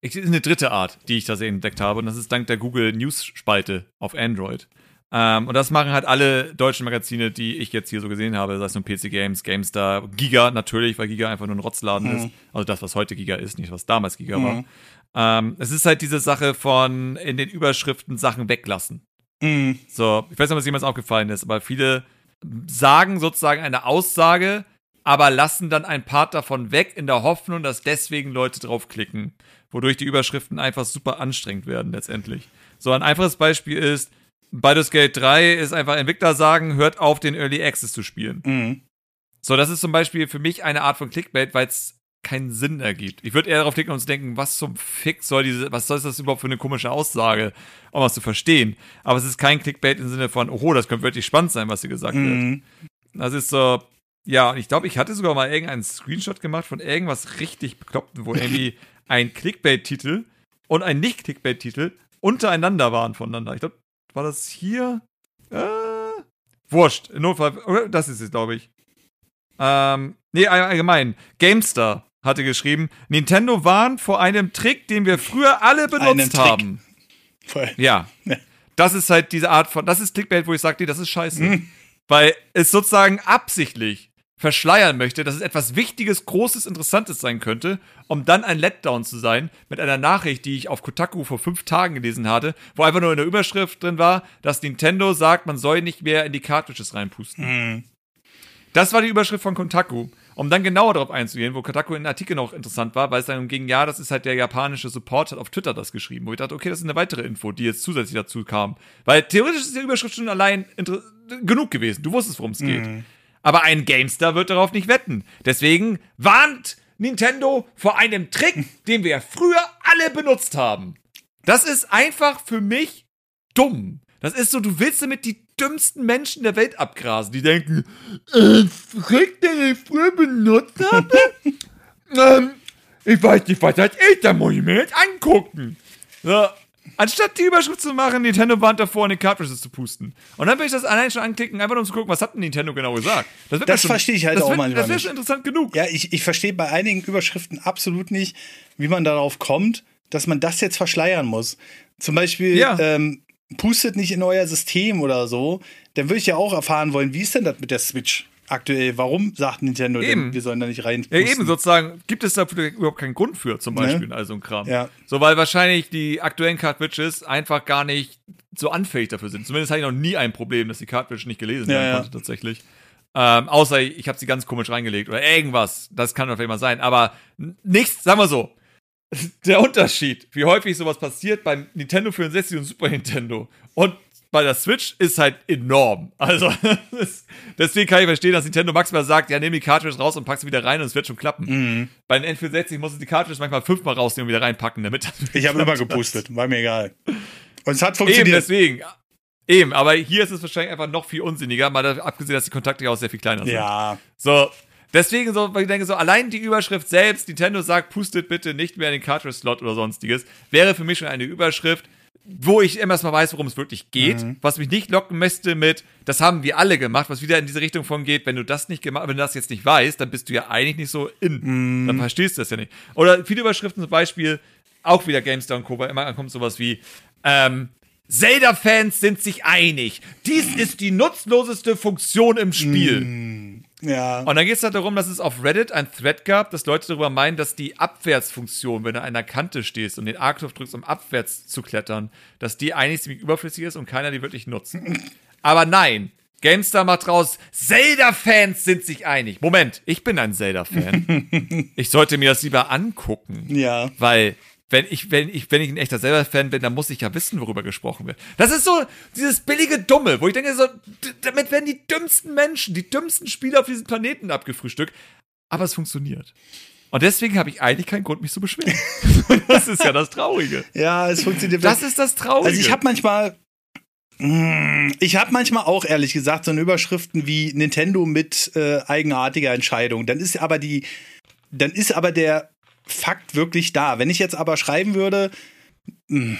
ich, ist eine dritte Art, die ich da entdeckt habe. Und das ist dank der Google News-Spalte auf Android. Ähm, und das machen halt alle deutschen Magazine, die ich jetzt hier so gesehen habe, sei es nun PC Games, GameStar, Giga natürlich, weil Giga einfach nur ein Rotzladen Mhm. ist. Also das, was heute Giga ist, nicht was damals Giga Mhm. war. Ähm, es ist halt diese Sache von in den Überschriften Sachen weglassen. Mhm. So, ich weiß nicht, ob es jemals aufgefallen ist, aber viele sagen sozusagen eine Aussage, aber lassen dann ein Part davon weg in der Hoffnung, dass deswegen Leute draufklicken, wodurch die Überschriften einfach super anstrengend werden letztendlich. So ein einfaches Beispiel ist, Baldur's Gate 3 ist einfach Entwickler sagen, hört auf, den Early Access zu spielen. Mhm. So, das ist zum Beispiel für mich eine Art von Clickbait, weil es keinen Sinn ergibt. Ich würde eher darauf klicken und denken, was zum Fick soll diese, was soll das überhaupt für eine komische Aussage, um was zu verstehen. Aber es ist kein Clickbait im Sinne von, oh, das könnte wirklich spannend sein, was hier gesagt wird. Mhm. Das ist so, ja, und ich glaube, ich hatte sogar mal irgendeinen Screenshot gemacht von irgendwas richtig Bekloppten, wo irgendwie ein Clickbait-Titel und ein Nicht-Clickbait-Titel untereinander waren voneinander. Ich glaube, war das hier? Äh, wurscht. Im Notfall, das ist es, glaube ich. Ähm, nee, all- allgemein. GameStar hatte geschrieben, Nintendo warnt vor einem Trick, den wir früher alle benutzt haben. Ja. Das ist halt diese Art von, das ist Clickbait, wo ich sage, nee, das ist scheiße. Mhm. Weil es sozusagen absichtlich verschleiern möchte, dass es etwas Wichtiges, Großes, Interessantes sein könnte, um dann ein Letdown zu sein mit einer Nachricht, die ich auf Kotaku vor fünf Tagen gelesen hatte, wo einfach nur in der Überschrift drin war, dass Nintendo sagt, man soll nicht mehr in die Cartridges reinpusten. Mhm. Das war die Überschrift von Kotaku. Um dann genauer darauf einzugehen, wo Kotaku in Artikel noch interessant war, weil es dann ging, ja, das ist halt der japanische Support, hat auf Twitter das geschrieben, wo ich dachte, okay, das ist eine weitere Info, die jetzt zusätzlich dazu kam. Weil theoretisch ist die Überschrift schon allein genug gewesen. Du wusstest, worum es geht. Aber ein GameStar wird darauf nicht wetten. Deswegen warnt Nintendo vor einem Trick, den wir früher alle benutzt haben. Das ist einfach für mich dumm. Das ist so, du willst damit die dümmsten Menschen der Welt abgrasen, die denken, äh, Trick, den ich früher benutzt habe? ähm, ich weiß nicht, was das ist, da muss ich mir jetzt angucken. So, anstatt die Überschrift zu machen, Nintendo warnt davor, in die Cartridges zu pusten. Und dann will ich das allein schon anklicken, einfach nur um zu gucken, was hat denn Nintendo genau gesagt. mir Das verstehe ich halt das auch wird, manchmal Das wäre schon interessant genug. Ja, ich, ich verstehe bei einigen Überschriften absolut nicht, wie man darauf kommt, dass man das jetzt verschleiern muss. Zum Beispiel, Ja. ähm, pustet nicht in euer System oder so. Dann würde ich ja auch erfahren wollen, wie ist denn das mit der Switch aktuell? Warum sagt Nintendo Eben. denn, wir sollen da nicht rein? Ja, eben sozusagen, gibt es dafür überhaupt keinen Grund für, zum Beispiel, Ne? also ein Kram. Ja. So, weil wahrscheinlich die aktuellen Cartridges einfach gar nicht so anfällig dafür sind. Zumindest hatte ich noch nie ein Problem, dass die Cartridge nicht gelesen Ja, werden ja. konnte, tatsächlich. Ähm, außer ich, habe sie ganz komisch reingelegt oder irgendwas. Das kann doch vielleicht mal sein. Aber nichts, sagen wir so. Der Unterschied, wie häufig sowas passiert beim Nintendo 64 und Super Nintendo und bei der Switch ist halt enorm. Also deswegen kann ich verstehen, dass Nintendo maximal sagt, ja, nimm die Cartridge raus und pack sie wieder rein und es wird schon klappen. Mhm. Bei den N64 muss es die Cartridge manchmal fünfmal rausnehmen und wieder reinpacken, damit das Ich habe immer gepustet, war mir egal. Und es hat Eben, funktioniert. deswegen. Eben, aber hier ist es wahrscheinlich einfach noch viel unsinniger, mal abgesehen, dass die Kontakte ja auch sehr viel kleiner sind. ja, So, deswegen so, weil ich denke so, allein die Überschrift selbst, Nintendo sagt, pustet bitte nicht mehr in den Cartridge-Slot oder sonstiges, wäre für mich schon eine Überschrift, wo ich immer erstmal weiß, worum es wirklich geht, was mich nicht locken müsste mit, das haben wir alle gemacht, was wieder in diese Richtung von geht, wenn du das nicht gemacht, wenn du das jetzt nicht weißt, dann bist du ja eigentlich nicht so in, dann verstehst du das ja nicht. Oder viele Überschriften zum Beispiel, auch wieder GameStar und Co., weil immer kommt sowas wie, ähm, Zelda-Fans sind sich einig. Dies ist die nutzloseste Funktion im Spiel. Ja. Und dann geht es halt darum, dass es auf Reddit ein Thread gab, dass Leute darüber meinen, dass die Abwärtsfunktion, wenn du an einer Kante stehst und den A-Knopf drückst, um abwärts zu klettern, dass die eigentlich ziemlich überflüssig ist und keiner die wirklich nutzt. Aber nein, GameStar macht raus, Zelda-Fans sind sich einig. Moment, ich bin ein Zelda-Fan. ich sollte mir das lieber angucken. Ja. Weil, wenn ich, wenn ich, wenn ich ein echter Zelda-Fan bin, dann muss ich ja wissen, worüber gesprochen wird. Das ist so dieses billige Dumme, wo ich denke, so, damit werden die dümmsten Menschen, die dümmsten Spieler auf diesem Planeten abgefrühstückt. Aber es funktioniert. Und deswegen habe ich eigentlich keinen Grund, mich zu beschweren. das ist ja das Traurige. Ja, es funktioniert. Das ist das Traurige. Also ich habe manchmal, Mm, ich habe manchmal auch ehrlich gesagt so eine Überschriften wie Nintendo mit äh, eigenartiger Entscheidung. Dann ist aber die, dann ist aber der Fakt wirklich da. Wenn ich jetzt aber schreiben würde, mm,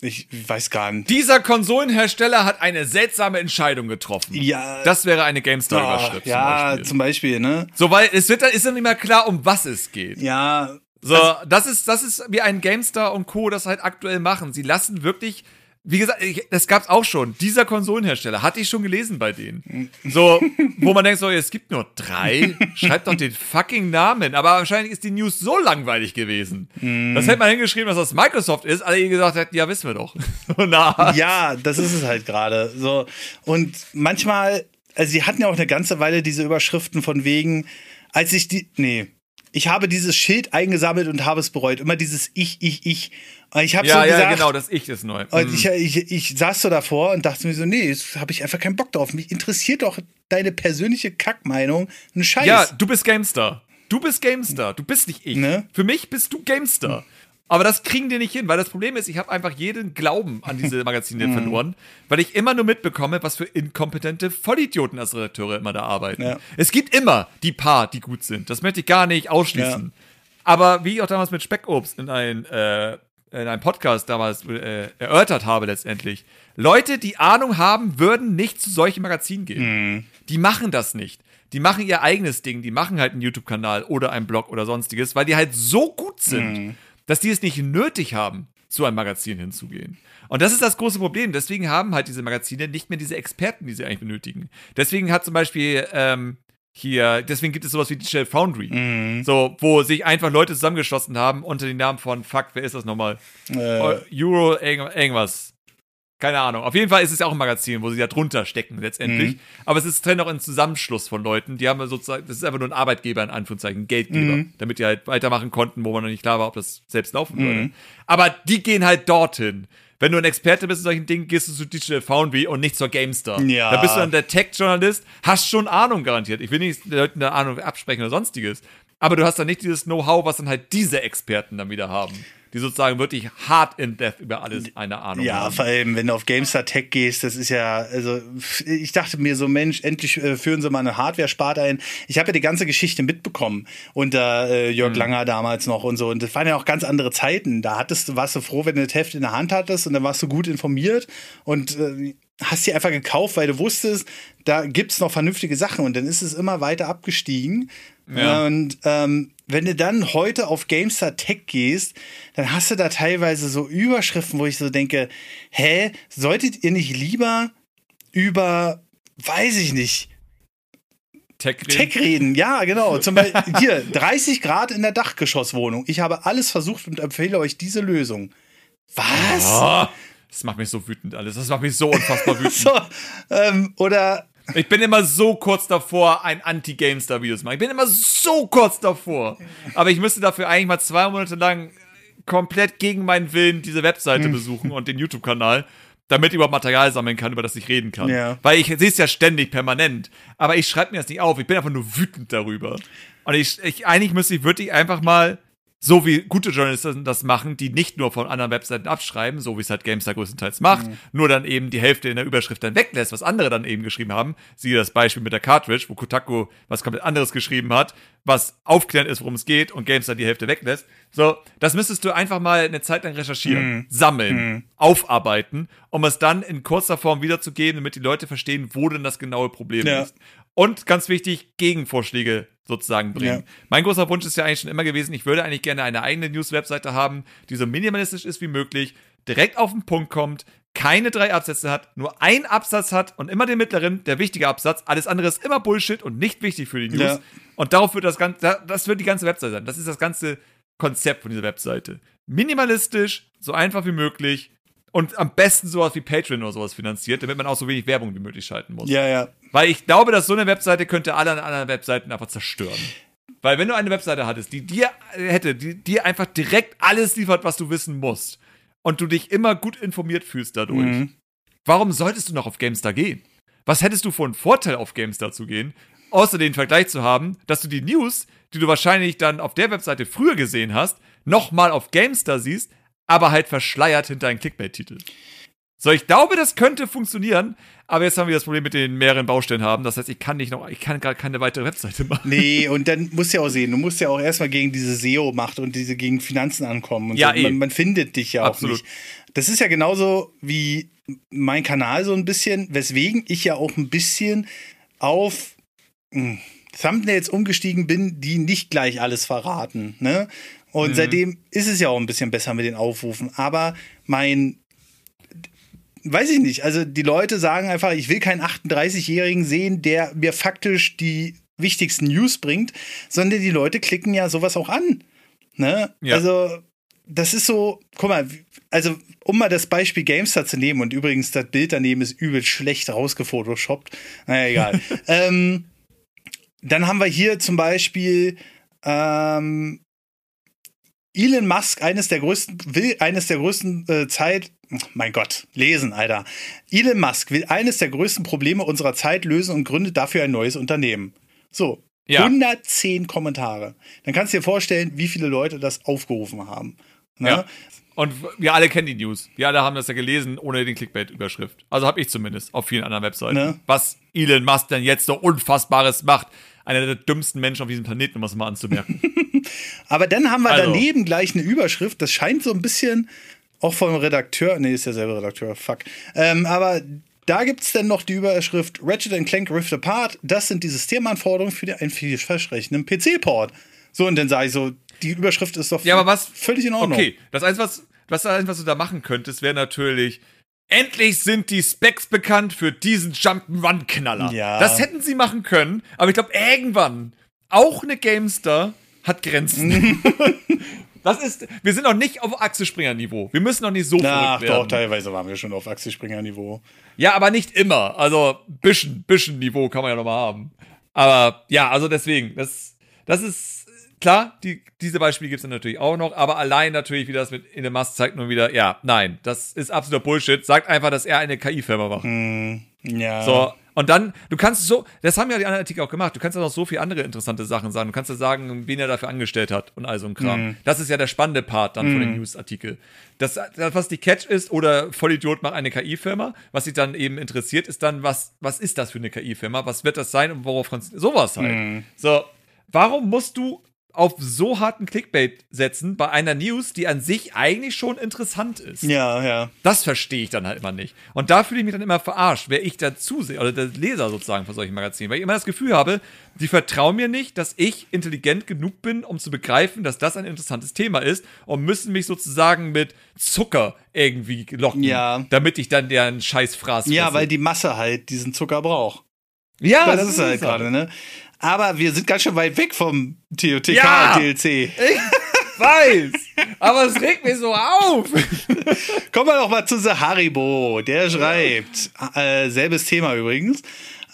ich weiß gar nicht. Dieser Konsolenhersteller hat eine seltsame Entscheidung getroffen. Ja, Das wäre eine ah, GameStar-Überschrift. ja, zum Beispiel. zum Beispiel, ne? So, weil es wird dann, ist dann nicht mehr klar, um was es geht. Ja, So, das ist, das ist wie ein GameStar und Co. das halt aktuell machen. Sie lassen wirklich, wie gesagt, ich, das gab's auch schon. Dieser Konsolenhersteller hatte ich schon gelesen bei denen. So, wo man denkt so, es gibt nur drei, schreibt doch den fucking Namen. Aber wahrscheinlich ist die News so langweilig gewesen. Das hätte man hingeschrieben, dass das Microsoft ist, alle die gesagt hätten, ja, wissen wir doch. So, na. Ja, das ist es halt gerade. So. Und manchmal, also sie hatten ja auch eine ganze Weile diese Überschriften von wegen, als ich die, nee, ich habe dieses Schild eingesammelt und habe es bereut. Immer dieses Ich, ich, ich. Ich habe Ja, so ja, gesagt, genau, das Ich ist neu. und ich, ich, ich saß so davor und dachte mir so, nee, jetzt habe ich einfach keinen Bock drauf. Mich interessiert doch deine persönliche Kackmeinung. Ein Scheiß. Ja, du bist GameStar. Du bist GameStar. Du bist nicht ich. Ne? Für mich bist du GameStar. Aber das kriegen die nicht hin, weil das Problem ist, ich habe einfach jeden Glauben an diese Magazine Mhm. verloren, weil ich immer nur mitbekomme, was für inkompetente Vollidioten als Redakteure immer da arbeiten. Ja. Es gibt immer die paar, die gut sind. Das möchte ich gar nicht ausschließen. Aber wie ich auch damals mit Speckobst in, ein, äh, in einem Podcast damals äh, erörtert habe letztendlich, Leute, die Ahnung haben, würden nicht zu solchen Magazinen gehen. Die machen das nicht. Die machen ihr eigenes Ding, die machen halt einen YouTube-Kanal oder einen Blog oder sonstiges, weil die halt so gut sind, dass die es nicht nötig haben, zu einem Magazin hinzugehen. Und das ist das große Problem. Deswegen haben halt diese Magazine nicht mehr diese Experten, die sie eigentlich benötigen. Deswegen hat zum Beispiel ähm, hier, deswegen gibt es sowas wie Digital Foundry. So, wo sich einfach Leute zusammengeschlossen haben unter dem Namen von, fuck, wer ist das nochmal? Äh, Euro, irgend- irgendwas. Keine Ahnung. Auf jeden Fall ist es ja auch ein Magazin, wo sie da drunter stecken letztendlich. Aber es ist dennoch ein Zusammenschluss von Leuten, die haben sozusagen, das ist einfach nur ein Arbeitgeber in Anführungszeichen, ein Geldgeber, damit die halt weitermachen konnten, wo man noch nicht klar war, ob das selbst laufen würde. Aber die gehen halt dorthin. Wenn du ein Experte bist in solchen Dingen, gehst du zu Digital Foundry und nicht zur GameStar. Ja. Da bist du dann der Tech-Journalist, hast schon Ahnung garantiert. Ich will nicht den Leuten eine Ahnung absprechen oder sonstiges. Aber du hast dann nicht dieses Know-how, was dann halt diese Experten dann wieder haben. Die sozusagen wirklich hart in depth über alles eine Ahnung Ja, haben. vor allem, wenn du auf GameStar Tech gehst, das ist ja, also ich dachte mir so, Mensch, endlich äh, führen sie mal eine Hardware-Sparte ein. Ich habe ja die ganze Geschichte mitbekommen unter äh, Mhm. Jörg Langer damals noch und so. Und das waren ja auch ganz andere Zeiten. Da hattest du, warst du froh, wenn du das Heft in der Hand hattest und dann warst du gut informiert und äh, hast die einfach gekauft, weil du wusstest, da gibt's noch vernünftige Sachen und dann ist es immer weiter abgestiegen. Ja. Und ähm, wenn du dann heute auf GameStar Tech gehst, dann hast du da teilweise so Überschriften, wo ich so denke, hä, solltet ihr nicht lieber über, weiß ich nicht, Tech, Tech reden? Ja, genau. Zum Beispiel hier, 30 Grad in der Dachgeschosswohnung. Ich habe alles versucht und empfehle euch diese Lösung. Was? Oh, das macht mich so wütend alles. Das macht mich so unfassbar wütend. So, ähm, oder Ich bin immer so kurz davor, ein Anti-GameStar-Video zu machen. Ich bin immer so kurz davor. Aber ich müsste dafür eigentlich mal zwei Monate lang komplett gegen meinen Willen diese Webseite Hm. besuchen und den YouTube-Kanal, damit ich überhaupt Material sammeln kann, über das ich reden kann. Ja. Weil ich sehe es ja ständig permanent. Aber ich schreibe mir das nicht auf. Ich bin einfach nur wütend darüber. Und ich, ich eigentlich müsste ich wirklich einfach mal so wie gute Journalisten das machen, die nicht nur von anderen Webseiten abschreiben, so wie es halt GameStar größtenteils macht, nur dann eben die Hälfte in der Überschrift dann weglässt, was andere dann eben geschrieben haben. Siehe das Beispiel mit der Cartridge, wo Kotaku was komplett anderes geschrieben hat, was aufklärend ist, worum es geht und GameStar die Hälfte weglässt. So, das müsstest du einfach mal eine Zeit lang recherchieren, sammeln, aufarbeiten, um es dann in kurzer Form wiederzugeben, damit die Leute verstehen, wo denn das genaue Problem Ja. ist. Und ganz wichtig, Gegenvorschläge sozusagen bringen. Ja. Mein großer Wunsch ist ja eigentlich schon immer gewesen, ich würde eigentlich gerne eine eigene News-Webseite haben, die so minimalistisch ist wie möglich, direkt auf den Punkt kommt, keine drei Absätze hat, nur ein Absatz hat und immer den mittleren, der wichtige Absatz. Alles andere ist immer Bullshit und nicht wichtig für die News. Ja. Und darauf wird das ganze, das wird die ganze Webseite sein. Das ist das ganze Konzept von dieser Webseite. Minimalistisch, so einfach wie möglich und am besten sowas wie Patreon oder sowas finanziert, damit man auch so wenig Werbung wie möglich schalten muss. ja, ja. Weil ich glaube, dass so eine Webseite könnte alle anderen Webseiten einfach zerstören. Weil wenn du eine Webseite hattest, die dir äh, hätte, die dir einfach direkt alles liefert, was du wissen musst und du dich immer gut informiert fühlst dadurch, warum solltest du noch auf GameStar gehen? Was hättest du für einen Vorteil auf GameStar zu gehen, außer den Vergleich zu haben, dass du die News, die du wahrscheinlich dann auf der Webseite früher gesehen hast, nochmal auf GameStar siehst, aber halt verschleiert hinter einem Clickbait-Titel. So, ich glaube, das könnte funktionieren, aber jetzt haben wir das Problem mit den mehreren Baustellen haben. Das heißt, ich kann nicht noch, ich kann gar keine weitere Webseite machen. Nee, und dann musst du ja auch sehen, du musst ja auch erstmal gegen diese SEO-Macht und diese gegen Finanzen ankommen. Und Ja, so. eh. man, man findet dich ja auch Absolut. nicht. Das ist ja genauso wie mein Kanal so ein bisschen, weswegen ich ja auch ein bisschen auf mh, Thumbnails umgestiegen bin, die nicht gleich alles verraten. Ne? Und seitdem ist es ja auch ein bisschen besser mit den Aufrufen. Aber mein, weiß ich nicht, also die Leute sagen einfach, ich will keinen 38-Jährigen sehen, der mir faktisch die wichtigsten News bringt, sondern die Leute klicken ja sowas auch an. Ne? Ja. Also, das ist so, guck mal, also um mal das Beispiel GameStar zu nehmen, und übrigens, das Bild daneben ist übel schlecht rausgefotoshoppt. Naja, egal. ähm, dann haben wir hier zum Beispiel ähm, Elon Musk, eines der größten, will eines der größten äh, Zeit, mein Gott, lesen, Alter. Elon Musk will eines der größten Probleme unserer Zeit lösen und gründet dafür ein neues Unternehmen. So, Ja. 110 Kommentare. Dann kannst du dir vorstellen, wie viele Leute das aufgerufen haben. Ne? Ja. Und wir alle kennen die News. Wir alle haben das ja gelesen, ohne den Clickbait-Überschrift. Also habe ich zumindest auf vielen anderen Webseiten. Ne? Was Elon Musk denn jetzt so Unfassbares macht. Einer der dümmsten Menschen auf diesem Planeten, um das mal anzumerken. Aber dann haben wir Also. daneben gleich eine Überschrift. Das scheint so ein bisschen auch vom Redakteur. Nee, ist ja selber Redakteur. Fuck. Ähm, aber da gibt es dann noch die Überschrift Ratchet Clank Rift Apart. Das sind die Systemanforderungen für einen vielversprechenden PC-Port. So, und dann sage ich so, die Überschrift ist doch Ja, aber was- völlig in Ordnung. Okay, das Einzige, was, das Einzige, was du da machen könntest, wäre natürlich, endlich sind die Specs bekannt für diesen Jump'n'Run-Knaller. Ja. Das hätten sie machen können, aber ich glaube, irgendwann, auch eine GameStar hat Grenzen. das ist, wir sind noch nicht auf Achsespringer-Niveau. Wir müssen noch nicht so Ach verrückt werden. doch, teilweise waren wir schon auf Axel-Springer-Niveau. Ja, aber nicht immer. Also, bisschen, bisschen Niveau kann man ja noch mal haben. Aber ja, also deswegen, das, das ist klar, die, diese Beispiele gibt es natürlich auch noch, aber allein natürlich, wie das mit In the Must zeigt nun wieder, ja, nein, das ist absoluter Bullshit. Sagt einfach, dass er eine KI-Firma war. Ja. So, und dann, du kannst so, das haben ja die anderen Artikel auch gemacht, du kannst ja noch so viele andere interessante Sachen sagen. Du kannst ja sagen, wen er dafür angestellt hat und all so ein Kram. Das ist ja der spannende Part dann von den News-Artikel. Das, das, was die Catch ist, oder Vollidiot macht eine KI-Firma, was sich dann eben interessiert, ist dann, was, was ist das für eine KI-Firma? Was wird das sein und worauf kannst sowas halt. So, warum musst du auf so harten Clickbait setzen bei einer News, die an sich eigentlich schon interessant ist? ja, ja. Das verstehe ich dann halt immer nicht. Und da fühle ich mich dann immer verarscht, wer ich da zusehe, oder der Leser sozusagen von solchen Magazinen, weil ich immer das Gefühl habe, die vertrauen mir nicht, dass ich intelligent genug bin, um zu begreifen, dass das ein interessantes Thema ist und müssen mich sozusagen mit Zucker irgendwie locken, Ja. damit ich dann deren scheiß Fraß Ja, weil die Masse halt diesen Zucker braucht. ja, das, ist halt gerade, ne? Aber wir sind ganz schön weit weg vom Ja. TOTK-DLC. Ich weiß, aber es regt mich so auf. Kommen wir doch mal zu The Haribo. Der schreibt, äh, selbes Thema übrigens.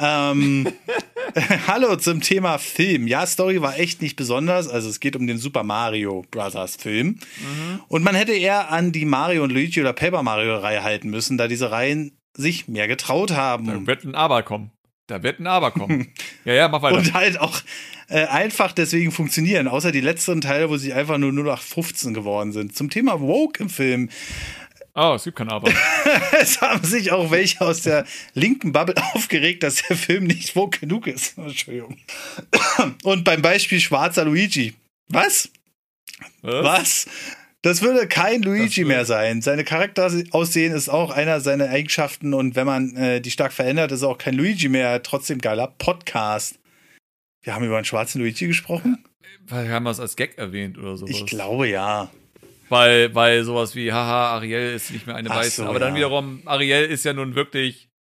Ähm, Hallo zum Thema Film. Ja, Story war echt nicht besonders. Also es geht um den Super Mario Brothers Film. Und man hätte eher an die Mario und Luigi oder Paper Mario Reihe halten müssen, da diese Reihen sich mehr getraut haben. Da wird ein Aber kommen. Da wird ein Aber kommen. Ja, ja, mach weiter. und halt auch äh, einfach deswegen funktionieren, außer die letzteren Teile, wo sie einfach nur 0815 geworden sind. Zum Thema Woke im Film. oh, es gibt kein Aber. Es haben sich auch welche aus der linken Bubble aufgeregt, dass der Film nicht woke genug ist. Entschuldigung. Und beim Beispiel schwarzer Luigi. Was? Was? Das würde kein Luigi mehr sein. Seine Charakteraussehen ist auch einer seiner Eigenschaften und wenn man äh, die stark verändert, ist auch kein Luigi mehr. Trotzdem geiler Podcast. Wir haben über einen schwarzen Luigi gesprochen? Wir haben das als Gag erwähnt oder sowas. Ich glaube ja. Weil, weil sowas wie, haha, Ariel ist nicht mehr eine Ach Weiße. so, Aber dann ja. wiederum, Ariel ist ja nun wirklich,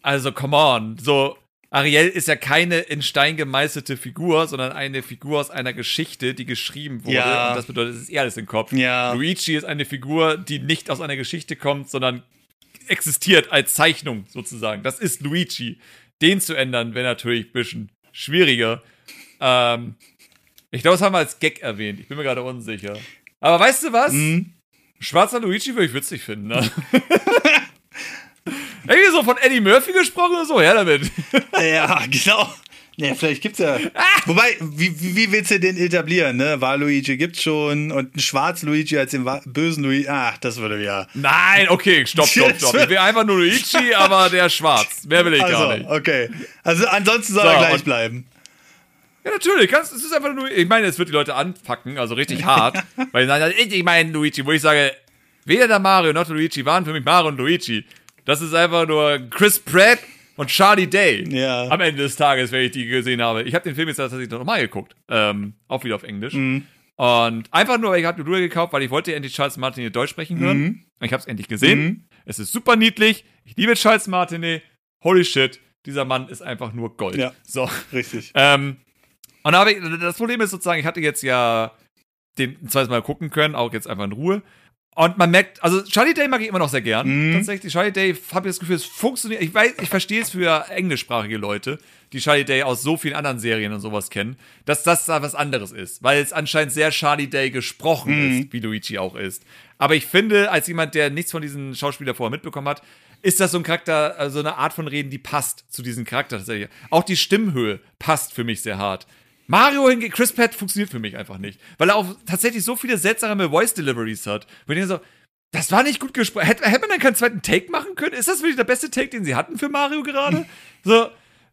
also come on, so, Ariel ist ja keine in Stein gemeißelte Figur, sondern eine Figur aus einer Geschichte, die geschrieben wurde. Ja. Und das bedeutet, es ist eher alles im Kopf. Ja. Luigi ist eine Figur, die nicht aus einer Geschichte kommt, sondern existiert als Zeichnung sozusagen. Das ist Luigi. Den zu ändern, wäre natürlich ein bisschen schwieriger. Ähm, ich glaube, das haben wir als Gag erwähnt. Ich bin mir gerade unsicher. Aber weißt du was? Mhm. Schwarzer Luigi würde ich witzig finden, ne? Irgendwie so von Eddie Murphy gesprochen oder so, ja damit. Ja, genau. Ja, vielleicht gibt's ja. Wobei, wie, wie wie willst du den etablieren, ne? Waluigi gibt's schon und ein schwarz Luigi als den bösen Luigi. Ach, das würde ja. Nein, okay, stopp, stopp, stopp. Ich will einfach nur Luigi, aber der ist schwarz. Mehr will ich gar Also, nicht. okay. Also ansonsten soll So, er gleich bleiben. Ja, natürlich. Kannst, es ist einfach nur. Ich meine, es wird die Leute anpacken, also richtig hart. weil sie sagen, ich, ich meine Luigi, wo ich sage, weder der Mario noch der Luigi waren für mich Mario und Luigi. Das ist einfach nur Chris Pratt und Charlie Day. Ja. Am Ende des Tages, wenn ich die gesehen habe. Ich habe den Film jetzt tatsächlich noch mal geguckt. Ähm, auch wieder auf Englisch. Mhm. Und einfach nur, ich habe die Blu-ray gekauft, weil ich wollte endlich Charles Martinet Deutsch sprechen hören. Ich habe es endlich gesehen. Es ist super niedlich. Ich liebe Charles Martinet. Holy shit, dieser Mann ist einfach nur Gold. Ja. So. Richtig. Ähm, und da habe ich, das Problem ist sozusagen, ich hatte jetzt ja den zweites Mal gucken können, auch jetzt einfach in Ruhe. Und man merkt, also Charlie Day mag ich immer noch sehr gern. Mhm. Tatsächlich, Charlie Day habe ich das Gefühl, es funktioniert. Ich weiß, ich verstehe es für englischsprachige Leute, die Charlie Day aus so vielen anderen Serien und sowas kennen, dass das da was anderes ist, weil es anscheinend sehr Charlie Day gesprochen Mhm. ist, wie Luigi auch ist. Aber ich finde, als jemand, der nichts von diesen Schauspielern vorher mitbekommen hat, ist das so ein Charakter, also eine Art von Reden, die passt zu diesem Charakter tatsächlich. Auch die Stimmhöhe passt für mich sehr hart. Mario hingegen, Chris Pratt funktioniert für mich einfach nicht, weil er auch tatsächlich so viele seltsame Voice Deliveries hat. Wo ich so, das war nicht gut gesprochen. Hätte, hätte man dann keinen zweiten Take machen können? Ist das wirklich der beste Take, den sie hatten für Mario gerade? so,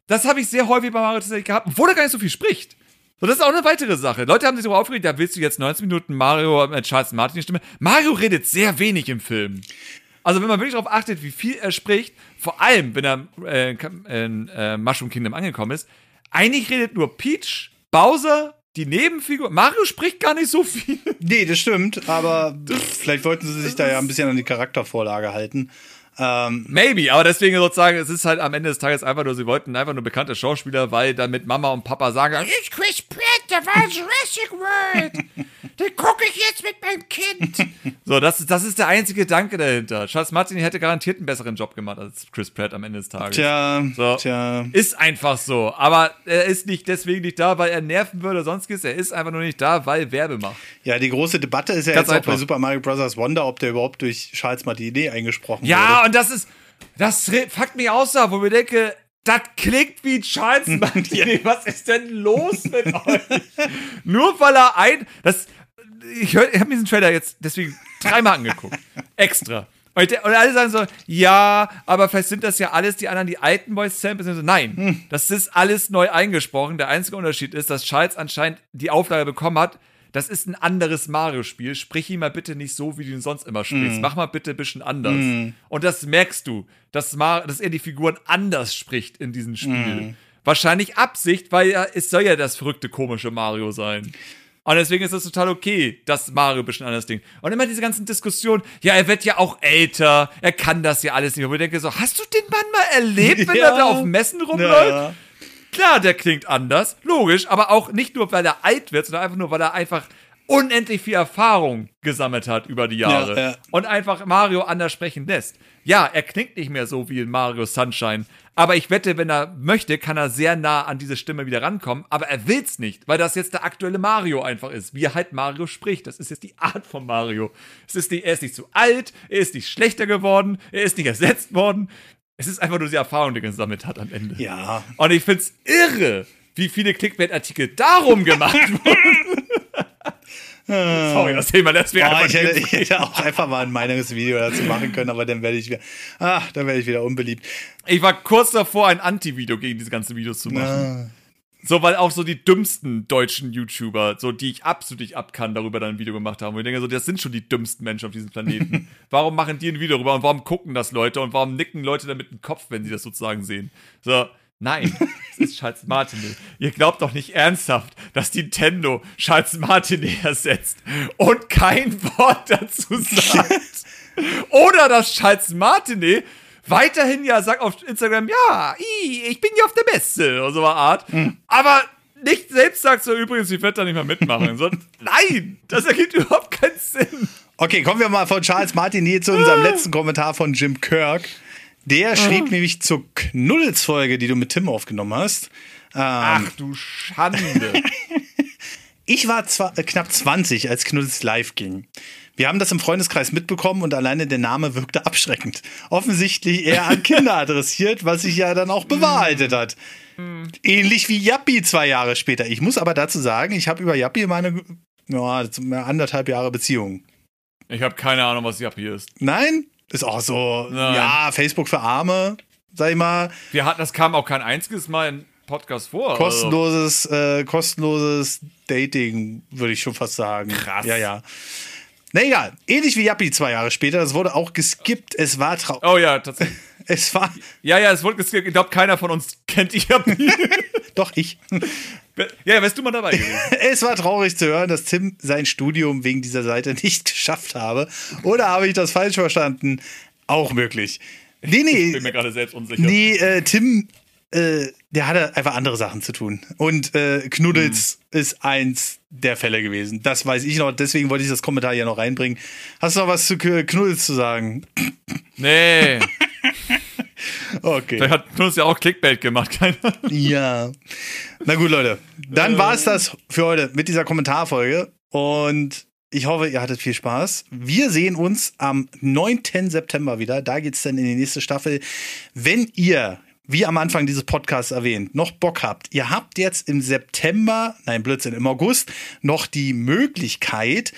das habe ich sehr häufig bei Mario tatsächlich gehabt, obwohl er gar nicht so viel spricht. So, das ist auch eine weitere Sache. Leute haben sich darüber aufgeregt, da willst du jetzt 19 Minuten Mario mit Charles Martin Stimme. Mario redet sehr wenig im Film. Also wenn man wirklich darauf achtet, wie viel er spricht, vor allem wenn er äh, in äh, Mushroom Kingdom angekommen ist, eigentlich redet nur Peach, Bowser, die Nebenfigur. Mario spricht gar nicht so viel. Nee, das stimmt, aber vielleicht wollten sie sich da ja ein bisschen an die Charaktervorlage halten. Ähm, Maybe, aber deswegen sozusagen, es ist halt am Ende des Tages einfach nur, sie wollten einfach nur bekannte Schauspieler, weil damit Mama und Papa sagen, Ich Chris Pratt, der war in Jurassic World. Den gucke ich jetzt mit meinem Kind. so, das, ist- das ist der einzige Gedanke dahinter. Charles Martin hätte garantiert einen besseren Job gemacht als Chris Pratt am Ende des Tages. tja, So. tja. Ist einfach so. Aber er ist nicht deswegen nicht da, weil er nerven würde oder sonstiges. Er ist einfach nur nicht da, weil Werbe macht. Ja, die große Debatte ist ja Ganz jetzt auch bei einfach. Super Mario Bros. Wonder, ob der überhaupt durch Charles Martinet eingesprochen Ja, wurde. Und das ist, das fuckt mich aus, da, wo ich denke, das klingt wie Charles Martinet. Was ist denn los mit euch? Nur weil er ein, das, ich, hör- ich habe diesen Trailer jetzt deswegen dreimal angeguckt. Extra. Und, und alle sagen so, ja, aber vielleicht sind das ja alles die anderen, die alten Voice Samples. So, nein, das ist alles neu eingesprochen. Der einzige Unterschied ist, dass Charles anscheinend die Auflage bekommen hat, das ist ein anderes Mario-Spiel. Sprich ihn mal bitte nicht so, wie du ihn sonst immer sprichst. Mach mal bitte ein bisschen anders. Und das merkst du, dass, Mar dass er die Figuren anders spricht in diesem Spiel. Wahrscheinlich Absicht, weil er, es soll ja das verrückte, komische Mario sein. Und deswegen ist es total okay, dass Mario ein bisschen anders Ding. Und immer diese ganzen Diskussionen, ja, er wird ja auch älter, er kann das ja alles nicht. Wo ich denke so, hast du den Mann mal erlebt, wenn Ja. er da auf Messen rumläuft? Ja. Klar, der klingt anders, logisch, aber auch nicht nur, weil er alt wird, sondern einfach nur, weil er einfach unendlich viel Erfahrung gesammelt hat über die Jahre Ja, ja. und einfach Mario anders sprechen lässt. Ja, er klingt nicht mehr so wie in Mario Sunshine, aber ich wette, wenn er möchte, kann er sehr nah an diese Stimme wieder rankommen, aber er will's nicht, weil das jetzt der aktuelle Mario einfach ist, wie er halt Mario spricht. Das ist jetzt die Art von Mario. Es ist nicht, er ist nicht zu alt, er ist nicht schlechter geworden, er ist nicht ersetzt worden. Es ist einfach nur die Erfahrung, die er gesammelt hat am Ende. Ja. Und ich find's irre, wie viele Clickbait-Artikel darum gemacht wurden. Sorry, das Thema lässt mir Oh, einfach ich, hätte, ich hätte auch einfach mal ein Meinungsvideo dazu machen können, aber dann werde ich wieder, ah, dann werde ich wieder unbeliebt. Ich war kurz davor, ein Anti-Video gegen diese ganzen Videos zu machen. So, weil auch so die dümmsten deutschen YouTuber, so die ich absolut nicht abkann, darüber dann ein Video gemacht haben. Und ich denke so, das sind schon die dümmsten Menschen auf diesem Planeten. warum machen die ein Video darüber und warum gucken das Leute und warum nicken Leute damit den Kopf, wenn sie das sozusagen sehen? So, nein, es ist Charles Martinet. Ihr glaubt doch nicht ernsthaft, dass Nintendo Charles Martinet ersetzt und kein Wort dazu sagt. Oder dass Charles Martinet weiterhin ja sagt auf Instagram, ja, ich bin ja auf der Messe oder so eine Art. Aber nicht selbst sagt so, übrigens, ich werde da nicht mehr mitmachen. So, nein, das ergibt überhaupt keinen Sinn. Okay, kommen wir mal von Charles Martinet zu unserem letzten Kommentar von Jim Kirk. Der schrieb nämlich zur Knuddels-Folge, die du mit Tim aufgenommen hast. Ähm, Ach du Schande. Ich war zwar, äh, knapp 20, als Knuddels live ging. Wir haben das im Freundeskreis mitbekommen und alleine der Name wirkte abschreckend. Offensichtlich eher an Kinder adressiert, was sich ja dann auch bewahrheitet hat. Ähnlich wie Yappi zwei Jahre später. Ich muss aber dazu sagen, ich habe über Yappi meine ja, anderthalb Jahre Beziehung. Ich habe keine Ahnung, was hier ist. Nein? Ist auch so, Nein. ja, Facebook für Arme, sag ich mal. Wir hatten, das kam auch kein einziges Mal in Podcast vor. Also. Kostenloses, äh, kostenloses Dating, würde ich schon fast sagen. Krass. Ja, ja. Na egal, ähnlich wie Yappi zwei Jahre später, das wurde auch geskippt. Es war trau Oh ja, tatsächlich. Es war Ja, ja, es wurde geskippt. Ich glaube, keiner von uns kennt Yappi. doch ich. Ja, wärst du mal dabei gewesen. Es war traurig zu hören, dass Tim sein Studium wegen dieser Seite nicht geschafft habe. Oder habe ich das falsch verstanden? Auch möglich. Nee, Ich nee, bin mir gerade selbst unsicher. nee, äh, Tim, äh, der hatte einfach andere Sachen zu tun. Und äh, Knuddels ist eins der Fälle gewesen. Das weiß ich noch, deswegen wollte ich das Kommentar hier noch reinbringen. Hast du noch was zu Knuddels zu sagen? Nee. Okay. Vielleicht hat uns ja auch Clickbait gemacht, keiner. Ja. Na gut, Leute. Dann war es das für heute mit dieser Kommentarfolge. Und ich hoffe, ihr hattet viel Spaß. Wir sehen uns am 9. September wieder. Da geht's dann in die nächste Staffel. Wenn ihr, wie am Anfang dieses Podcasts erwähnt, noch Bock habt, ihr habt jetzt im September, nein, Blödsinn, im August noch die Möglichkeit,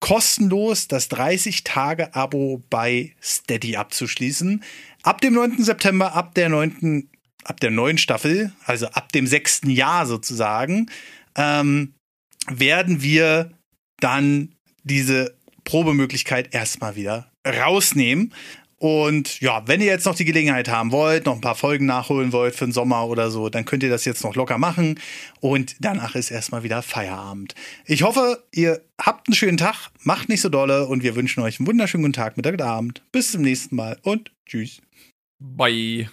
kostenlos das 30-Tage-Abo bei Steady abzuschließen. Ab dem 9. September, ab der 9. ab der neuen Staffel, also ab dem sechsten Jahr sozusagen, ähm, werden wir dann diese Probemöglichkeit erstmal wieder rausnehmen. Und ja, wenn ihr jetzt noch die Gelegenheit haben wollt, noch ein paar Folgen nachholen wollt für den Sommer oder so, dann könnt ihr das jetzt noch locker machen. Und danach ist erstmal wieder Feierabend. Ich hoffe, ihr habt einen schönen Tag, macht nicht so dolle und wir wünschen euch einen wunderschönen guten Tag, Mittag und Abend. Bis zum nächsten Mal und tschüss. Bye.